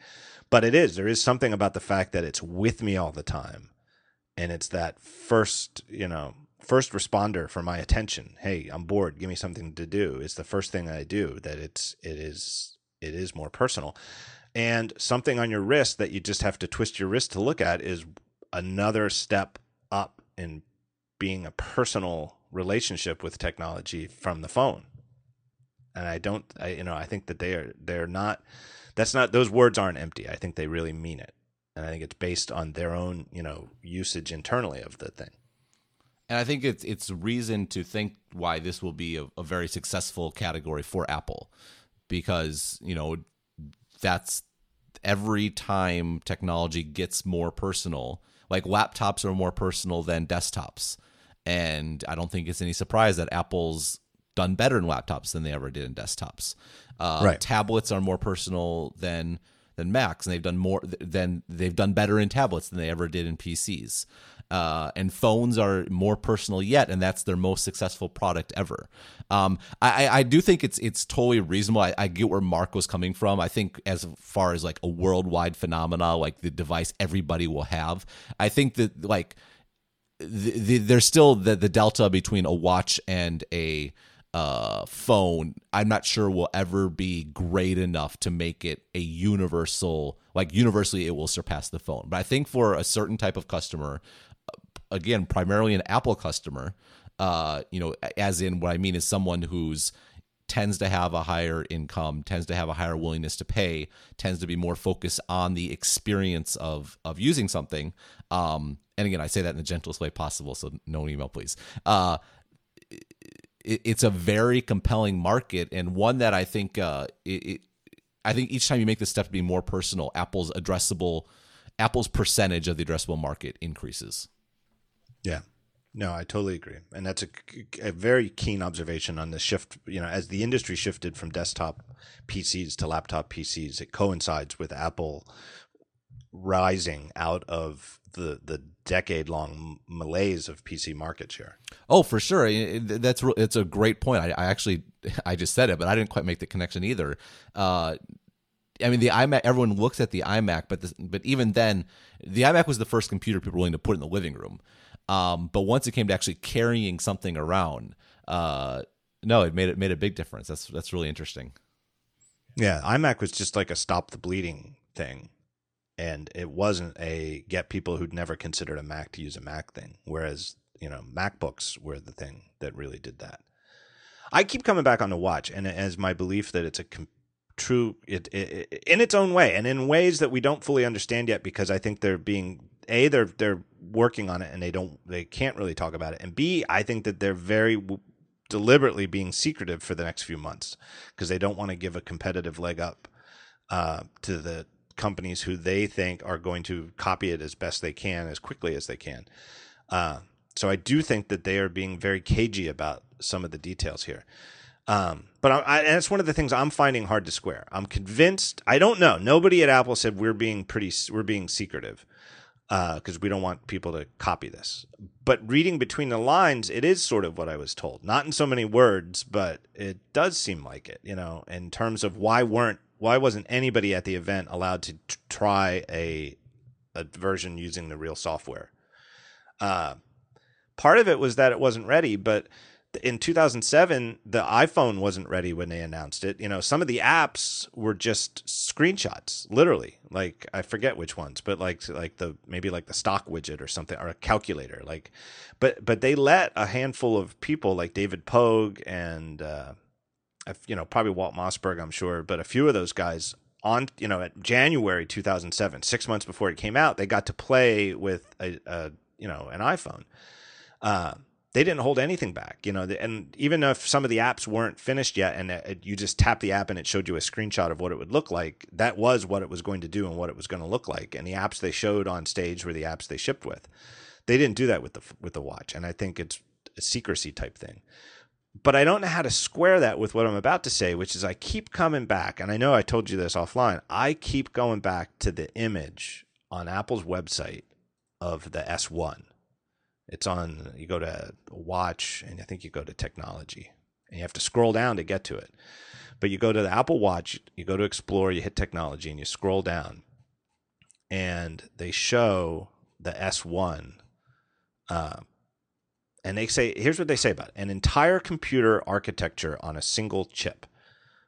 But it is. There is something about the fact that it's with me all the time. And it's that first, you know, first responder for my attention. Hey, I'm bored. Give me something to do. It's the first thing I do that it's it is it is more personal. And something on your wrist that you just have to twist your wrist to look at is another step up in being a personal relationship with technology from the phone. And I don't I you know, I think that they are they're not that's not those words aren't empty. I think they really mean it, and I think it's based on their own you know usage internally of the thing. And I think it's it's reason to think why this will be a, a very successful category for Apple, because you know that's every time technology gets more personal. Like laptops are more personal than desktops. And I don't think it's any surprise that Apple's done better in laptops than they ever did in desktops. Uh, right. Tablets are more personal than than Macs, and they've done more than they've done better in tablets than they ever did in PCs. Uh, and phones are more personal yet, and that's their most successful product ever. Um, I, I do think it's it's totally reasonable. I, I, get where Mark was coming from. I think as far as like a worldwide phenomena, like the device everybody will have, I think that like the, the, there's still the the delta between a watch and a uh, phone, I'm not sure will ever be great enough to make it a universal, like universally, it will surpass the phone. But I think for a certain type of customer, again, primarily an Apple customer, uh, you know, as in what I mean is someone who's tends to have a higher income, tends to have a higher willingness to pay, tends to be more focused on the experience of of using something. Um, and again, I say that in the gentlest way possible, so no email, please. Uh, it's a very compelling market and one that I think uh, it, it, I think each time you make the step to be more personal, Apple's addressable Apple's percentage of the addressable market increases. Yeah. No, I totally agree. And that's a, a very keen observation on the shift, you know, as the industry shifted from desktop PCs to laptop PCs, it coincides with Apple rising out of the the decade long malaise of PC market share. Oh, for sure. That's it's a great point. I, I, actually *laughs* I just said it, but I didn't quite make the connection either. Uh, I mean, the iMac. Everyone looks at the iMac, but the, but even then, the iMac was the first computer people were willing to put in the living room. Um, but once it came to actually carrying something around, uh, no, it made it made a big difference. That's that's really interesting. Yeah, iMac was just like a stop the bleeding thing, and it wasn't a get people who'd never considered a Mac to use a Mac thing. Whereas you know MacBooks were the thing that really did that. I keep coming back on the watch, and as my belief that it's a com- true it, it, it, in its own way, and in ways that we don't fully understand yet, because I think they're being a they're they're working on it and they don't they can't really talk about it, and b I think that they're very deliberately being secretive for the next few months because they don't want to give a competitive leg up uh, to the companies who they think are going to copy it as best they can as quickly as they can. Uh, so I do think that they are being very cagey about some of the details here. Um, but I, I, and it's one of the things I'm finding hard to square. I'm convinced. I don't know. Nobody at Apple said we're being pretty. We're being secretive because uh, we don't want people to copy this. But reading between the lines, it is sort of what I was told. Not in so many words, but it does seem like it. You know, in terms of why weren't why wasn't anybody at the event allowed to t- try a a version using the real software? Uh, part of it was that it wasn't ready, but in 2007 the iphone wasn't ready when they announced it you know some of the apps were just screenshots literally like i forget which ones but like like the maybe like the stock widget or something or a calculator like but but they let a handful of people like david pogue and uh you know probably walt mossberg i'm sure but a few of those guys on you know at january 2007 six months before it came out they got to play with a, a you know an iphone uh, they didn't hold anything back, you know. And even if some of the apps weren't finished yet, and it, you just tap the app and it showed you a screenshot of what it would look like, that was what it was going to do and what it was going to look like. And the apps they showed on stage were the apps they shipped with. They didn't do that with the with the watch, and I think it's a secrecy type thing. But I don't know how to square that with what I'm about to say, which is I keep coming back, and I know I told you this offline. I keep going back to the image on Apple's website of the S1 it's on, you go to watch and I think you go to technology and you have to scroll down to get to it. But you go to the Apple Watch, you go to explore, you hit technology and you scroll down and they show the S1. Uh, and they say, here's what they say about it an entire computer architecture on a single chip.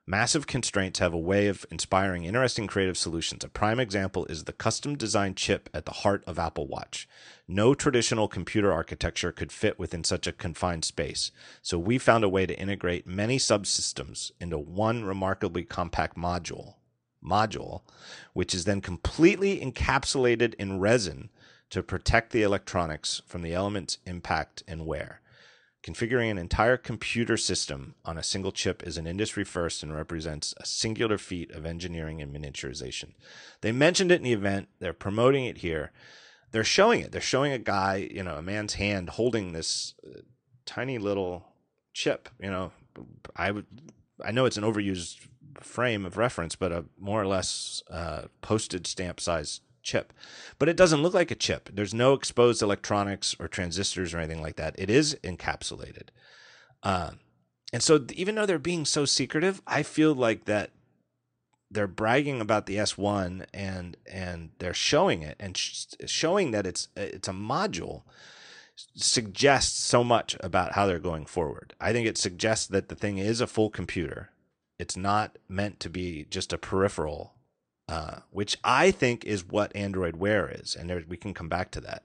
Massive constraints have a way of inspiring interesting creative solutions. A prime example is the custom designed chip at the heart of Apple Watch. No traditional computer architecture could fit within such a confined space, so we found a way to integrate many subsystems into one remarkably compact module, module, which is then completely encapsulated in resin to protect the electronics from the element's impact and wear. Configuring an entire computer system on a single chip is an industry first and represents a singular feat of engineering and miniaturization. They mentioned it in the event, they're promoting it here. They're showing it. They're showing a guy, you know, a man's hand holding this uh, tiny little chip, you know. I would I know it's an overused frame of reference, but a more or less uh, postage stamp size chip, but it doesn't look like a chip. There's no exposed electronics or transistors or anything like that. It is encapsulated. Uh, and so, even though they're being so secretive, I feel like that they're bragging about the S1 and and they're showing it and sh- showing that it's it's a module suggests so much about how they're going forward. I think it suggests that the thing is a full computer. It's not meant to be just a peripheral uh, which I think is what Android Wear is, and there, we can come back to that.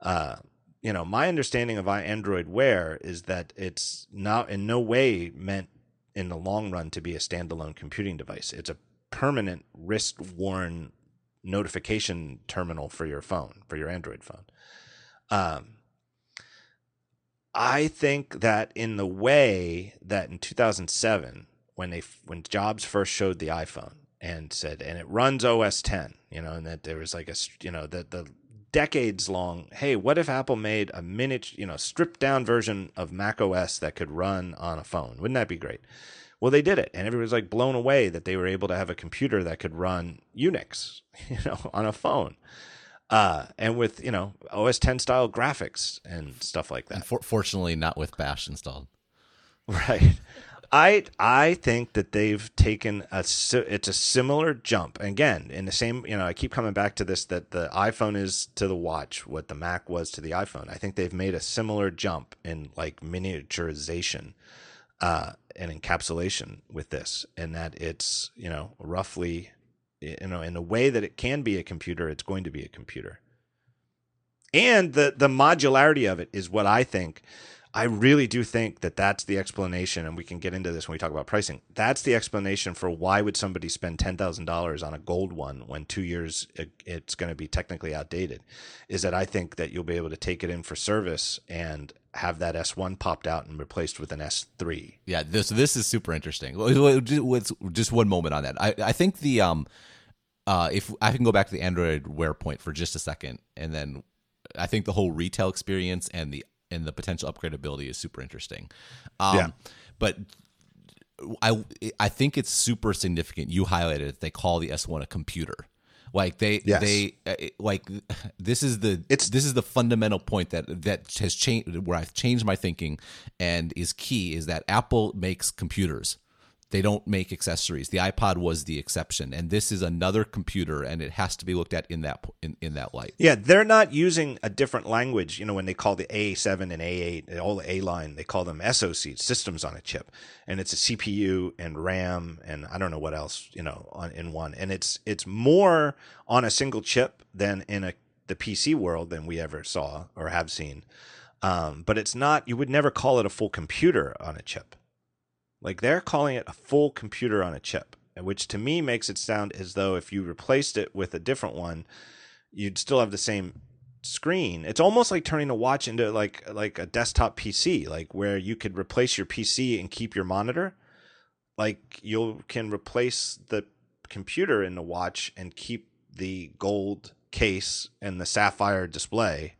Uh, you know, my understanding of Android Wear is that it's not in no way meant in the long run to be a standalone computing device. It's a permanent wrist worn notification terminal for your phone, for your Android phone. Um, I think that in the way that in 2007, when they when Jobs first showed the iPhone, and said, and it runs OS 10, you know, and that there was like a, you know, that the decades long, hey, what if Apple made a minute, you know, stripped down version of Mac OS that could run on a phone? Wouldn't that be great? Well, they did it, and everybody was like blown away that they were able to have a computer that could run Unix, *laughs* you know, on a phone. uh, and with you know OS 10 style graphics and stuff like that. For- fortunately, not with Bash installed. *laughs* Right. I I think that they've taken a it's a similar jump. Again, in the same, you know, I keep coming back to this that the iPhone is to the watch what the Mac was to the iPhone. I think they've made a similar jump in like miniaturization uh, and encapsulation with this, and that it's you know roughly you know in the way that it can be a computer, it's going to be a computer. And the the modularity of it is what I think I really do think that that's the explanation, and we can get into this when we talk about pricing. That's the explanation for why would somebody spend ten thousand dollars on a gold one when two years it's going to be technically outdated. Is that I think that you'll be able to take it in for service and have that S1 popped out and replaced with an S3. Yeah, this this is super interesting. Just one moment on that. I I think the um uh if I can go back to the Android Wear point for just a second, and then I think the whole retail experience and the and the potential upgradability is super interesting. Um, yeah. But I I think it's super significant. You highlighted it. They call the S1 a computer. Like they yes. they uh, like this is the it's this is the fundamental point that that has changed where I've changed my thinking and is key is that Apple makes computers. They don't make accessories. The iPod was the exception, and this is another computer, and it has to be looked at in that in, in that light. Yeah, they're not using a different language. You know, when they call the A7 and A8, all the A line, they call them SoC, systems on a chip, and it's a CPU and RAM and I don't know what else. You know, on, in one, and it's it's more on a single chip than in a the PC world than we ever saw or have seen. Um, but it's not. You would never call it a full computer on a chip. Like they're calling it a full computer on a chip, which to me makes it sound as though if you replaced it with a different one, you'd still have the same screen. It's almost like turning a watch into like like a desktop PC, like where you could replace your PC and keep your monitor. Like you can replace the computer in the watch and keep the gold case and the sapphire display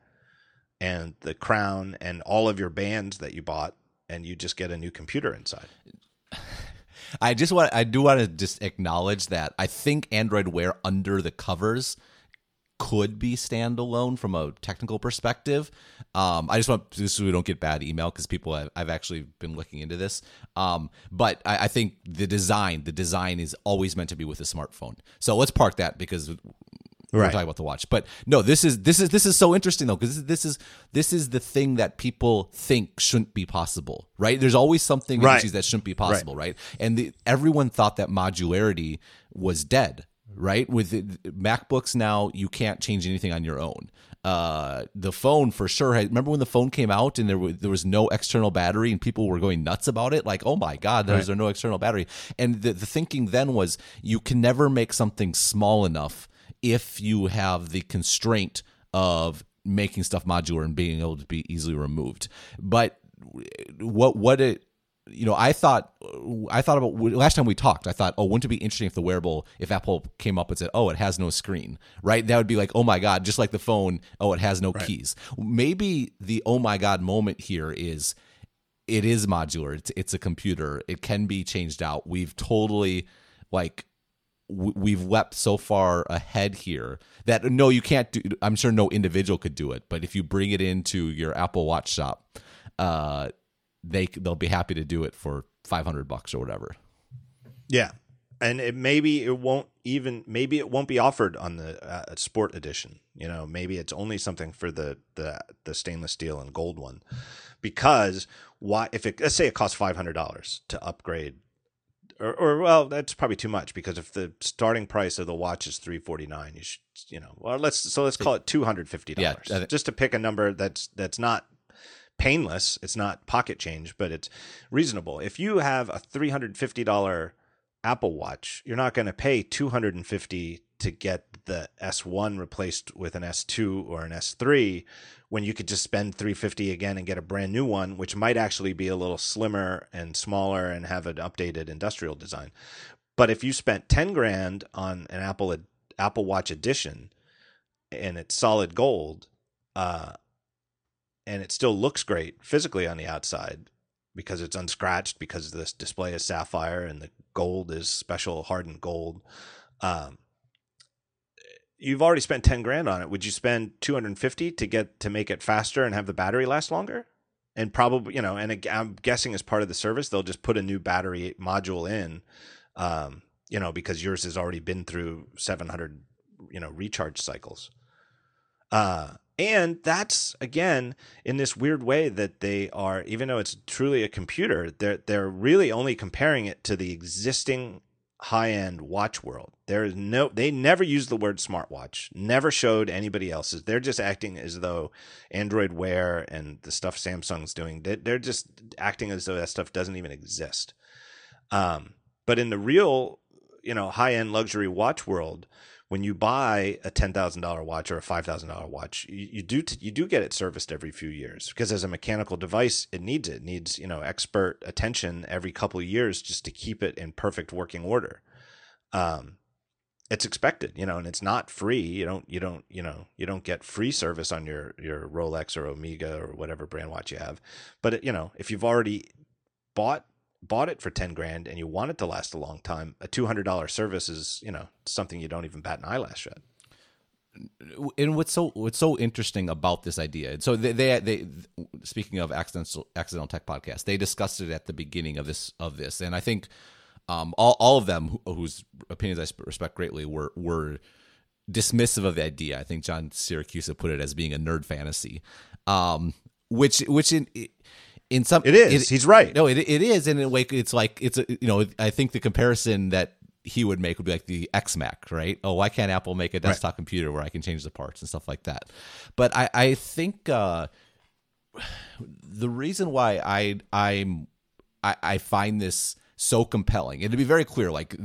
and the crown and all of your bands that you bought and you just get a new computer inside. *laughs* I just want I do want to just acknowledge that I think Android Wear under the covers could be standalone from a technical perspective. Um, I just want just so we don't get bad email because people have, I've actually been looking into this. Um, but I, I, think the design, the design is always meant to be with a smartphone. So let's park that because Right. We're talking about the watch, but no, this is this is this is so interesting though because this is this is this is the thing that people think shouldn't be possible, right? There's always something right. that shouldn't be possible, right? right? And the, everyone thought that modularity was dead, right? With it, MacBooks now, you can't change anything on your own. Uh, the phone for sure. Had, remember when the phone came out and there was, there was no external battery and people were going nuts about it? Like, oh my god, there's right. no external battery. And the the thinking then was you can never make something small enough if you have the constraint of making stuff modular and being able to be easily removed. But what what it you know, I thought I thought about last time we talked. I thought, oh, wouldn't it be interesting if the wearable, if Apple came up and said, oh, it has no screen, right? That would be like, oh my god, just like the phone. Oh, it has no right. keys. Maybe the oh my god moment here is, it is modular. It's it's a computer. It can be changed out. We've totally like we've leapt so far ahead here that no you can't do i'm sure no individual could do it but if you bring it into your apple watch shop uh they they'll be happy to do it for 500 bucks or whatever. Yeah. And it maybe it won't even maybe it won't be offered on the uh, sport edition you know maybe it's only something for the the the stainless steel and gold one. Because why if it let's say it costs $500 to upgrade or, or well, that's probably too much because if the starting price of the watch is three forty nine, you should, you know, well, let's so let's call it two hundred fifty dollars, yeah, just to pick a number that's that's not painless. It's not pocket change, but it's reasonable. If you have a three hundred fifty dollar Apple Watch, you're not going to pay two hundred and fifty to get the S1 replaced with an S2 or an S3 when you could just spend 350 again and get a brand new one which might actually be a little slimmer and smaller and have an updated industrial design. But if you spent 10 grand on an apple apple watch edition and it's solid gold uh, and it still looks great physically on the outside because it's unscratched because this display is sapphire and the gold is special hardened gold um, you've already spent 10 grand on it. Would you spend 250 to get to make it faster and have the battery last longer? And probably, you know, and I'm guessing as part of the service, they'll just put a new battery module in, um, you know, because yours has already been through 700, you know, recharge cycles. Uh, and that's again in this weird way that they are, even though it's truly a computer, they're they're really only comparing it to the existing high-end watch world. There is no they never use the word smartwatch. Never showed anybody else's. They're just acting as though Android Wear and the stuff Samsung's doing, they're just acting as though that stuff doesn't even exist. Um, but in the real, you know, high-end luxury watch world, when you buy a ten thousand dollar watch or a five thousand dollar watch, you, you do t- you do get it serviced every few years because as a mechanical device, it needs it. it needs you know expert attention every couple years just to keep it in perfect working order. Um, it's expected, you know, and it's not free. You don't you don't you know you don't get free service on your your Rolex or Omega or whatever brand watch you have. But it, you know, if you've already bought bought it for 10 grand and you want it to last a long time, a $200 service is, you know, something you don't even bat an eyelash at. And what's so what's so interesting about this idea? And so they, they, they speaking of accidental accidental tech podcast, they discussed it at the beginning of this of this, and I think um, all all of them whose opinions I respect greatly were were dismissive of the idea. I think John Siracusa put it as being a nerd fantasy, um, which which in in some it is. It, He's right. No, it it is, and in a way, it's like it's a, you know I think the comparison that he would make would be like the XMac, right? Oh, why can't Apple make a desktop right. computer where I can change the parts and stuff like that? But I I think uh, *sighs* the reason why I I'm I, I find this so compelling. To be very clear, like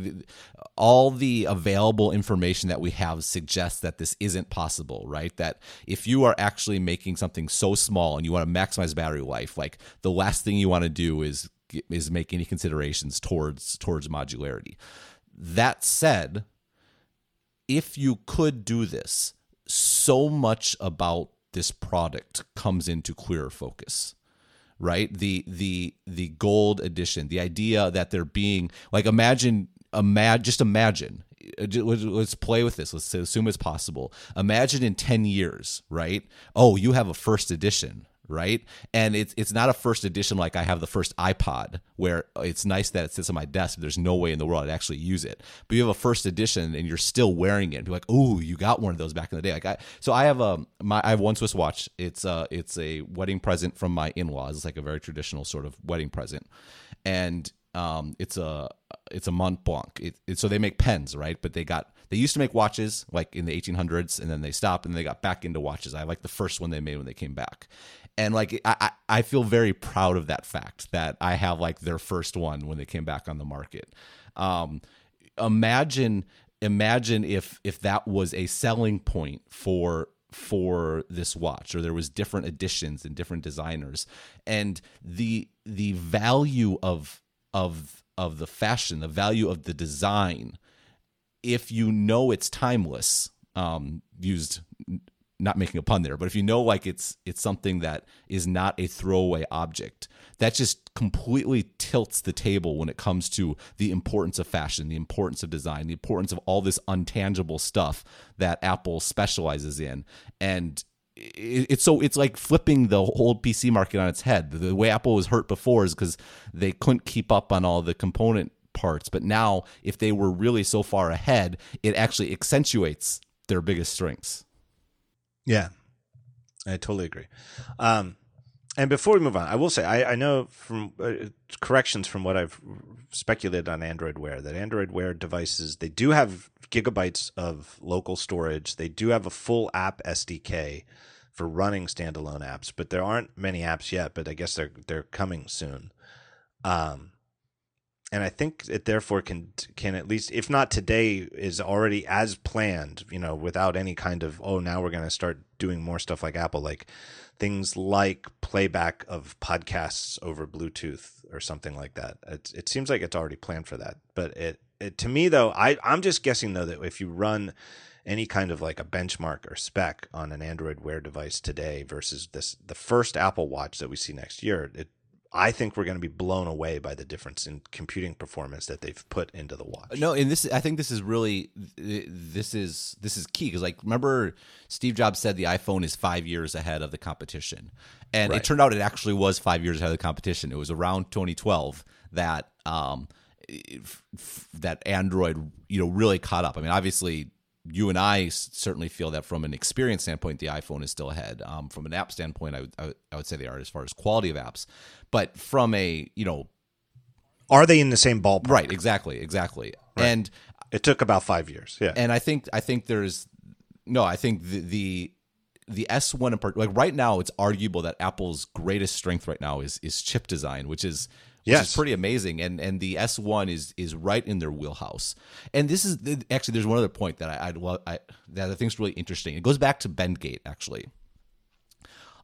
all the available information that we have suggests that this isn't possible, right? That if you are actually making something so small and you want to maximize battery life, like the last thing you want to do is is make any considerations towards towards modularity. That said, if you could do this, so much about this product comes into clearer focus right? The the the gold edition, the idea that they're being like imagine imagine just imagine uh, let's play with this let's assume it's possible imagine in 10 years right oh you have a first edition right? And it's it's not a first edition like I have the first iPod where it's nice that it sits on my desk. But there's no way in the world I'd actually use it. But you have a first edition and you're still wearing it. You're like, oh, you got one of those back in the day. Like I, so I have a my I have one Swiss watch. It's uh it's a wedding present from my in-laws. It's like a very traditional sort of wedding present, and um it's a it's a Montblanc. It, it, so they make pens, right? But they got they used to make watches like in the 1800s, and then they stopped and they got back into watches. I like the first one they made when they came back, and like I, I feel very proud of that fact that I have like their first one when they came back on the market. Um, imagine imagine if if that was a selling point for for this watch or there was different editions and different designers and the the value of of of the fashion the value of the design if you know it's timeless um used not making a pun there, but if you know like it's it's something that is not a throwaway object, that just completely tilts the table when it comes to the importance of fashion, the importance of design, the importance of all this untangible stuff that Apple specializes in. And it's so it's like flipping the whole PC market on its head. The way Apple was hurt before is because they couldn't keep up on all the component parts, but now if they were really so far ahead, it actually accentuates their biggest strengths. Yeah, I totally agree. Um, and before we move on, I will say I, I know from uh, corrections from what I've speculated on Android Wear that Android Wear devices they do have gigabytes of local storage. They do have a full app SDK for running standalone apps, but there aren't many apps yet. But I guess they're they're coming soon. Um, and I think it therefore can can at least, if not today, is already as planned. You know, without any kind of oh, now we're going to start doing more stuff like Apple, like things like playback of podcasts over Bluetooth or something like that. It, it seems like it's already planned for that. But it, it to me though, I I'm just guessing though that if you run any kind of like a benchmark or spec on an Android Wear device today versus this the first Apple Watch that we see next year, it I think we're going to be blown away by the difference in computing performance that they've put into the watch. No, and this I think this is really this is this is key because like remember Steve Jobs said the iPhone is five years ahead of the competition, and Right. it turned out it actually was five years ahead of the competition. It was around 2012 that um that Android you know really caught up. I mean, obviously. You and I certainly feel that from an experience standpoint, the iPhone is still ahead. Um, from an app standpoint, I would, I would I would say they are as far as quality of apps. But from a you know Are they in the same ballpark? right, exactly, exactly, and It took about five years. Yeah. and I think I think there's no, I think the the the S one in part, like right now, it's arguable that Apple's greatest strength right now is is chip design, which is Yes. is pretty amazing, and and the S one is is right in their wheelhouse. And this is actually there's one other point that I I'd, well, I that I think is really interesting. It goes back to Bendgate actually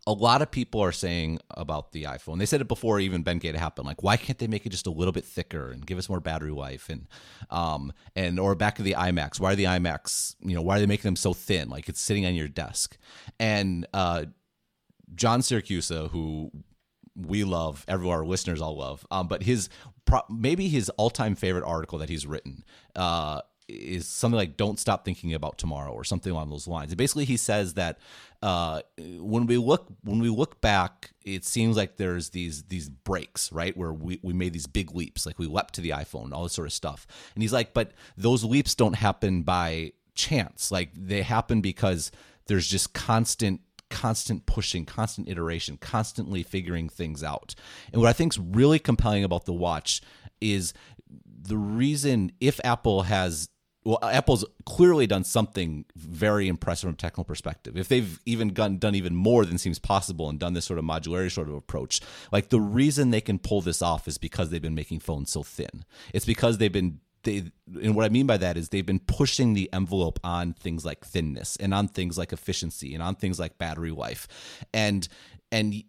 a lot of people are saying about the iPhone. They said it before even Bendgate happened. Like, why can't they make it just a little bit thicker and give us more battery life? And um and or back to the iMacs. Why are the iMacs? You know, why are they making them so thin? Like it's sitting on your desk. And uh, John Siracusa, who we love, every our listeners all love, um, but his maybe his all time favorite article that he's written. Uh, is something like "Don't stop thinking about tomorrow" or something along those lines. And basically, he says that uh, when we look when we look back, it seems like there's these these breaks, right, where we, we made these big leaps, like we leapt to the iPhone, all this sort of stuff. And he's like, but those leaps don't happen by chance. Like they happen because there's just constant constant pushing, constant iteration, constantly figuring things out. And what I think is really compelling about the watch is the reason if Apple has well, Apple's clearly done something very impressive from a technical perspective. If they've even done, done even more than seems possible and done this sort of modularity sort of approach, like the reason they can pull this off is because they've been making phones so thin. It's because they've been they and what I mean by that is they've been pushing the envelope on things like thinness and on things like efficiency and on things like battery life, and and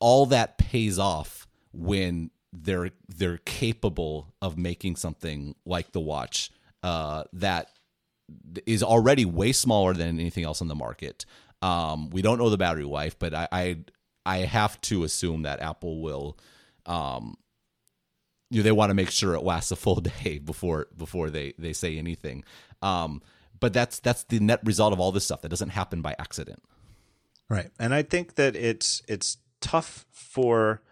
all that pays off when they're they're capable of making something like the watch uh, that is already way smaller than anything else on the market. Um, we don't know the battery life, but I, I I have to assume that Apple will um, you know, they want to make sure it lasts a full *laughs* day before before they they say anything. Um, but that's that's the net result of all this stuff. That doesn't happen by accident. Right. And I think that it's it's tough for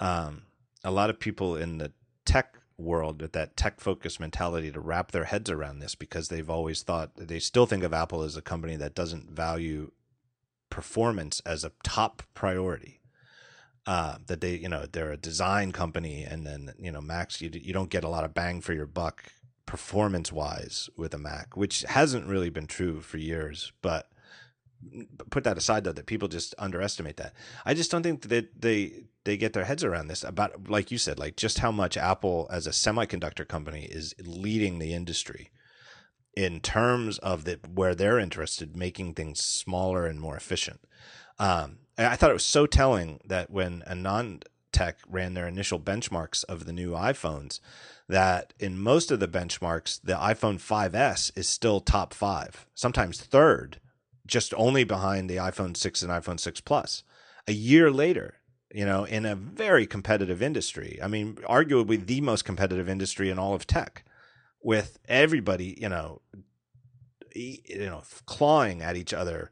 um, a lot of people in the tech world with that tech focused mentality to wrap their heads around this because they've always thought they still think of Apple as a company that doesn't value performance as a top priority. Uh, that they, you know, they're a design company, and then you know, Macs, you you don't get a lot of bang for your buck performance wise with a Mac, which hasn't really been true for years. But put that aside though that people just underestimate that i just don't think that they they get their heads around this about like you said like just how much apple as a semiconductor company is leading the industry in terms of the where they're interested making things smaller and more efficient um, i thought it was so telling that when anon tech ran their initial benchmarks of the new iphones that in most of the benchmarks the iphone 5s is still top five sometimes third just only behind the iPhone 6 and iPhone 6 Plus. A year later, you know, in a very competitive industry. I mean, arguably the most competitive industry in all of tech, with everybody, you know, you know, clawing at each other,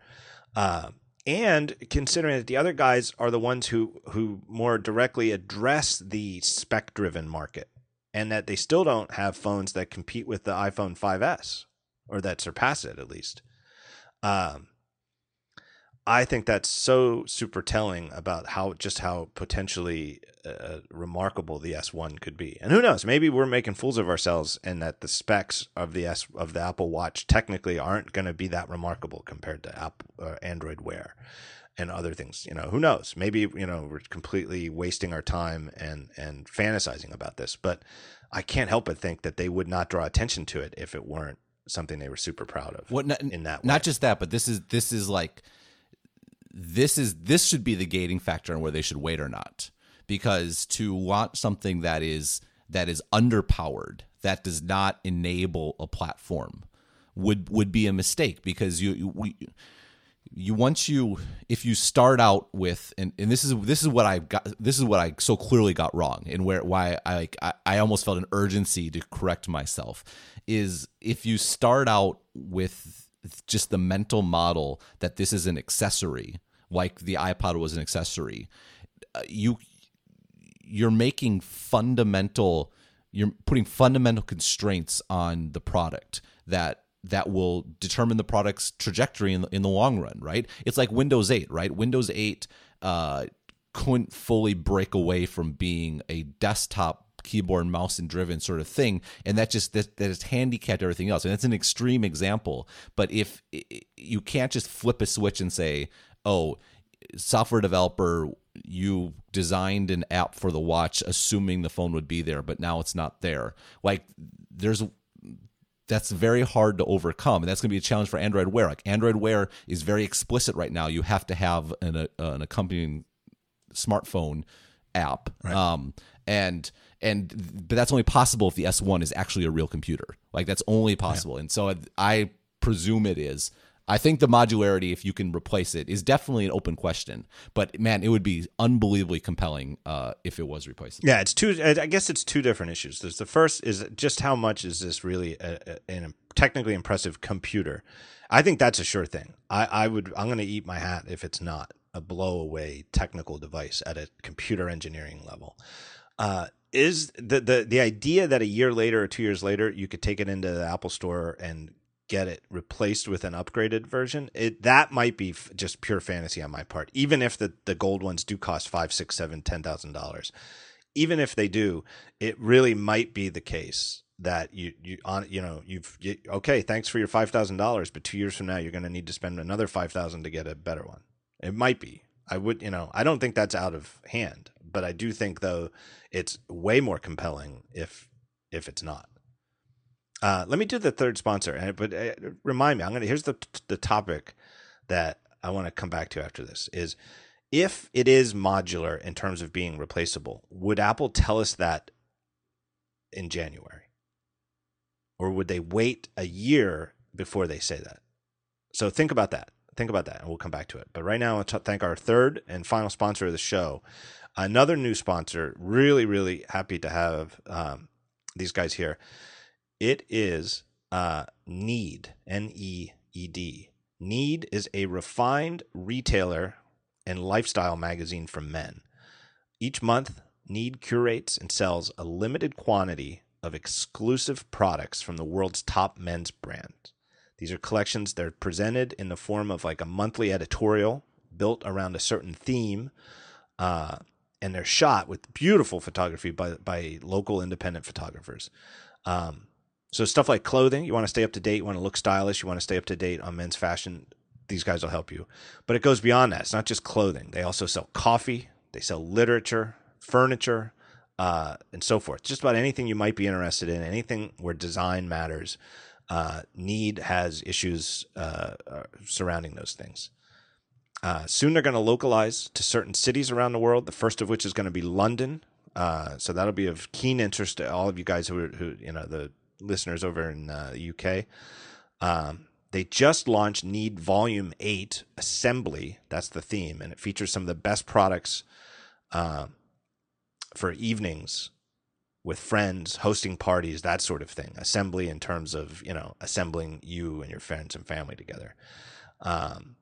uh, and considering that the other guys are the ones who who more directly address the spec-driven market, and that they still don't have phones that compete with the iPhone 5s or that surpass it at least. Um, I think that's so super telling about how just how potentially uh, remarkable the S1 could be. And who knows, maybe we're making fools of ourselves and that the specs of the S of the Apple Watch technically aren't going to be that remarkable compared to Apple uh, Android Wear and other things. You know, who knows? Maybe you know we're completely wasting our time and and fantasizing about this, but I can't help but think that they would not draw attention to it if it weren't something they were super proud of What not, in that way. not just that, but this is this is like this is this should be the gating factor on where they should wait or not. Because to want something that is that is underpowered, that does not enable a platform, would would be a mistake because you, you we, you once you if you start out with and, and this is this is what I got this is what I so clearly got wrong and where why I like I, I almost felt an urgency to correct myself is if you start out with just the mental model that this is an accessory like the iPod was an accessory uh, you you're making fundamental you're putting fundamental constraints on the product that that will determine the product's trajectory in the, in the long run, right? It's like Windows 8, right? Windows 8 uh, couldn't fully break away from being a desktop keyboard mouse and driven sort of thing and that just that, that has handicapped everything else and it's an extreme example but if you can't just flip a switch and say oh software developer you designed an app for the watch assuming the phone would be there but now it's not there. Like there's that's very hard to overcome and that's going to be a challenge for android wear. Like android wear is very explicit right now. You have to have an, a, an accompanying smartphone app. Right. um, and and but that's only possible if the s1 is actually a real computer. Like that's only possible. Yeah. and so i presume it is I think the modularity, if you can replace it, is definitely an open question. But man, it would be unbelievably compelling uh, if it was replaced. Yeah, it's two. I guess it's two different issues. There's the first is just how much is this really a, a, a technically impressive computer? I think that's a sure thing. I, I would. I'm going to eat my hat if it's not a blow away technical device at a computer engineering level. Uh, is the, the the idea that a year later or two years later you could take it into the Apple Store and get it replaced with an upgraded version, it that might be f- just pure fantasy on my part. Even if the the gold ones do cost five, six, seven, ten thousand dollars, even if they do, it really might be the case that you you on you know you've you, okay, thanks for your five thousand dollars, but two years from now you're going to need to spend another five thousand to get a better one. It might be. I would you know I don't think that's out of hand, but I do think though it's way more compelling if if it's not. Uh, let me do the third sponsor, but uh, remind me. I'm gonna. Here's the the topic that I want to come back to after this is if it is modular in terms of being replaceable. Would Apple tell us that in January, or would they wait a year before they say that? So think about that. Think about that, and we'll come back to it. But right now, I want to thank our third and final sponsor of the show, another new sponsor. Really, really happy to have um, these guys here. It is uh, Need, N E E D. Need is a refined retailer and lifestyle magazine for men. Each month, Need curates and sells a limited quantity of exclusive products from the world's top men's brands. These are collections that are presented in the form of like a monthly editorial built around a certain theme, uh, and they're shot with beautiful photography by by local independent photographers. Um, so stuff like clothing, you want to stay up to date, you want to look stylish, you want to stay up to date on men's fashion. These guys will help you. But it goes beyond that. It's not just clothing. They also sell coffee, they sell literature, furniture, uh, and so forth. Just about anything you might be interested in, anything where design matters. Uh, need has issues uh, uh surrounding those things. Uh, soon they're going to localize to certain cities around the world. The first of which is going to be London. Uh, so that'll be of keen interest to all of you guys who, who you know, the listeners over in uh, the UK. Um, they just launched Need Volume 8 Assembly. That's the theme. And it features some of the best products uh, for evenings with friends, hosting parties, that sort of thing. Assembly in terms of, you know, assembling you and your friends and family together. Um,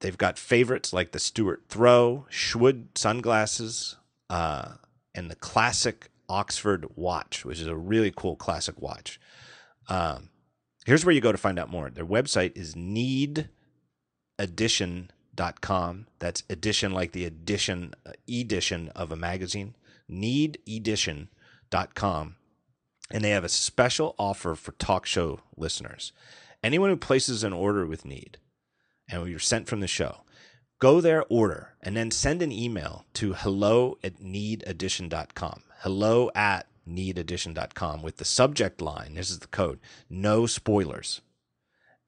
they've got favorites like the Stuart Throw, Shwood sunglasses, uh, and the classic Oxford watch, which is a really cool classic watch. Um, here's where you go to find out more. Their website is neededition.com. That's edition like the edition, uh, edition of a magazine. Neededition.com. And they have a special offer for talk show listeners. Anyone who places an order with Need and you're sent from the show, go there, order, and then send an email to hello at neededition.com hello at neededition.com with the subject line. This is the code no spoilers.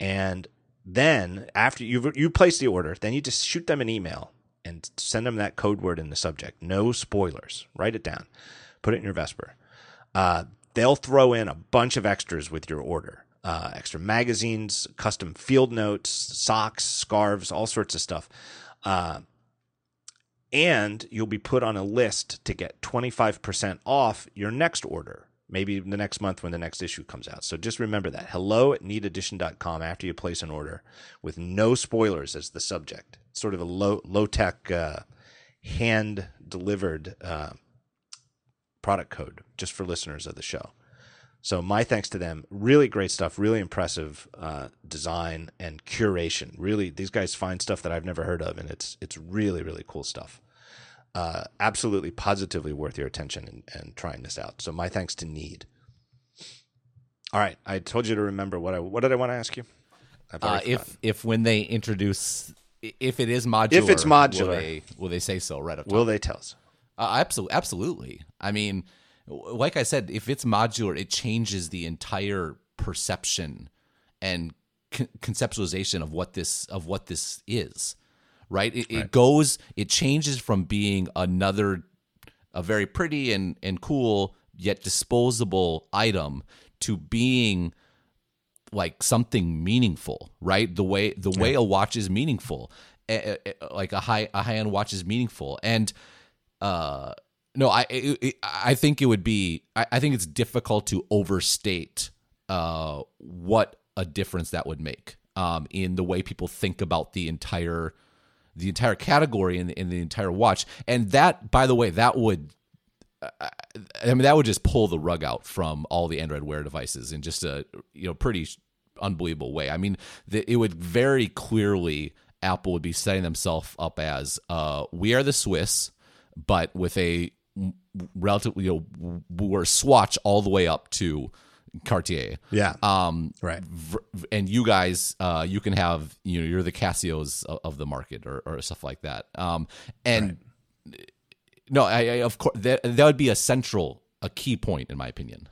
And then after you you place the order, then you just shoot them an email and send them that code word in the subject. No spoilers. Write it down. Put it in your Vesper. Uh, they'll throw in a bunch of extras with your order. uh, extra magazines, custom field notes, socks, scarves, all sorts of stuff. Uh, and you'll be put on a list to get 25% off your next order, maybe the next month when the next issue comes out. So just remember that. Hello at neededition.com after you place an order with no spoilers as the subject. sort of a low, low tech, uh, hand delivered uh, product code just for listeners of the show. So my thanks to them. Really great stuff. Really impressive uh, design and curation. Really, these guys find stuff that I've never heard of, and it's it's really really cool stuff. Uh, absolutely, positively worth your attention and, and trying this out. So my thanks to Need. All right, I told you to remember what I what did I want to ask you? Uh, if if when they introduce if it is modular, if it's modular, will they, will they say so right up top? Will they tell us? Uh, absolutely, absolutely. I mean, like I said, if it's modular, it changes the entire perception and con- conceptualization of what this of what this is. Right? It, right? it goes, it changes from being another a very pretty and and cool yet disposable item to being like something meaningful, right? The way the way a watch is meaningful, like a high a high end watch is meaningful, and uh no, I it, I think it would be. I, I, think it's difficult to overstate uh, what a difference that would make um, in the way people think about the entire the entire category the, in the entire watch. And that, by the way, that would. I mean, that would just pull the rug out from all the Android Wear devices in just a you know pretty unbelievable way. I mean, the, it would very clearly Apple would be setting themselves up as uh, we are the Swiss, but with a relatively you know were Swatch all the way up to Cartier. Yeah. Um. Right. and you guys, uh, you can have you know you're the Casios of the market or, or stuff like that. Um. And right. no, I, I of course that that would be a central a key point in my opinion.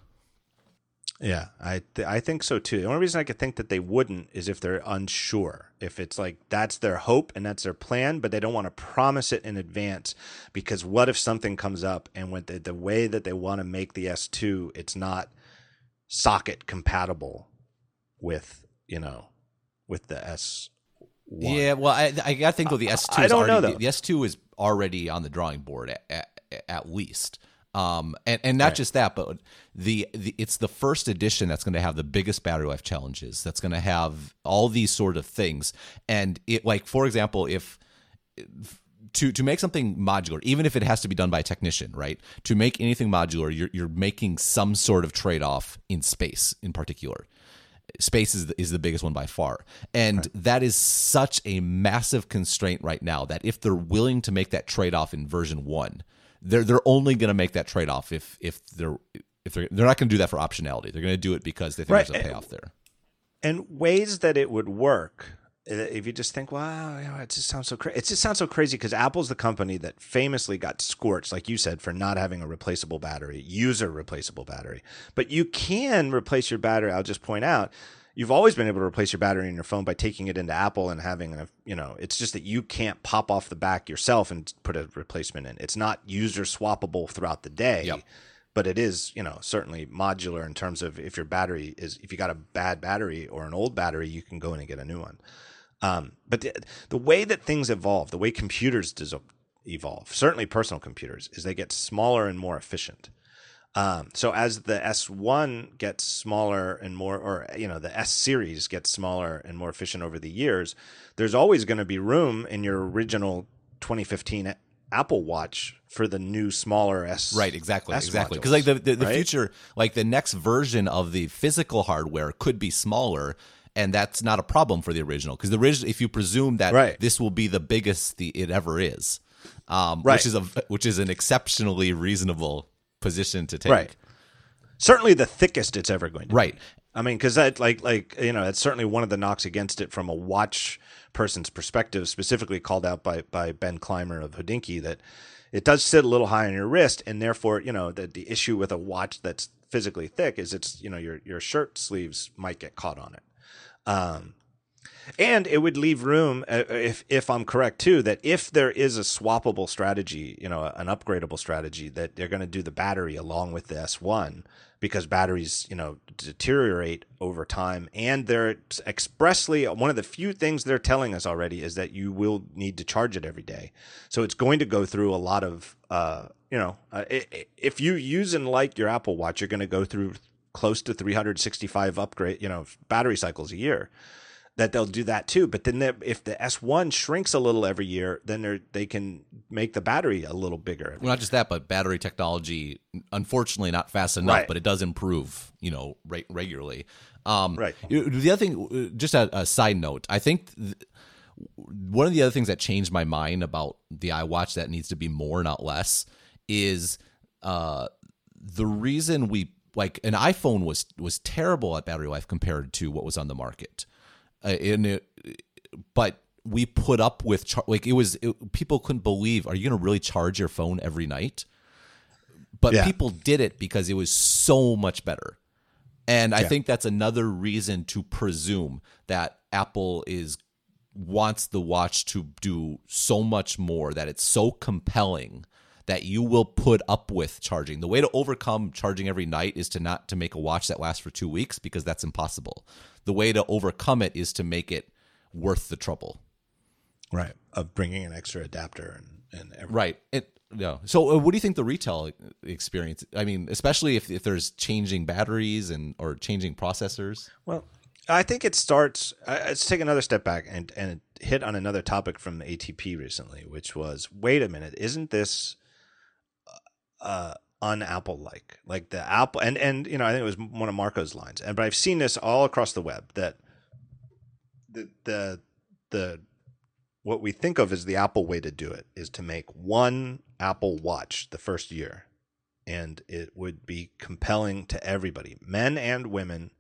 Yeah, I th- I think so too. The only reason I could think that they wouldn't is if they're unsure. If it's like that's their hope and that's their plan, but they don't want to promise it in advance because what if something comes up and with the, the way that they want to make the S2, it's not socket compatible with, you know, with the S one. yeah, well, I I got to think though the S two. I don't already, know though. The S two is already on the drawing board at, at, at least. Um, and, and not right. just that, but the, the it's the first edition that's going to have the biggest battery life challenges. That's going to have all these sort of things. And it like for example, if to to make something modular, even if it has to be done by a technician, right? To make anything modular, you're you're making some sort of trade off in space, in particular. Space is the, is the biggest one by far, and right. that is such a massive constraint right now that if they're willing to make that trade off in version one, they're they're only going to make that trade off if if they're if they're they're not going to do that for optionality. They're going to do it because they think right. there's a payoff there. And ways that it would work, uh, if you just think, wow, you know, it just sounds so crazy. It just sounds so crazy because Apple's the company that famously got scorched, like you said, for not having a replaceable battery, user replaceable battery. But you can replace your battery. I'll just point out you've always been able to replace your battery in your phone by taking it into Apple and having a, you know, it's just that you can't pop off the back yourself and put a replacement in. It's not user swappable throughout the day. Yep. But it is, you know, certainly modular in terms of if your battery is, if you got a bad battery or an old battery, you can go in and get a new one. Um, but the, the way that things evolve, the way computers evolve, certainly personal computers, is they get smaller and more efficient. Um, so as the S1 gets smaller and more, or you know, the S series gets smaller and more efficient over the years, there's always going to be room in your original 2015 Apple Watch for the new smaller S. Right, exactly, S exactly. Because like the the, the right? future, like the next version of the physical hardware could be smaller, and that's not a problem for the original. Because the original, if you presume that right. this will be the biggest the, it ever is, um, right. which is a which is an exceptionally reasonable position to take. Right. Certainly the thickest it's ever going to right. Be. I mean, because that, like, like you know, that's certainly one of the knocks against it from a watch person's perspective, specifically called out by by Ben Clymer of Hodinkee, that it does sit a little high on your wrist, and therefore, you know, the the issue with a watch that's physically thick is it's you know your your shirt sleeves might get caught on it. Um, and it would leave room uh, if if I'm correct too that if there is a swappable strategy, you know, an upgradable strategy that they're going to do the battery along with the S1 because batteries, you know, deteriorate over time. And they're expressly one of the few things they're telling us already is that you will need to charge it every day. So it's going to go through a lot of, uh, you know, uh, if you use and like your Apple Watch, you're going to go through close to 365 upgrade, you know, battery cycles a year that they'll do that too. But then if the S1 shrinks a little every year, then they they can make the battery a little bigger. Well, not just that, but battery technology, unfortunately, not fast enough, right. but it does improve, you know, re- regularly. Um, right. The other thing, just a, a side note, I think. Th- one of the other things that changed my mind about the iWatch that needs to be more, not less, is uh, the reason we like an iPhone was was terrible at battery life compared to what was on the market uh, in it, but we put up with char- like it was it, people couldn't believe are you going to really charge your phone every night but yeah. people did it because it was so much better and i yeah. think that's another reason to presume that apple is wants the watch to do so much more that it's so compelling that you will put up with charging. The way to overcome charging every night is to not to make a watch that lasts for 2 weeks because that's impossible. The way to overcome it is to make it worth the trouble. Right. Of bringing an extra adapter and and everything. Right. It no. So, uh, what do you think the retail experience? I mean, especially if, if there's changing batteries and or changing processors. Well, I think it starts. Uh, let's take another step back and and hit on another topic from ATP recently, which was: wait a minute, isn't this uh, un-Apple like, like the Apple, and and you know, I think it was one of Marco's lines, and but I've seen this all across the web that the the the what we think of as the Apple way to do it is to make one Apple Watch the first year, and it would be compelling to everybody, men and women.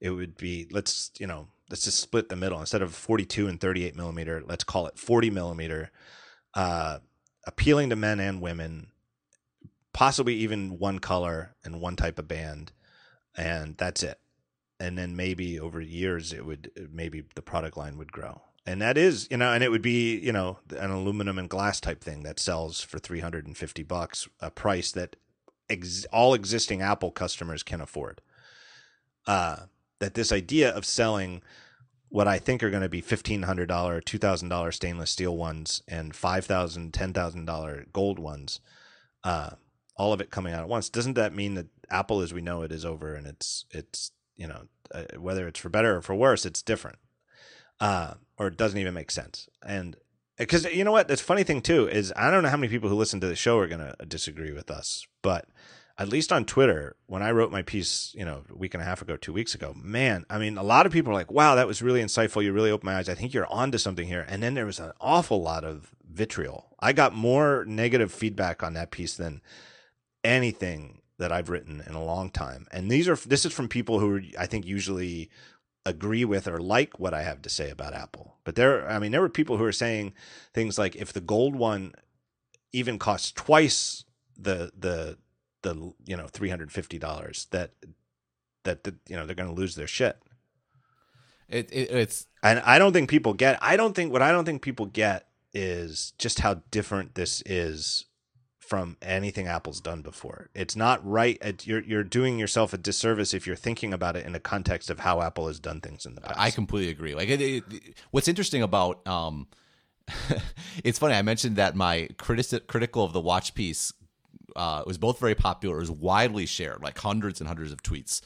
It would be let's you know let's just split the middle instead of 42 and 38 millimeter. Let's call it 40 millimeter. Uh, appealing to men and women possibly even one color and one type of band, and that's it. And then maybe over years, it would maybe the product line would grow, and that is you know, and it would be you know an aluminum and glass type thing that sells for three hundred and fifty bucks, a price that ex- all existing Apple customers can afford. Uh, that this idea of selling what I think are going to be fifteen hundred dollar, two thousand dollar stainless steel ones and five thousand, ten thousand dollar gold ones, uh, all of it coming out at once, doesn't that mean that Apple as we know it is over and it's it's you know uh, whether it's for better or for worse, it's different, uh, or it doesn't even make sense. And because you know what, the funny thing too is I don't know how many people who listen to the show are going to disagree with us, but at least on Twitter, when I wrote my piece, you know, a week and a half ago, two weeks ago, man, I mean, a lot of people are like, wow, that was really insightful. You really opened my eyes. I think you're onto something here. And then there was an awful lot of vitriol. I got more negative feedback on that piece than anything that I've written in a long time. And these are this is from people who I think usually agree with or like what I have to say about Apple. But there I mean there were people who are saying things like if the gold one even costs twice the the the you know $350 that that the, you know they're going to lose their shit. It, it, it's and I don't think people get I don't think what I don't think people get is just how different this is from anything Apple's done before. It's not right. You're you're doing yourself a disservice if you're thinking about it in the context of how Apple has done things in the past. I completely agree. Like, it, it, what's interesting about um, *laughs* it's funny. I mentioned that my criti- critical of the watch piece uh, was both very popular. It was widely shared, like hundreds and hundreds of tweets.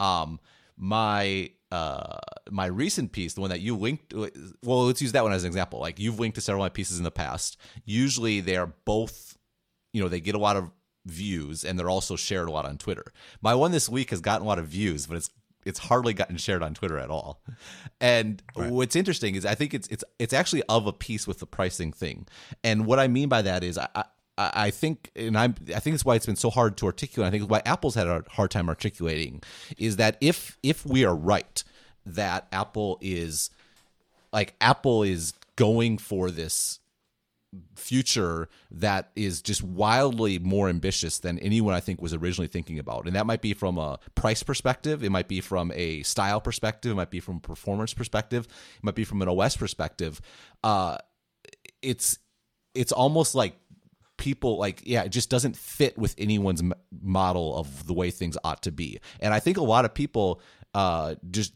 Um, my uh, my recent piece, the one that you linked, well, let's use that one as an example. Like you've linked to several of my pieces in the past. Usually, they are both you know they get a lot of views and they're also shared a lot on Twitter. My one this week has gotten a lot of views, but it's it's hardly gotten shared on Twitter at all. And right. what's interesting is I think it's it's it's actually of a piece with the pricing thing. And what I mean by that is I, I I think, and I'm, I think it's why it's been so hard to articulate. I think why Apple's had a hard time articulating is that if if we are right that Apple is like Apple is going for this future that is just wildly more ambitious than anyone I think was originally thinking about. And that might be from a price perspective, it might be from a style perspective, it might be from a performance perspective, it might be from an OS perspective. Uh, it's it's almost like people like yeah it just doesn't fit with anyone's model of the way things ought to be and i think a lot of people uh just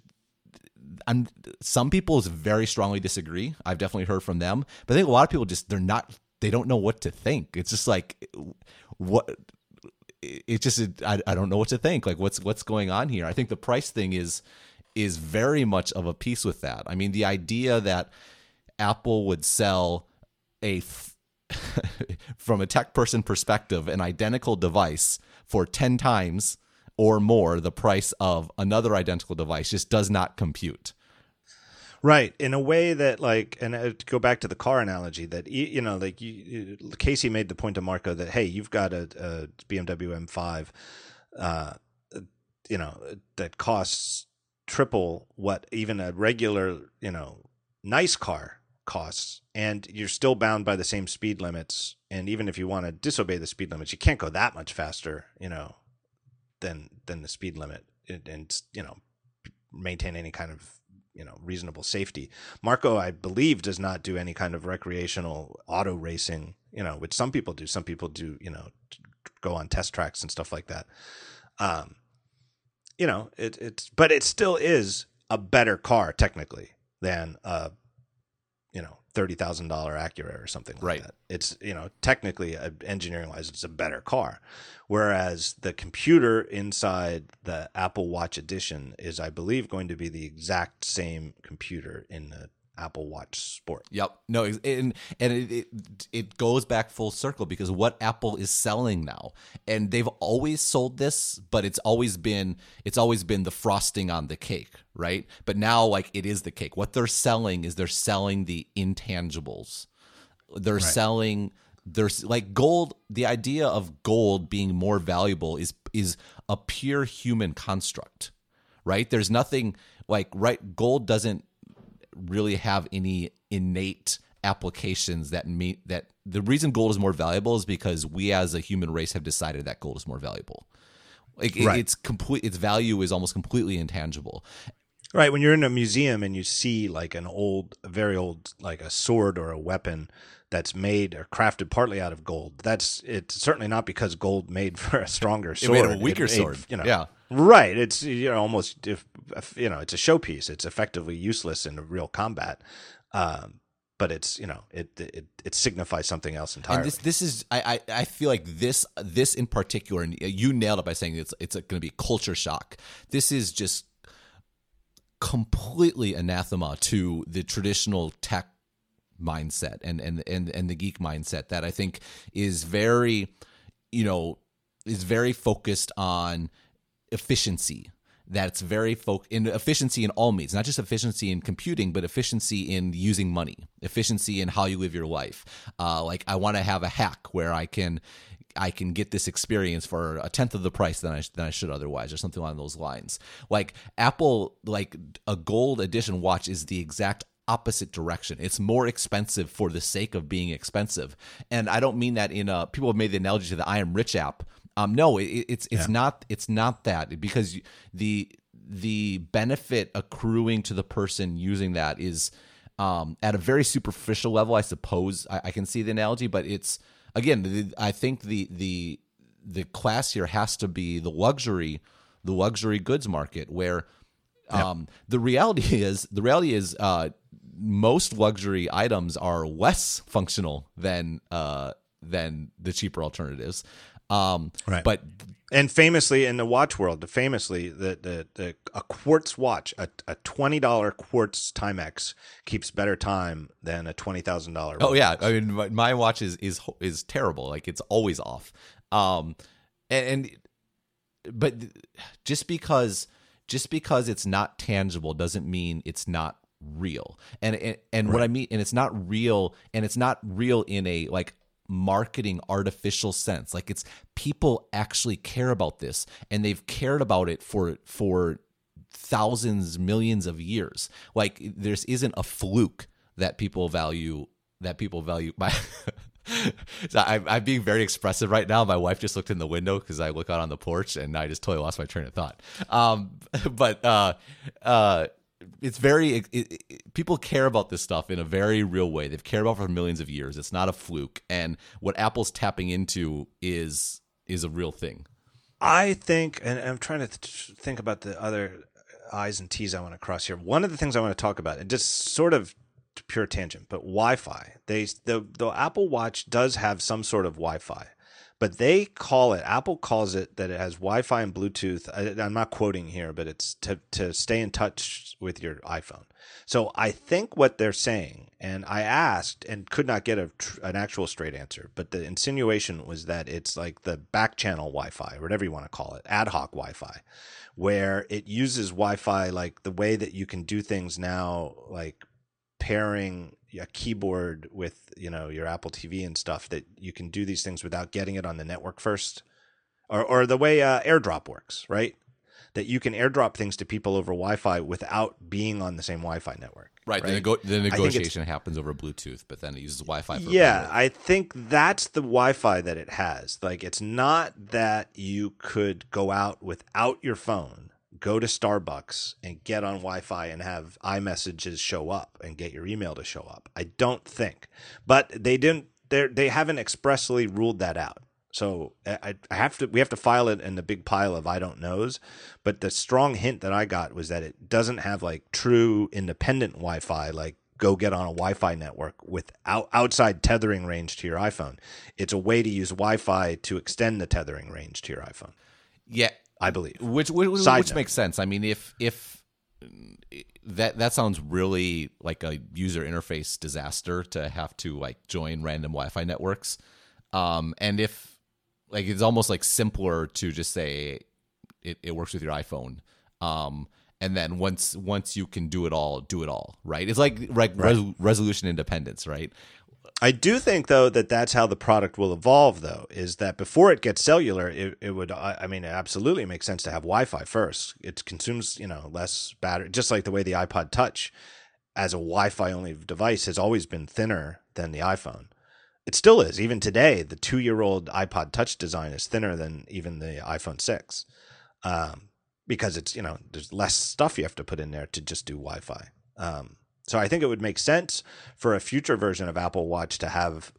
I'm some people very strongly disagree. I've definitely heard from them but i think a lot of people just they're not they don't know what to think. It's just like what it just I, I don't know what to think. Like what's what's going on here? I think the price thing is is very much of a piece with that. I mean the idea that apple would sell a *laughs* from a tech person perspective, an identical device for 10 times or more the price of another identical device just does not compute. Right, in a way that like, and uh, go back to the car analogy, that you know, like you, Casey made the point to Marco that hey, you've got a, a BMW M5, uh, you know, that costs triple what even a regular, you know, nice car costs. And you're still bound by the same speed limits. And even if you want to disobey the speed limits you can't go that much faster you know than than the speed limit and, and you know maintain any kind of you know reasonable safety. Marco i believe does not do any kind of recreational auto racing you know which some people do. Some people do you know go on test tracks and stuff like that. Um you know it, it's but it still is a better car technically than a thirty thousand dollar Acura or something like right. that. It's you know technically uh, engineering wise, it's a better car. Whereas the computer inside the Apple Watch Edition is, I believe, going to be the exact same computer in the Apple Watch Sport. Yep. No, and and it, it, it goes back full circle because what Apple is selling now, and they've always sold this, but it's always been it's always been the frosting on the cake, right? But now like it is the cake. What they're selling is they're selling the intangibles. They're right. selling there's like gold the idea of gold being more valuable is is a pure human construct right there's nothing like right gold doesn't really have any innate applications that meet that the reason gold is more valuable is because we as a human race have decided that gold is more valuable. Like right. it's complete its value is almost completely intangible. Right when you're in a museum and you see like an old very old like a sword or a weapon that's made or crafted partly out of gold that's it's certainly not because gold made *laughs* for a stronger sword it made a weaker it sword. you know yeah Right. It's you know almost if, you know it's a showpiece. It's effectively useless in a real combat. Um, but it's you know it it it signifies something else entirely. And this this is I, I I feel like this this in particular, and you nailed it by saying it's it's going to be culture shock. This is just completely anathema to the traditional tech mindset and and and and the geek mindset that I think is very you know is very focused on efficiency that's very folk in efficiency in all means, not just efficiency in computing, but efficiency in using money, efficiency in how you live your life. Uh, like I want to have a hack where I can I can get this experience for a tenth of the price than I than I should otherwise, or something along those lines. Like Apple, like a gold edition watch is the exact opposite direction. It's more expensive for the sake of being expensive, and I don't mean that in a. People have made the analogy to the I am rich app um, no, it, it's it's yeah. not it's not that because the the benefit accruing to the person using that is um, at a very superficial level. I suppose I, I can see the analogy, but it's again, the, I think the the the class here has to be the luxury the luxury goods market where um, the reality *laughs* is the reality is uh, most luxury items are less functional than uh, than the cheaper alternatives. Um, right. But and famously in the watch world, famously the the, the a quartz watch, a, a twenty dollar quartz Timex keeps better time than a twenty thousand dollar. Oh yeah, I mean my, my, watch is is is terrible. Like it's always off. Um, and, and but just because just because it's not tangible doesn't mean it's not real. And and, and right. what I mean, and it's not real, and it's not real in a like marketing artificial sense. Like it's people actually care about this and they've cared about it for for thousands, millions of years. Like this isn't a fluke that people value that people value by *laughs* so I'm, I'm, being very expressive right now. My wife just looked in the window because I look out on the porch and I just totally lost my train of thought. Um, *laughs* but uh, uh, it's very it, it, people care about this stuff in a very real way. They've cared about for millions of years. It's not a fluke, and what Apple's tapping into is is a real thing. I think, and I'm trying to th- think about the other I's and T's I want to cross here. One of the things I want to talk about, and just sort of pure tangent, but Wi-Fi. They the the Apple Watch does have some sort of Wi-Fi, but they call it Apple calls it that it has Wi-Fi and Bluetooth. I, I'm not quoting here, but it's to to stay in touch with your iPhone. So I think what they're saying, and I asked and could not get a, an actual straight answer, but the insinuation was that it's like the back channel Wi-Fi, or whatever you want to call it, ad hoc Wi-Fi, where it uses Wi-Fi like the way that you can do things now, like pairing a keyboard with you know your Apple TV and stuff that you can do these things without getting it on the network first, or or the way uh, AirDrop works, right? That you can AirDrop things to people over Wi-Fi without being on the same Wi-Fi network. Right. right? The, nego- the negotiation happens over Bluetooth, but then it uses Wi-Fi. For yeah, I think that's the Wi-Fi that it has. Like, it's not that you could go out without your phone go to Starbucks and get on Wi-Fi and have iMessages show up and get your email to show up. I don't think, but they didn't. They they haven't expressly ruled that out. So I, I have to. We have to file it in the big pile of I don't knows. But the strong hint that I got was that it doesn't have like true independent Wi-Fi, like go get on a Wi-Fi network without outside tethering range to your iPhone. It's a way to use Wi-Fi to extend the tethering range to your iPhone. Yeah, I believe. Which which, which makes sense. I mean, if if that that sounds really like a user interface disaster to have to like join random Wi-Fi networks, um, and if like it's almost like simpler to just say it, it works with your iPhone. Um, and then once once you can do it all, do it all, right? It's like like right. Res- resolution independence, right? I do think though that that's how the product will evolve though is that before it gets cellular it, it would I mean it absolutely makes sense to have Wi-Fi first. It consumes you know less battery just like the way the iPod touch as a Wi-Fi only device has always been thinner than the iPhone. It still is. Even today the 2-year-old iPod touch design is thinner than even the iPhone 6 um, because it's you know there's less stuff you have to put in there to just do Wi-Fi. Um, so I think it would make sense for a future version of Apple Watch to have,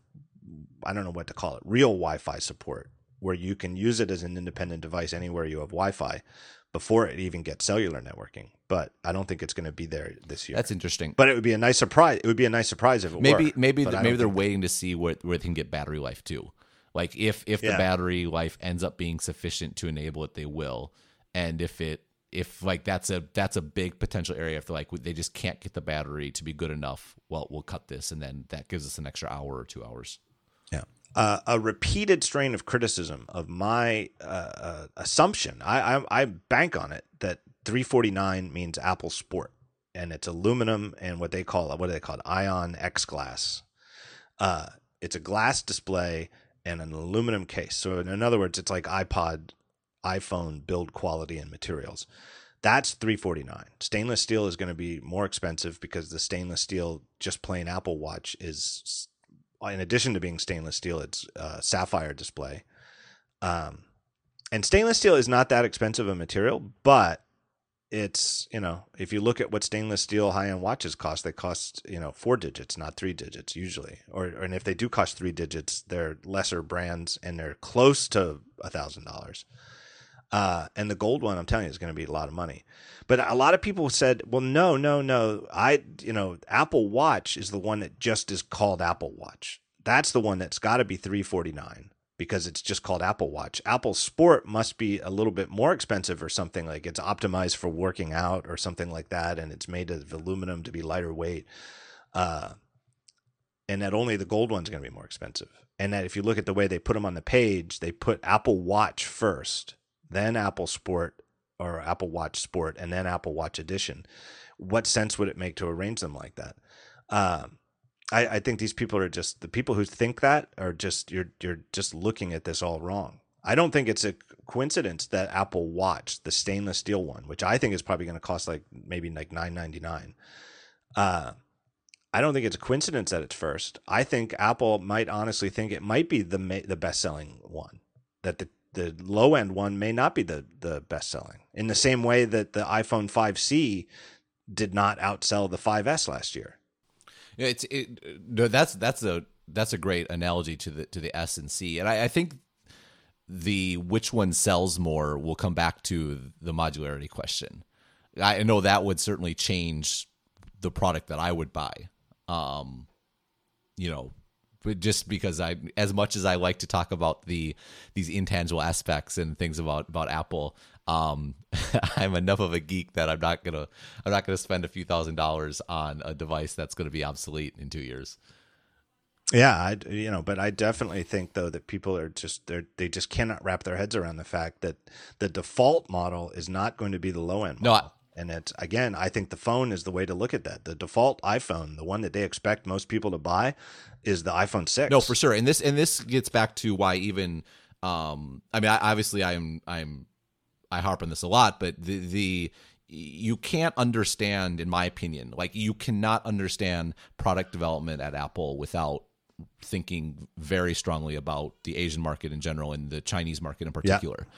I don't know what to call it, real Wi Fi support, where you can use it as an independent device anywhere you have Wi Fi before it even gets cellular networking. But I don't think it's going to be there this year. That's interesting. But it would be a nice surprise. It would be a nice surprise if it maybe were. maybe the, maybe they're waiting to see where where they can get battery life too. Like if if the yeah. battery life ends up being sufficient to enable it, they will. And if it if like that's a that's a big potential area if like they just can't get the battery to be good enough well we'll cut this and then that gives us an extra hour or two hours. Yeah. Uh, a repeated strain of criticism of my uh, uh, assumption I, I, I bank on it that 349 means apple sport and it's aluminum and what they call what do they call it Ion-X glass. Uh, it's a glass display and an aluminum case. So in other words it's like ipod iPhone build quality and materials. That's 349. Stainless steel is going to be more expensive because the stainless steel just plain Apple Watch is in addition to being stainless steel, it's a sapphire display. Um, and stainless steel is not that expensive a material, but it's you know if you look at what stainless steel high end watches cost, they cost you know four digits, not three digits usually. Or, or and if they do cost three digits, they're lesser brands and they're close to a thousand dollars. Uh, and the gold one, I'm telling you, is going to be a lot of money. But a lot of people said, well, no, no, no. I, you know, Apple Watch is the one that just is called Apple Watch. That's the one that's got to be 349 because it's just called Apple Watch. Apple Sport must be a little bit more expensive or something like it's optimized for working out or something like that. And it's made of aluminum to be lighter weight. Uh, and that only the gold one's going to be more expensive. And that if you look at the way they put them on the page, they put Apple Watch first then Apple Sport or Apple Watch Sport, and then Apple Watch Edition. What sense would it make to arrange them like that? Um, I, I think these people are just the people who think that are just you're you're just looking at this all wrong. I don't think it's a coincidence that Apple Watch, the stainless steel one, which I think is probably going to cost like maybe like nine ninety nine. Uh, I don't think it's a coincidence that it's first. I think Apple might honestly think it might be the the best selling one. That the the low end one may not be the the best selling. In the same way that the iPhone 5C did not outsell the 5S last year. It's it. No, that's that's a that's a great analogy to the to the S and C, and I, I think the which one sells more will come back to the modularity question. I know that would certainly change the product that I would buy. Um, you know, but just because I, as much as I like to talk about the these intangible aspects and things about about Apple, um, *laughs* I'm enough of a geek that I'm not gonna I'm not gonna spend a few thousand dollars on a device that's gonna be obsolete in two years. Yeah, I you know, but I definitely think though that people are just they they just cannot wrap their heads around the fact that the default model is not going to be the low end model. No, and it's again, I think the phone is the way to look at that. The default iPhone, the one that they expect most people to buy, is the iPhone six. No, for sure. And this and this gets back to why even um I mean I, obviously I'm I'm I harp on this a lot, but the the you can't understand, in my opinion, like you cannot understand product development at Apple without thinking very strongly about the Asian market in general and the Chinese market in particular. Yeah.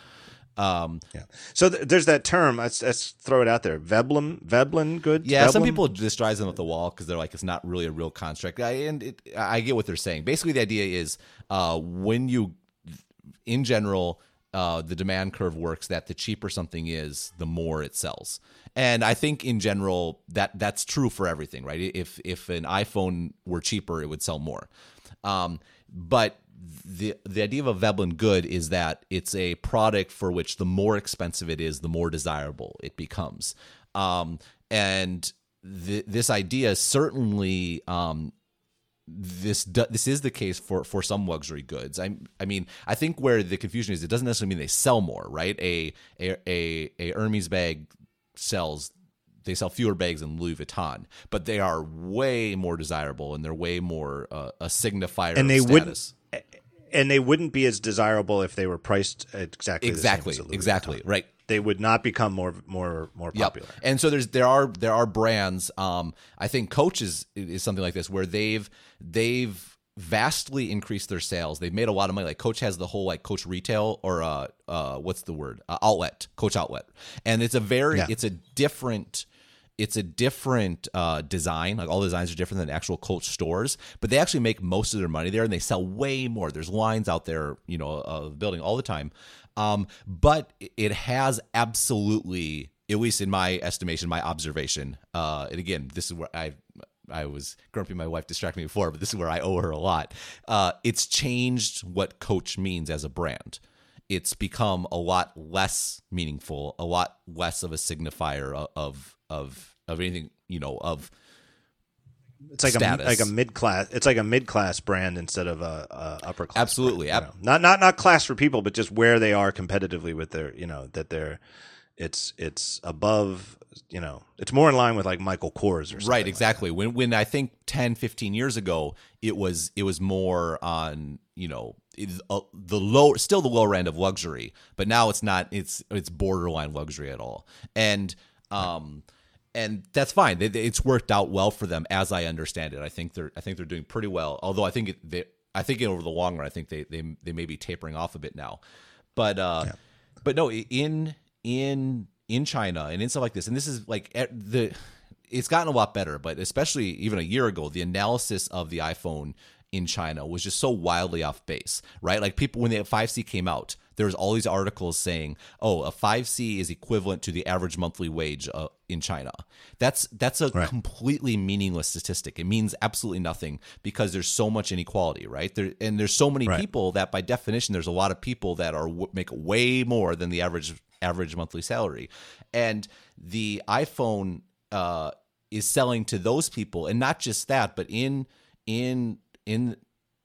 Um, yeah. So th- there's that term. Let's, let's throw it out there. Veblen, Veblen goods. Yeah. Veblen? Some people just drives them up the wall because they're like, it's not really a real construct. I, and it, I get what they're saying. Basically, the idea is uh, when you, in general, uh, the demand curve works that the cheaper something is, the more it sells. And I think in general that that's true for everything, right? If if an iPhone were cheaper, it would sell more. Um, but the the idea of a Veblen good is that it's a product for which the more expensive it is, the more desirable it becomes. Um, and the, this idea certainly um, this this is the case for for some luxury goods. I I mean I think where the confusion is, it doesn't necessarily mean they sell more, right? A a a, a Hermes bag sells they sell fewer bags than Louis Vuitton, but they are way more desirable and they're way more uh, a signifier and they status. And they wouldn't be as desirable if they were priced exactly exactly exactly Vuitton. right. They would not become more more more popular. Yep. And so there's there are there are brands. Um, I think Coach is is something like this where they've they've vastly increased their sales. They've made a lot of money. Like Coach has the whole like Coach retail or uh uh what's the word uh, outlet Coach outlet, and it's a very yeah. it's a different it's a different uh, design. Like all the designs are different than actual Coach stores, but they actually make most of their money there, and they sell way more. There's lines out there, you know, of the building all the time. Um, but it has absolutely, at least in my estimation, my observation. Uh, and again, this is where I I was grumpy. My wife distracted me before, but this is where I owe her a lot. Uh, it's changed what Coach means as a brand. It's become a lot less meaningful, a lot less of a signifier of, of of anything you know of it's like status. a like a mid class. It's like a mid class brand instead of a, a upper class. Absolutely, brand, Ab- not not not class for people, but just where they are competitively with their you know that they're it's it's above you know it's more in line with like Michael Kors or something right exactly like when when I think 10 15 years ago it was it was more on you know the low still the lower end of luxury but now it's not it's it's borderline luxury at all. And um and that's fine. It's worked out well for them as I understand it. I think they're I think they're doing pretty well although I think it, they I think over the long run I think they they they may be tapering off a bit now. But uh yeah. but no in in in China and in stuff like this, and this is like the it's gotten a lot better, but especially even a year ago, the analysis of the iPhone in China was just so wildly off base, right? Like people when the 5C came out, there was all these articles saying, "Oh, a 5C is equivalent to the average monthly wage uh, in China." That's that's a right. completely meaningless statistic. It means absolutely nothing because there's so much inequality, right? There and there's so many right. people that by definition there's a lot of people that are make way more than the average average monthly salary. And the iPhone uh, is selling to those people, and not just that, but in in in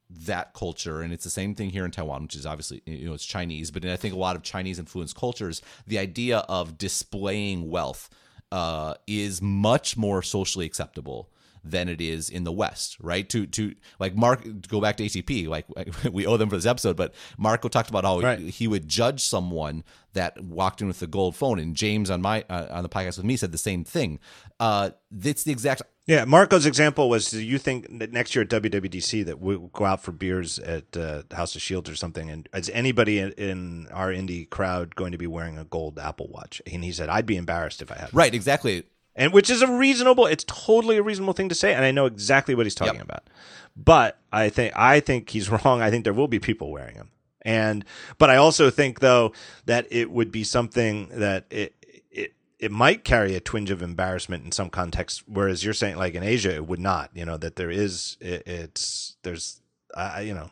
that culture and it's the same thing here in Taiwan which is obviously you know it's Chinese but I think a lot of Chinese influenced cultures the idea of displaying wealth uh, is much more socially acceptable than it is in the West, right? To to like Mark go back to ATP, like *laughs* we owe them for this episode, but Marco talked about how right. he would judge someone that walked in with the gold phone, and James on my uh, on the podcast with me said the same thing. Uh, it's the exact. Yeah, Marco's example was: Do you think that next year at WWDC that we'll go out for beers at uh, House of Shields or something? And is anybody in, in our indie crowd going to be wearing a gold Apple Watch? And he said, "I'd be embarrassed if I had." Right, exactly and which is a reasonable. It's totally a reasonable thing to say, and I know exactly what he's talking Yep. about. But I think I think he's *laughs* wrong. I think there will be people wearing them, and but I also think though that it would be something that it it it might carry a twinge of embarrassment in some contexts, whereas you're saying like in Asia it would not. You know that there is it, it's there's I you know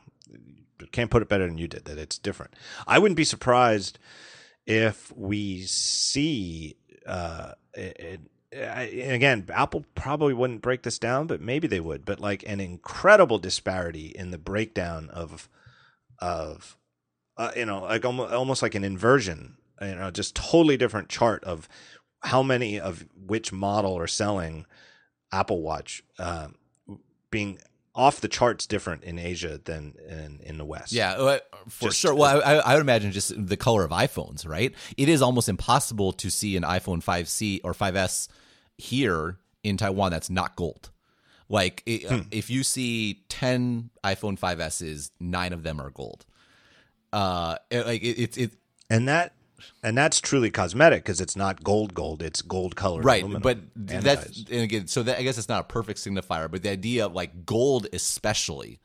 can't put it better than you did that it's different. I wouldn't be surprised if we see uh it, it, I, and again apple probably wouldn't break this down but maybe they would but like an incredible disparity in the breakdown of of uh, you know like almost, almost like an inversion you know just totally different chart of how many of which model are selling apple watch um, being off the charts different in asia than in, in the west Yeah, uh, for Just- sure. Well, I, I would imagine just the color of iPhones, right? It is almost impossible to see an iPhone 5C or 5S here in Taiwan that's not gold. Like, it, Hmm. if you see 10 iPhone 5Ss, nine of them are gold. Uh, like it's it, it and that and that's truly cosmetic because it's not gold gold it's gold colored right aluminum, but that's anodized. and again so that i guess it's not a perfect signifier but the idea of like gold especially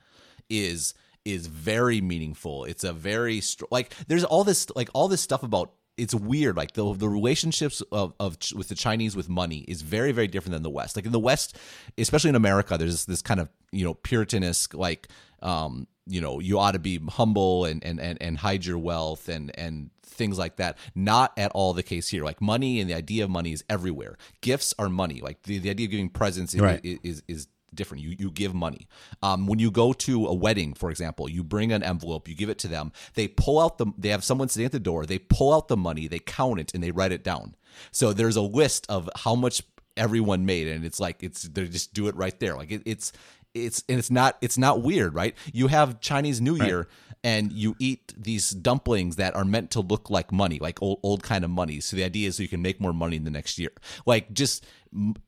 is is very meaningful it's a very str- like there's all this like all this stuff about it's weird like the the relationships of, of with the chinese with money is very very different than the west. Like in the west especially in america there's this, this kind of you know puritanist like um you know you ought to be humble and and and, and hide your wealth and and things like that. Not at all the case here. Like money and the idea of money is everywhere. Gifts are money. Like the, the idea of giving presents Right. is, is is different. You you give money. Um, when you go to a wedding for example you bring an envelope you give it to them they pull out the they have someone sitting at the door they pull out the money they count it and they write it down. So there's a list of how much everyone made and it's like it's they just do it right there. Like it, it's it's and it's not it's not weird right? You have chinese new year and you eat these dumplings that are meant to look like money like old, old kind of money. So the idea is you can make more money in the next year. Like just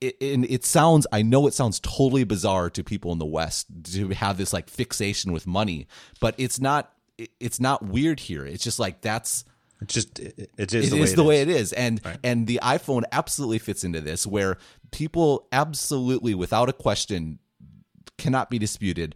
it, and it sounds i know it sounds totally bizarre to people in the west to have this like fixation with money but it's not it's not weird here. It's just like that's it's just it, it is it the way is it the way it is. And and the iphone absolutely fits into this where people absolutely without a question cannot be disputed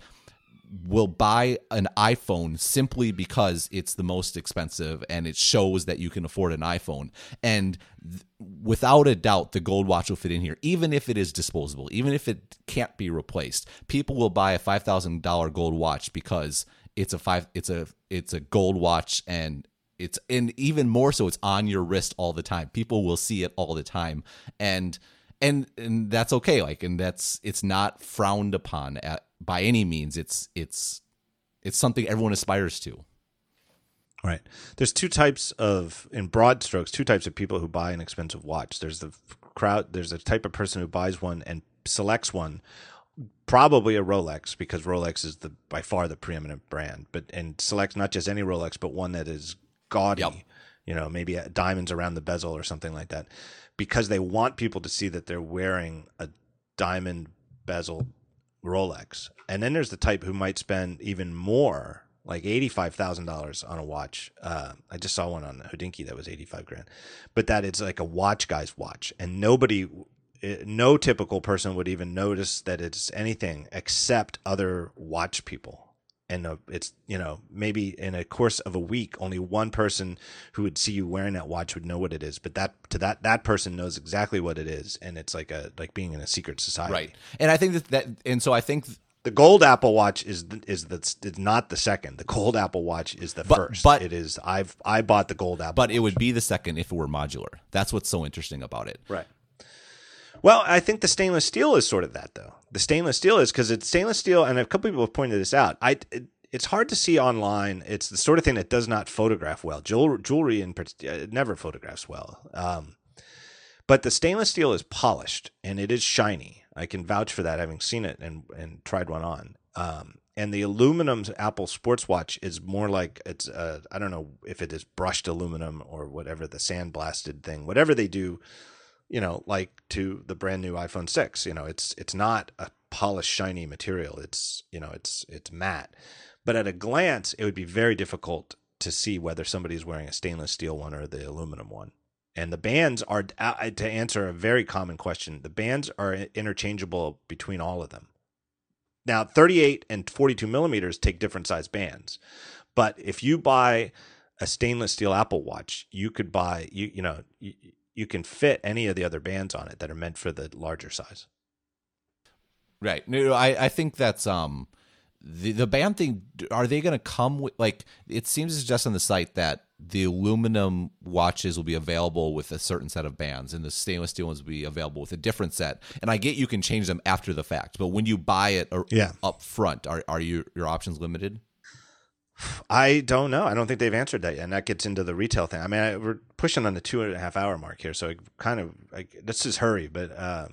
will buy an iphone simply because it's the most expensive and it shows that you can afford an iphone. And th- without a doubt the gold watch will fit in here even if it is disposable even if it can't be replaced. People will buy a $5000 gold watch because it's a five it's a it's a gold watch and it's and even more so it's on your wrist all the time. People will see it all the time. And and and that's okay like and that's it's not frowned upon at, by any means it's it's it's something everyone aspires to Right. There's two types of, in broad strokes, two types of people who buy an expensive watch. There's the crowd. There's a type of person who buys one and selects one, probably a Rolex because Rolex is the by far the preeminent brand. But and selects not just any Rolex, but one that is gaudy. Yep. You know, maybe diamonds around the bezel or something like that, because they want people to see that they're wearing a diamond bezel Rolex. And then there's the type who might spend even more, like eighty-five thousand dollars on a watch. Uh, I just saw one on Hodinkee that was eighty-five grand, but that it's like a watch guy's watch, and nobody, eh, no typical person would even notice that it's anything except other watch people. And uh, it's you know maybe in a course of a week, only one person who would see you wearing that watch would know what it is. But that to that that person knows exactly what it is, and it's like a like being in a secret society. right and i think that, that and so i think The gold Apple Watch is is the is not the second. The gold Apple Watch is the But- first. but- it is. I've I bought the gold Apple. but it would be the second if it were modular that's what's so interesting about it right. Well, I think the stainless steel is sort of that though. The stainless steel is because it's stainless steel, and a couple people have pointed this out. I it, it's hard to see online. It's the sort of thing that does not photograph well. Jewel, jewelry in part- uh, never photographs well. Um, but the stainless steel is polished and it is shiny. I can vouch for that, having seen it and and tried one on. Um, and the aluminum Apple sports watch is more like it's uh, I don't know if it is brushed aluminum or whatever the sandblasted thing, whatever they do, you know, like to the brand new iPhone six. You know, it's it's not a polished shiny material. It's you know it's it's matte. But at a glance, it would be very difficult to see whether somebody's wearing a stainless steel one or the aluminum one And the bands are uh, to answer a very common question. The bands are interchangeable between all of them. Now, 38 and 42 millimeters take different size bands, but if you buy a stainless steel Apple Watch, you could buy you you know you, you can fit any of the other bands on it that are meant for the larger size. Right. No, I I think that's um the the band thing. Are they going to come with like? It seems to suggest on the site that the aluminum watches will be available with a certain set of bands, and the stainless steel ones will be available with a different set. And I get you can change them after the fact, but when you buy it or, yeah. up front, are are you your options limited? I don't know. I don't think they've answered that yet, and that gets into the retail thing. I mean, I, we're pushing on the two and a half hour mark here, so I kind of let's just hurry. But uh,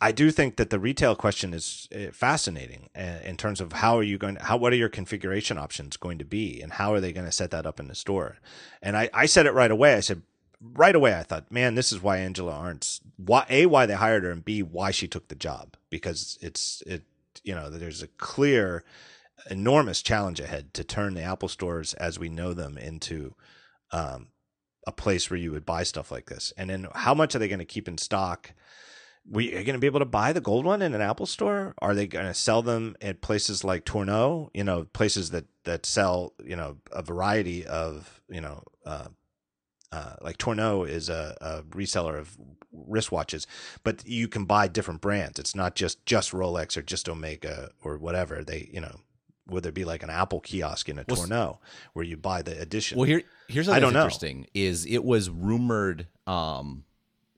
I do think that the retail question is uh, fascinating uh, in terms of how are you going to, how, what are your configuration options going to be and how are they going to set that up in the store? And I, I said it right away. I said, right away, I thought, man, this is why Angela Ahrendts, why, A, why they hired her and B, why she took the job because it's, it, you know, there's a clear, enormous challenge ahead to turn the Apple stores as we know them into, um, a place where you would buy stuff like this. And then how much are they going to keep in stock? we are going to be able to buy the gold one in an Apple store? Are they going to sell them at places like Tourneau? You know, places that that sell you know a variety of you know. Uh, uh, like Tourneau is a, a, reseller of wristwatches, but you can buy different brands. It's not just just Rolex or just Omega or whatever. They, you know, would there be like an Apple kiosk in a well, Tourneau where you buy the edition? Well, here here's something I don't interesting: know. is it was rumored um,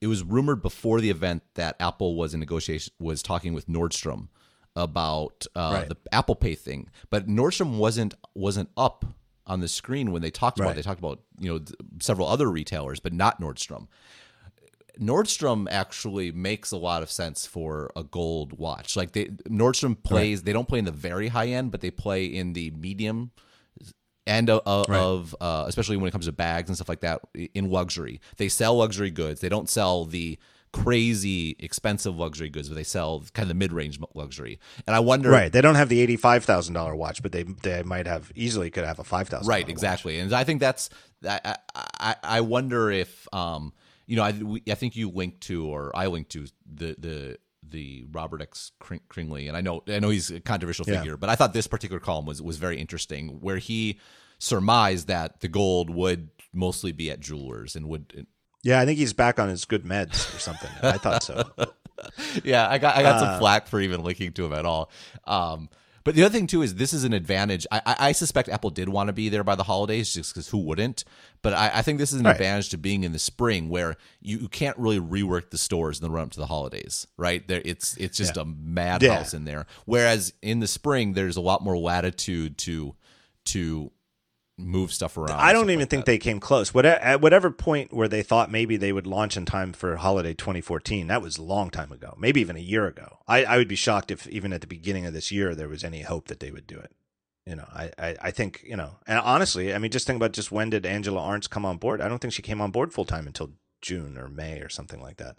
it was rumored before the event that Apple was in negotiation was talking with Nordstrom about uh, right. the Apple Pay thing, but Nordstrom wasn't wasn't up on the screen when they talked about. It. They talked about you know several other retailers, but not Nordstrom. Nordstrom actually makes a lot of sense for a gold watch. Like they Nordstrom plays, right. they don't play in the very high end, but they play in the medium and uh, uh, right. of uh, especially when it comes to bags and stuff like that in luxury. They sell luxury goods. They don't sell the crazy expensive luxury goods, but they sell kind of the mid range luxury. And I wonder, right? They don't have the eighty five thousand dollar watch, but they they might have easily could have a five thousand. Right, exactly. Watch. And I think that's I I, I wonder if um you know I we, I think you linked to or I linked to the the the Robert X Cringely, and I know I know he's a controversial figure, yeah. but I thought this particular column was was very interesting, where he surmised that the gold would mostly be at jewelers and would. Yeah, I think he's back on his good meds or something. I thought so. *laughs* yeah, I got I got uh, some flack for even linking to him at all. Um, but the other thing too is this is an advantage. I, I suspect Apple did want to be there by the holidays, just because who wouldn't? But I, I, think this is an right. advantage to being in the spring, where you, you, can't really rework the stores in the run up to the holidays, right? There, it's it's just yeah. a madhouse yeah. in there. Whereas in the spring, there's a lot more latitude to to move stuff around. I don't even like think that. they came close. What, at whatever point where they thought maybe they would launch in time for holiday 2014, that was a long time ago, maybe even a year ago. I, I would be shocked if even at the beginning of this year there was any hope that they would do it. You know, I, I, I think, you know, and honestly, I mean, just think about just when did Angela Ahrendts come on board? I don't think she came on board full time until June or May or something like that.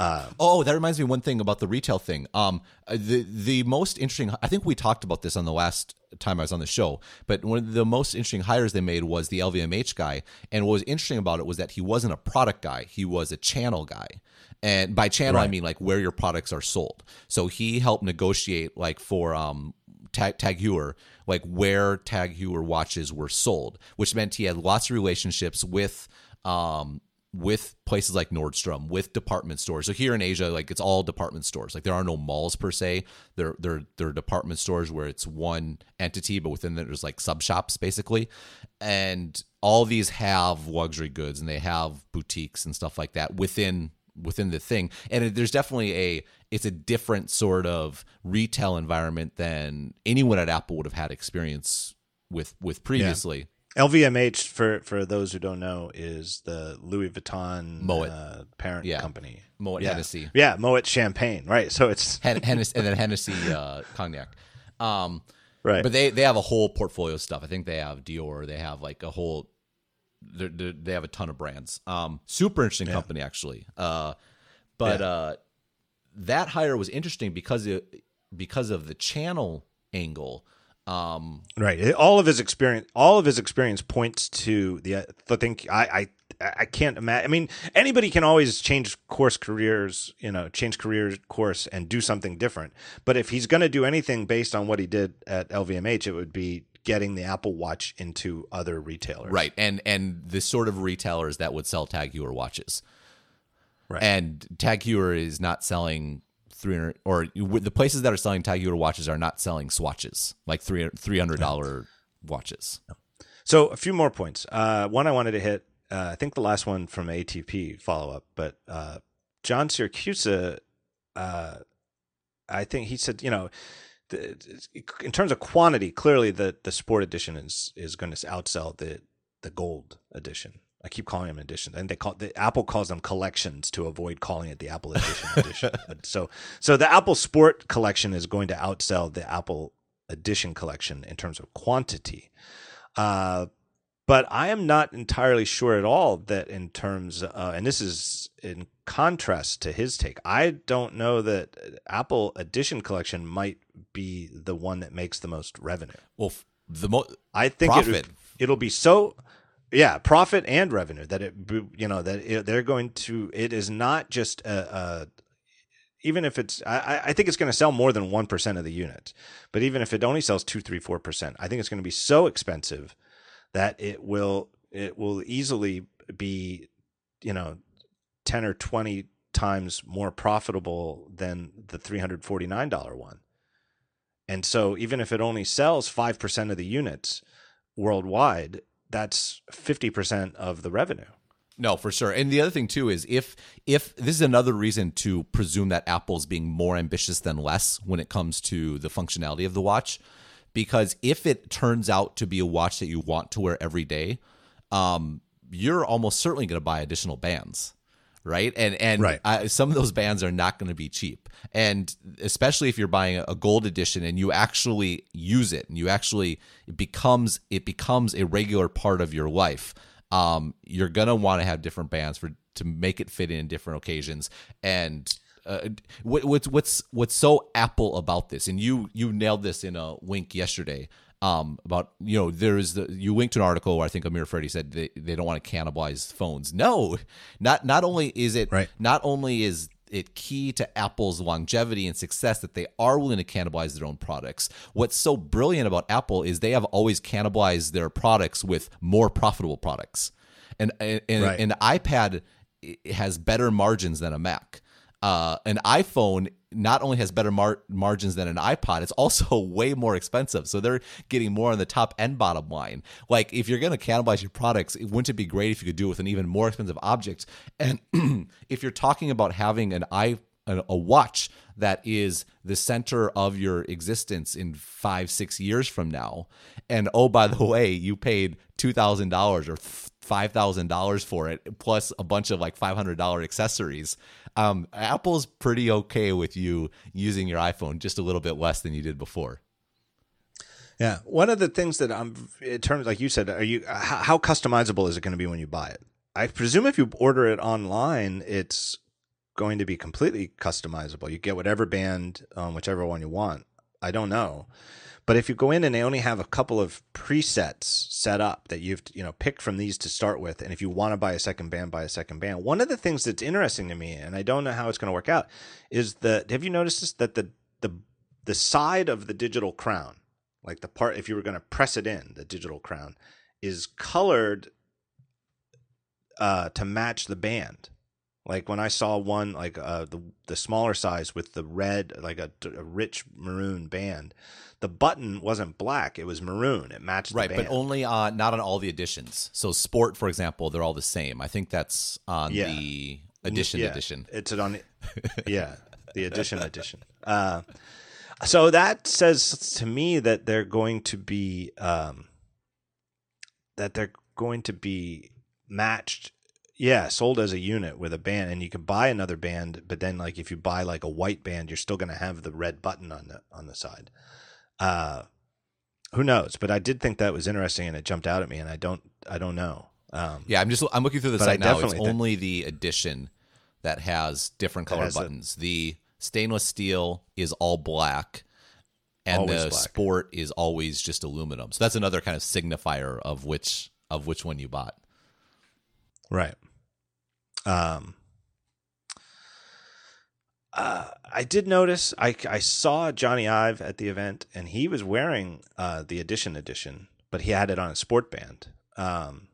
Um, oh, that reminds me one thing about the retail thing. Um, uh, the the most interesting. I think we talked about this on the last time I was on the show. But one of the most interesting hires they made was the LVMH guy. And what was interesting about it was that he wasn't a product guy; he was a channel guy. And by channel, right. I mean like where your products are sold. So he helped negotiate like for um, Tag, Tag Heuer, like where Tag Heuer watches were sold, which meant he had lots of relationships with um, with places like Nordstrom, with department stores. So here in Asia, like it's all department stores. Like there are no malls per se. They're they're they're department stores where it's one entity, but within there's like sub shops basically. And all these have luxury goods and they have boutiques and stuff like that within within the thing. And it, there's definitely a it's a different sort of retail environment than anyone at Apple would have had experience with with previously. Yeah. LVMH, for for those who don't know, is the Louis Vuitton Moet. Uh, parent yeah. company. Moet yeah. Hennessy. Yeah, Moet Champagne. Right. So it's Hen- Hennessy and then Hennessy uh, cognac. Um, right. But they they have a whole portfolio of stuff. I think they have Dior. They have like a whole. They're, they're, they have a ton of brands. Um, super interesting yeah. company actually. Uh, but uh, that hire was interesting because it, because of the channel angle um, right. All of his experience, all of his experience points to the. I think I, I I can't imagine. I mean, anybody can always change course careers, you know, change career course and do something different. But if he's going to do anything based on what he did at LVMH, it would be getting the Apple Watch into other retailers. Right. And and the sort of retailers that would sell Tag Heuer watches. Right. And Tag Heuer is not selling 300 or the places that are selling Tag Heuer watches are not selling swatches, like $300 $300 watches. So a few more points. Uh, one I wanted to hit. Uh, I think the last one from ATP follow up, but uh, John Siracusa, uh, I think he said, you know, the, in terms of quantity, clearly the the sport edition is is going to outsell the the gold edition. I keep calling them editions, and they call the Apple calls them collections to avoid calling it the Apple Edition edition. *laughs* But so so the Apple Sport collection is going to outsell the Apple Edition collection in terms of quantity. Uh, but I am not entirely sure at all that in terms, uh, and this is in contrast to his take. I don't know that Apple Edition collection might be the one that makes the most revenue. Well, the most I think Profit. it, it'll be so, yeah, profit and revenue that it, you know, that it, they're going to. It is not just a. a even if it's, I, I think it's going to sell more than one percent of the units, but even if it only sells two, three, four percent, I think it's going to be so expensive that it will it will easily be, you know, ten or twenty times more profitable than the three hundred forty nine dollar one. And so even if it only sells 5% of the units worldwide, that's 50% of the revenue. No, for sure. And the other thing too is if if this is another reason to presume that Apple's being more ambitious than less when it comes to the functionality of the watch, because if it turns out to be a watch that you want to wear every day, um, you're almost certainly going to buy additional bands, right? And and Right. I, some of those bands are not going to be cheap, and especially if you're buying a gold edition and you actually use it and you actually it becomes it becomes a regular part of your life um, you're gonna want to have different bands for to make it fit in different occasions. And uh, what, what's what's what's so Apple about this? And you you nailed this in a wink yesterday. Um, about you know there is the you linked an article where I think Amir Efrati said they, they don't want to cannibalize phones. No, not not only is it Right. not only is it key to Apple's longevity and success that they are willing to cannibalize their own products. What's so brilliant about Apple is they have always cannibalized their products with more profitable products. And and, and Right. an iPad has better margins than a Mac. Uh, an iPhone not only has better mar- margins than an iPod, it's also *laughs* way more expensive. So they're getting more on the top and bottom line. Like if you're going to cannibalize your products, it wouldn't it be great if you could do it with an even more expensive object? And *clears throat* if you're talking about having an i a a watch that is the center of your existence in five six years from now, and oh by the *laughs* way, you paid two thousand dollars or five thousand dollars for it, plus a bunch of like five hundred dollar accessories. Um, Apple's pretty okay with you using your iPhone just a little bit less than you did before. Yeah. One of the things that I'm, in terms, like you said, are you, how, customizable is it going to be when you buy it? I presume if you order it online, it's going to be completely customizable. You get whatever band, um, whichever one you want. I don't know. But if you go in and they only have a couple of presets set up that you've you know picked from these to start with, and if you want to buy a second band, buy a second band. One of the things that's interesting to me, and I don't know how it's going to work out, is that have you noticed this that the the the side of the digital crown, like the part if you were going to press it in, the digital crown, is colored uh, to match the band. Like when I saw one, like uh, the the smaller size with the red, like a, a rich maroon band, the button wasn't black; it was maroon. It matched Right, but only on not on all the editions. So Sport, for example, they're all the same. I think that's on Yeah. the edition yeah, edition. It's on, the, *laughs* yeah, the edition edition. Uh, so that says to me that they're going to be um, that they're going to be matched. Yeah, sold as a unit with a band, and you can buy another band, but then like if you buy like a white band, you're still going to have the red button on the on the side. Uh, who knows? But I did think that was interesting, and it jumped out at me, and I don't I don't know. Um, Yeah, I'm just I'm looking through the site now. It's only the edition that has different color has a- buttons. the stainless steel is all black, and the black. sport is always just aluminum. So that's another kind of signifier of which of which one you bought. Right. Um. I did notice. I, I saw Jony Ive at the event, and he was wearing uh, the Edition edition, but he had it on a sport band. Um,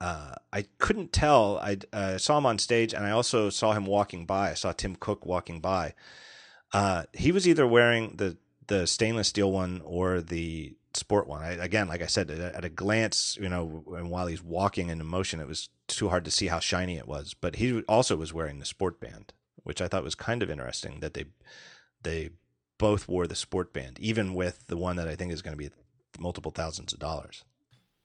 uh, I couldn't tell. I uh, saw him on stage, and I also saw him walking by. I saw Tim Cook walking by. Uh, he was either wearing the the stainless steel one or the sport one. I, again, like I said, at a glance, you know, and while he's walking in motion, it was too hard to see how shiny it was. But he also was wearing the sport band, which I thought was kind of interesting that they they both wore the sport band, even with the one that I think is going to be multiple thousands of dollars.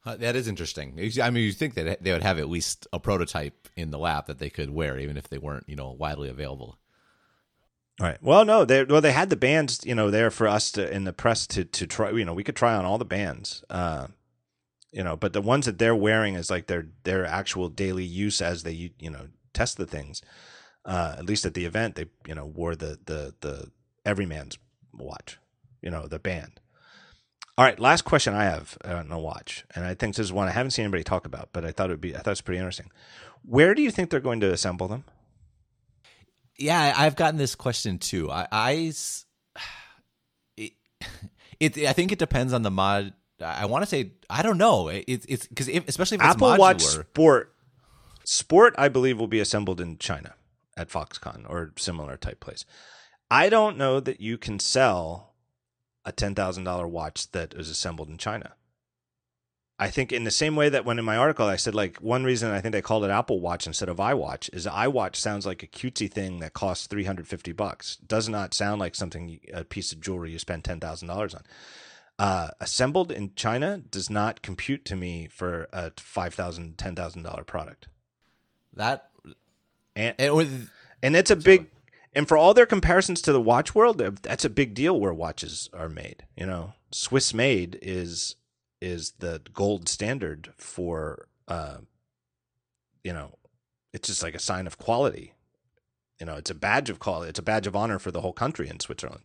Uh, that is interesting. I mean, you think that they would have at least a prototype in the lab that they could wear, even if they weren't, you know, widely available. Right. Well, no, they well they had the bands, you know, there for us to in the press to to try. You know, we could try on all the bands. Uh, you know, but the ones that they're wearing is like their their actual daily use as they you know test the things. Uh, at least at the event, they you know wore the the the everyman's watch. You know, the band. All right, last question I have on the watch, and I think this is one I haven't seen anybody talk about, but I thought it would be I thought it's pretty interesting. Where do you think they're going to assemble them? yeah, I've gotten this question too. I, I *sighs* it, *sighs* it, I think it depends on the mod. I want to say I don't know. It, it's because especially if Apple modular, Watch Sport, Sport, I believe will be assembled in China at Foxconn or similar type place. I don't know that you can sell a ten thousand dollar watch that is assembled in China. I think in the same way that when in my article I said like one reason I think they called it Apple Watch instead of iWatch is iWatch sounds like a cutesy thing that costs 350 bucks. Does not sound like something a piece of jewelry you spend $10,000 on. Uh, assembled in China does not compute to me for a $5,000 $10,000 product. That and and, with, and it's a big and for all their comparisons to the watch world, that's a big deal where watches are made, you know. Swiss made is is the gold standard for uh, you know it's just like a sign of quality. You know it's a badge of quality it's a badge of honor for the whole country in switzerland.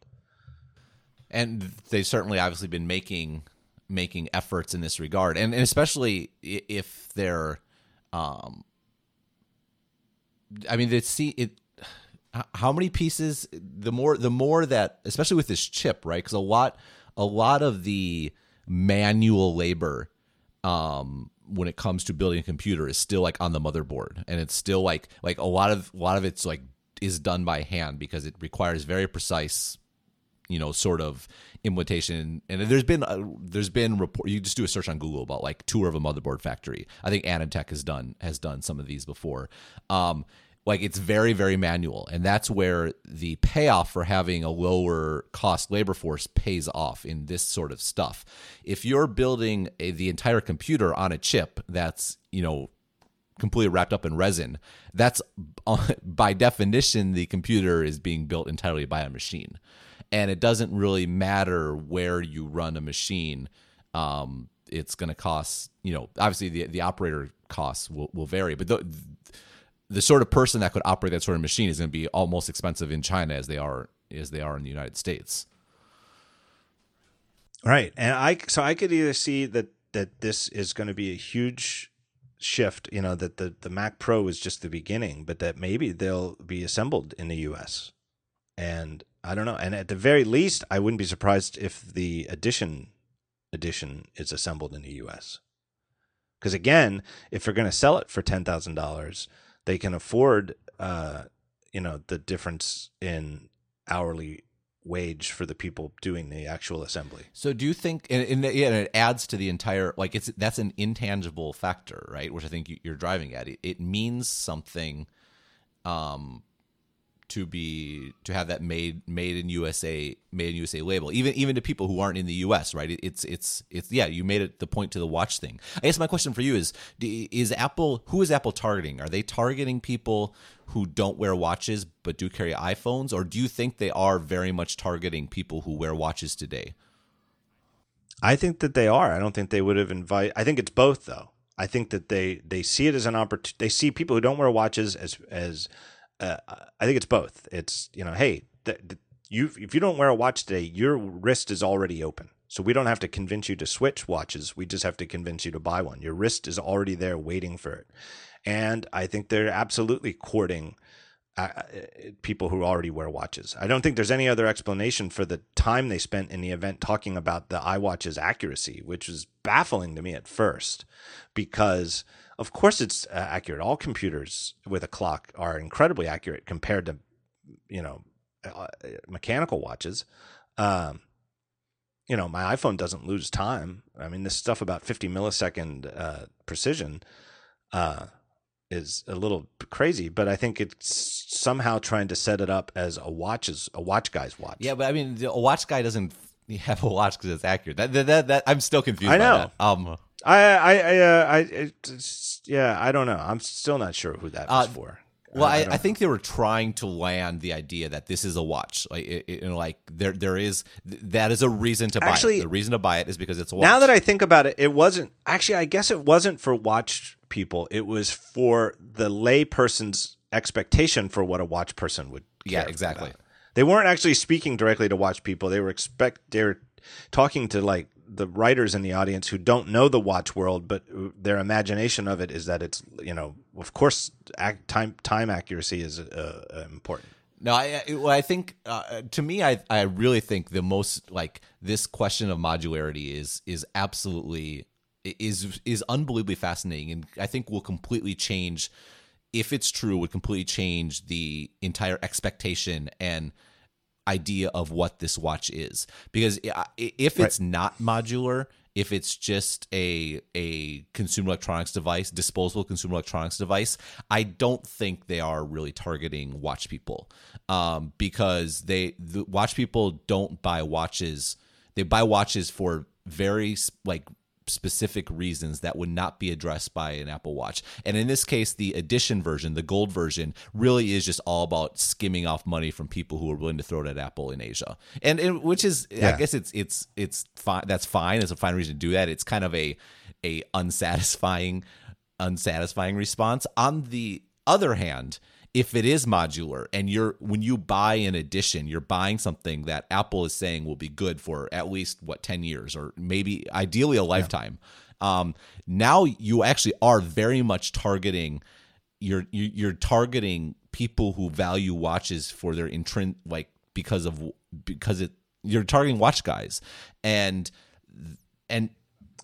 And they've certainly obviously been making making efforts in this regard. And, and especially if they're um i mean they see it how many pieces the more the more that especially with this chip right? Because a lot a lot of the manual labor um, when it comes to building a computer is still like on the motherboard. And it's still like like a lot of a lot of it's like is done by hand because it requires very precise you know sort of implementation and there's been a, there's been report you just do a search on google about like tour of a motherboard factory. I think anandtech has done has done some of these before. Um like it's very very manual. And that's where the payoff for having a lower cost labor force pays off in this sort of stuff. If you're building a, the entire computer on a chip that's you know completely wrapped up in resin that's *laughs* by definition the computer is being built entirely by a machine. And it doesn't really matter where you run a machine. Um, it's going to cost you know obviously the the operator costs will, will vary but the sort of person that could operate that sort of machine is going to be almost expensive in China as they are as they are in the United States. Right, and I so I could either see that that this is going to be a huge shift, you know, that the the Mac Pro is just the beginning, but that maybe they'll be assembled in the U.S. And I don't know, and at the very least, I wouldn't be surprised if the Edition edition is assembled in the U.S. Because again, if they're going to sell it for ten thousand dollars they can afford uh, you know the difference in hourly wage for the people doing the actual assembly. So do you think and, and, yeah, and it adds to the entire like it's that's an intangible factor, right? Which I think you're driving at. It, it means something um to be to have that made made in USA made in USA label even even to people who aren't in the US right? It's it's it's yeah you made it the point to the watch thing. I guess my question for you is is Apple who is Apple targeting? Are they targeting people who don't wear watches but do carry iPhones or do you think they are very much targeting people who wear watches today? I think that they are. I don't think they would have invited I think it's both though. I think that they they see it as an opportunity they see people who don't wear watches as as uh, I think it's both. It's you know, hey, you if you don't wear a watch today, your wrist is already open. So we don't have to convince you to switch watches. We just have to convince you to buy one. Your wrist is already there waiting for it. And I think they're absolutely courting uh, uh, people who already wear watches. I don't think there's any other explanation for the time they spent in the event talking about the iWatch's accuracy, which was baffling to me at first because of course it's uh, accurate. All computers with a clock are incredibly accurate compared to you know uh, mechanical watches. Um, you know, my iPhone doesn't lose time. I mean, this stuff about 50 millisecond uh, precision uh, is a little crazy, but I think it's somehow trying to set it up as a watch is a watch guy's watch. Yeah, but I mean, a watch guy doesn't *laughs* have a watch because it's accurate. That, that, that, that, I'm still confused. I know. Um, I, I, I, uh, I, yeah, I don't know. I'm still not sure who that was uh, for. Well, I, I, I, think they were trying to land the idea that this is a watch. Like, it, it, like there, there is that is a reason to buy actually, it. The reason to buy it is because it's a watch. Now that I think about it, it wasn't actually. I guess it wasn't for watch people. It was for the lay person's expectation for what a watch person would. yeah, exactly. About. They weren't actually speaking directly to watch people. They were expect they were talking to like the writers in the audience who don't know the watch world, but their imagination of it is that it's you know, of course, time time accuracy is uh, uh, important. No, I well, I think uh, to me, I I really think the most like this question of modularity is is absolutely is is unbelievably fascinating, and I think will completely change if it's true. Would completely change the entire expectation and idea of what this watch is because if it's right. not modular if it's just a a consumer electronics device disposable consumer electronics device i don't think they are really targeting watch people um, because they the watch people don't buy watches they buy watches for very like specific reasons that would not be addressed by an Apple Watch. And in this case, the edition version, the gold version, really is just all about skimming off money from people who are willing to throw it at Apple in Asia. And, and which is, yeah. I guess it's it's it's fine. That's fine. It's a fine reason to do that. It's kind of a a unsatisfying unsatisfying response. On the other hand, if it is modular and you're when you buy an edition you're buying something that apple is saying will be good for at least what 10 years or maybe ideally a lifetime yeah. um, now you actually are very much targeting you're you're targeting people who value watches for their intrin like because of because it you're targeting watch guys and and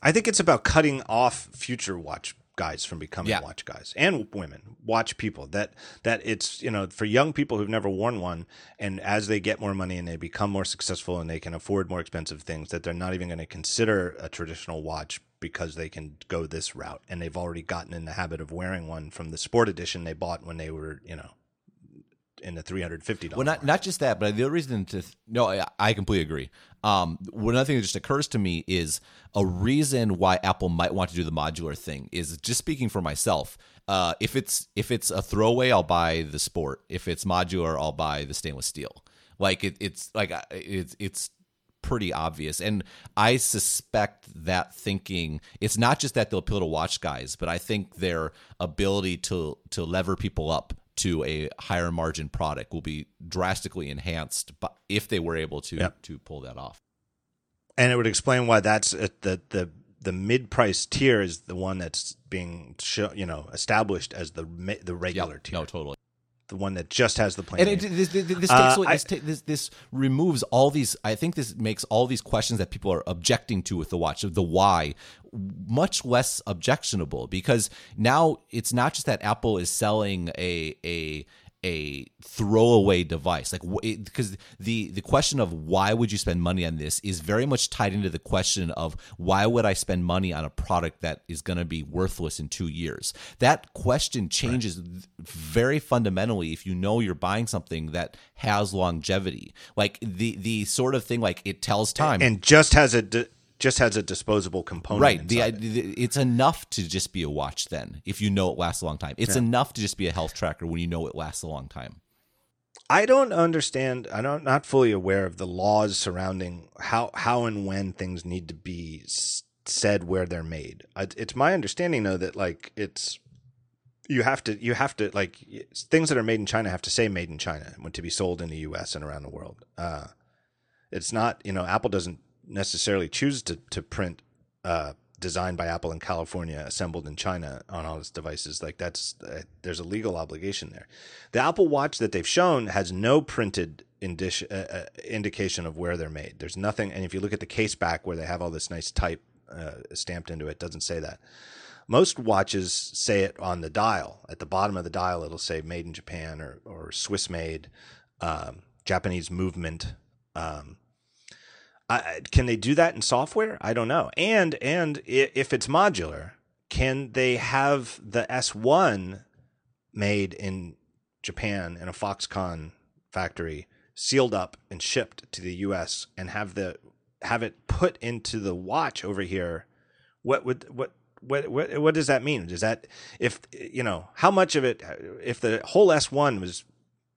I think it's about cutting off future watch guys from becoming yeah. watch guys and women watch people that that it's you know for young people who've never worn one and as they get more money and they become more successful and they can afford more expensive things that they're not even going to consider a traditional watch because they can go this route and they've already gotten in the habit of wearing one from the sport edition they bought when they were you know in the three hundred fifty dollars. Well, not not just that, but the other reason to no, I, I completely agree. Um, one other thing that just occurs to me is a reason why Apple might want to do the modular thing is just speaking for myself. Uh, if it's if it's a throwaway, I'll buy the Sport. If it's modular, I'll buy the stainless steel. Like it, it's like it's it's pretty obvious. And I suspect that thinking it's not just that they'll appeal to watch guys, but I think their ability to to lever people up to a higher margin product will be drastically enhanced if they were able to yep. to pull that off. And it would explain why that's the the the mid price tier is the one that's being show, you know established as the the regular yep. tier. No, totally the one that just has the plane. And it, this, this, this, uh, takes, I, this, this removes all these. I think this makes all these questions that people are objecting to with the watch of the why much less objectionable because now it's not just that Apple is selling a a a throwaway device. Like because the the question of why would you spend money on this is very much tied into the question of why would i spend money on a product that is going to be worthless in 2 years? That question changes right. very fundamentally if you know you're buying something that has longevity. Like the the sort of thing like it tells time. and just has a just has a disposable component. Right. The, the, it's enough to just be a watch then if you know it lasts a long time. It's yeah. enough to just be a health tracker when you know it lasts a long time. I don't understand. I don't not fully aware of the laws surrounding how how and when things need to be said where they're made. It's my understanding though that like it's you have to you have to like things that are made in China have to say made in China when to be sold in the U.S. and around the world. Uh, it's not you know Apple doesn't necessarily choose to to print uh, designed by Apple in California, assembled in China on all its devices. Like that's uh, there's a legal obligation there. The Apple Watch that they've shown has no printed uh, uh, indication of where they're made. There's nothing, and if you look at the case back where they have all this nice type uh, stamped into it doesn't say that. Most watches say it on the dial. At the bottom of the dial, it'll say "Made in Japan" or or "Swiss made," um, Japanese movement. Um, Can they do that in software? I don't know. And and if it's modular, can they have the S1 made in Japan in a Foxconn factory, sealed up and shipped to the US and have the have it put into the watch over here? What would what what what what does that mean? Does that if you know how much of it if the whole S1 was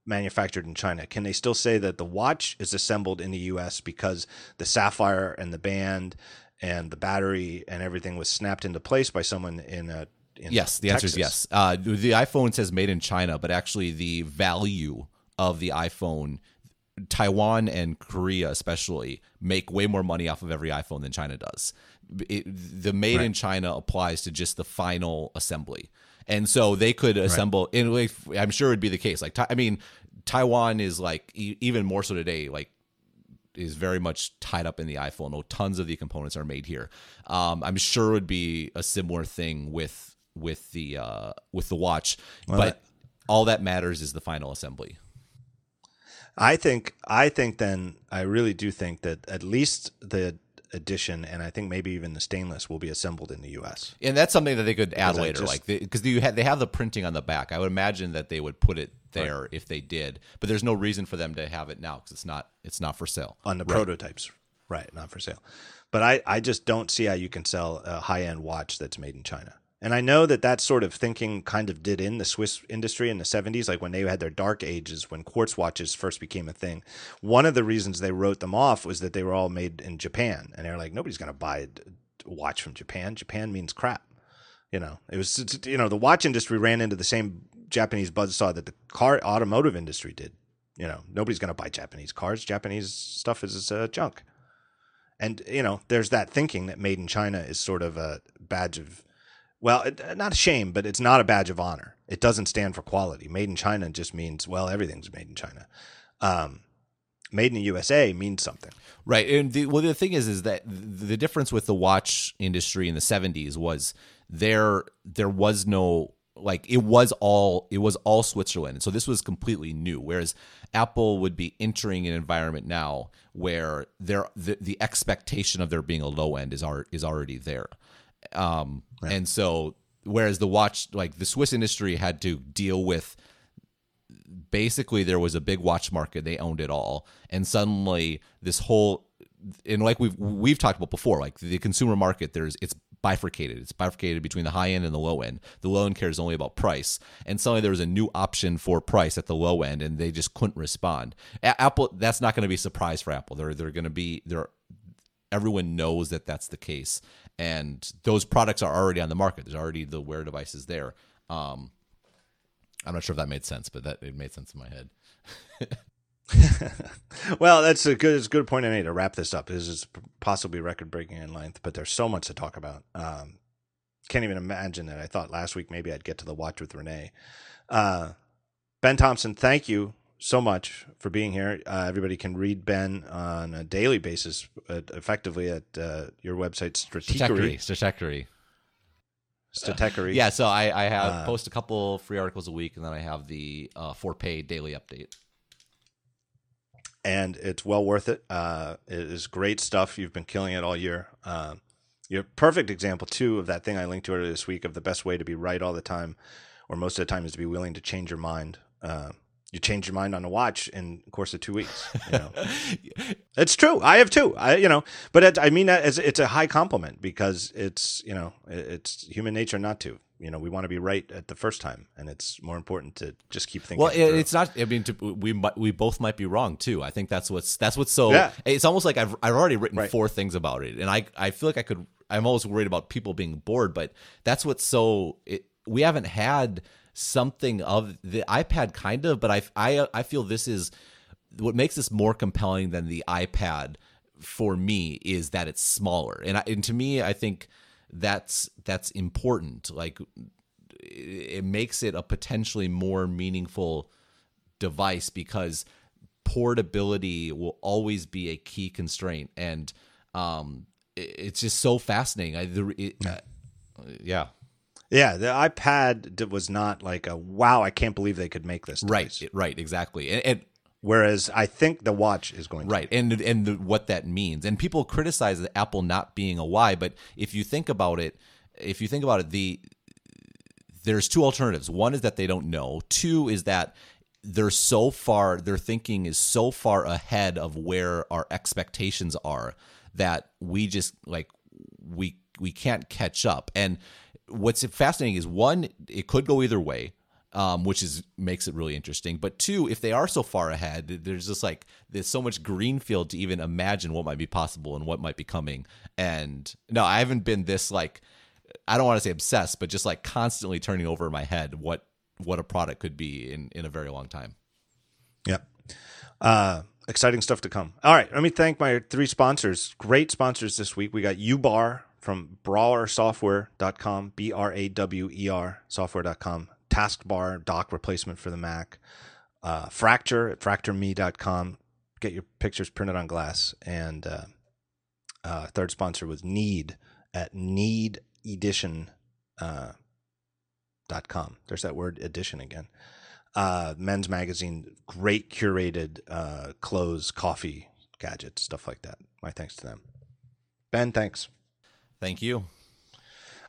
manufactured in China, can they still say that the watch is assembled in the US because the sapphire and the band and the battery and everything was snapped into place by someone in a in yes, the Texas? answer is yes. Uh, the iPhone says made in China, but actually the value of the iPhone, Taiwan and Korea especially, make way more money off of every iPhone than China does. It, the made right. in China applies to just the final assembly and so they could assemble. Right. And like, I'm sure it'd be the case. Like, I mean, Taiwan is like even more so today. Like, is very much tied up in the iPhone. Oh, tons of the components are made here. Um, I'm sure it would be a similar thing with with the uh, with the watch, well, but all that matters is the final assembly. I think I think then I really do think that at least the edition, and I think maybe even the stainless will be assembled in the U.S. And that's something that they could add later, just, like because they, they have the printing on the back. I would imagine that they would put it there right. if they did, but there's no reason for them to have it now because it's not it's not for sale on the right. prototypes, right? Not for sale. But I I just don't see how you can sell a high end watch that's made in China. And I know that that sort of thinking kind of did in the Swiss industry in the 70s, like when they had their dark ages, when quartz watches first became a thing. One of the reasons they wrote them off was that they were all made in Japan. And they're like, nobody's going to buy a watch from Japan. Japan means crap. You know, it was, you know, the watch industry ran into the same Japanese buzzsaw that the car automotive industry did. You know, nobody's going to buy Japanese cars. Japanese stuff is uh, junk. And, you know, there's that thinking that made in China is sort of a badge of well, it, uh, not a shame, but it's not a badge of honor. It doesn't stand for quality. Made in China just means well, everything's made in China. Um, made in the USA means something, right? And the, well, the thing is, is that the difference with the watch industry in the '70s was there there was no like it was all it was all Switzerland. So this was completely new. Whereas Apple would be entering an environment now where there the, the expectation of there being a low end is are, is already there. Um, And so, whereas the watch, like the Swiss industry had to deal with basically there was a big watch market, they owned it all. And suddenly, this whole, and like we've, we've talked about before, like the consumer market, there's, it's bifurcated. It's bifurcated between the high end and the low end. The low end cares only about price, and suddenly there was a new option for price at the low end, and they just couldn't respond. Apple, that's not going to be a surprise for Apple. They're they're going to be they're everyone knows that that's the case, and those products are already on the market. There's already the Wear devices there. Um, I'm not sure if that made sense, but that it made sense in my head. *laughs* well, that's a good, it's a good point I made to wrap this up. This is possibly record breaking in length, but there's so much to talk about. Um, can't even imagine that. I thought last week maybe I'd get to the watch with Rene. Uh, ben Thompson, thank you so much for being here. Uh, everybody can read Ben on a daily basis, uh, effectively at uh, your website, Stratechery. Stratechery. Stratechery. *laughs* yeah, so I, I have uh, post a couple free articles a week, and then I have the uh, for pay daily update. And it's well worth it. Uh, it is great stuff. You've been killing it all year. you're a perfect example too of that thing I linked to earlier this week of the best way to be right all the time, or most of the time, is to be willing to change your mind. You change your mind on a watch in the course of two weeks. You know, *laughs* it's true. I have too. I you know, but it, I mean that as it's a high compliment because it's you know it's human nature not to. You know, we want to be right at the first time, and it's more important to just keep thinking. Well, it it's not. I mean, to, we we both might be wrong too. I think that's what's that's what's so. Yeah. It's almost like I've I've already written right. four things about it, and I I feel like I could. I'm always worried about people being bored, but that's what's so. It, we haven't had something of the iPad, kind of, but I I I feel this is what makes this more compelling than the iPad for me is that it's smaller, and I, and to me, I think that's that's important. Like it makes it a potentially more meaningful device because portability will always be a key constraint, and um, it, it's just so fascinating. I, the, it, uh, yeah. Yeah, the iPad was not like a wow. I can't believe they could make this. Device. Right, right, exactly. And, and Whereas I think the watch is going to right, and and the, what that means. And people criticize Apple not being a why, but if you think about it, if you think about it, the there's two alternatives. One is that they don't know. Two is that they're so far, their thinking is so far ahead of where our expectations are that we just like we we can't catch up. And what's fascinating is one, it could go either way um, which is makes it really interesting. But two, if they are so far ahead, there's just like there's so much greenfield to even imagine what might be possible and what might be coming. And no, I haven't been this like I don't want to say obsessed, but just like constantly turning over in my head what what a product could be in in a very long time. Yep. Uh, exciting stuff to come. All right, let me thank my three sponsors. Great sponsors this week. We got UBAR from brawersoftware.com, B R A W E R software.com taskbar dock replacement for the Mac. Uh, Fracture at fractureme.com. Get your pictures printed on glass. And uh, uh, third sponsor was Need at neededition.com. Uh, There's that word edition again. Uh, men's magazine, great curated uh, clothes, coffee, gadgets, stuff like that. My thanks to them. Ben, thanks. Thank you.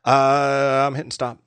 Uh, I'm hitting stop.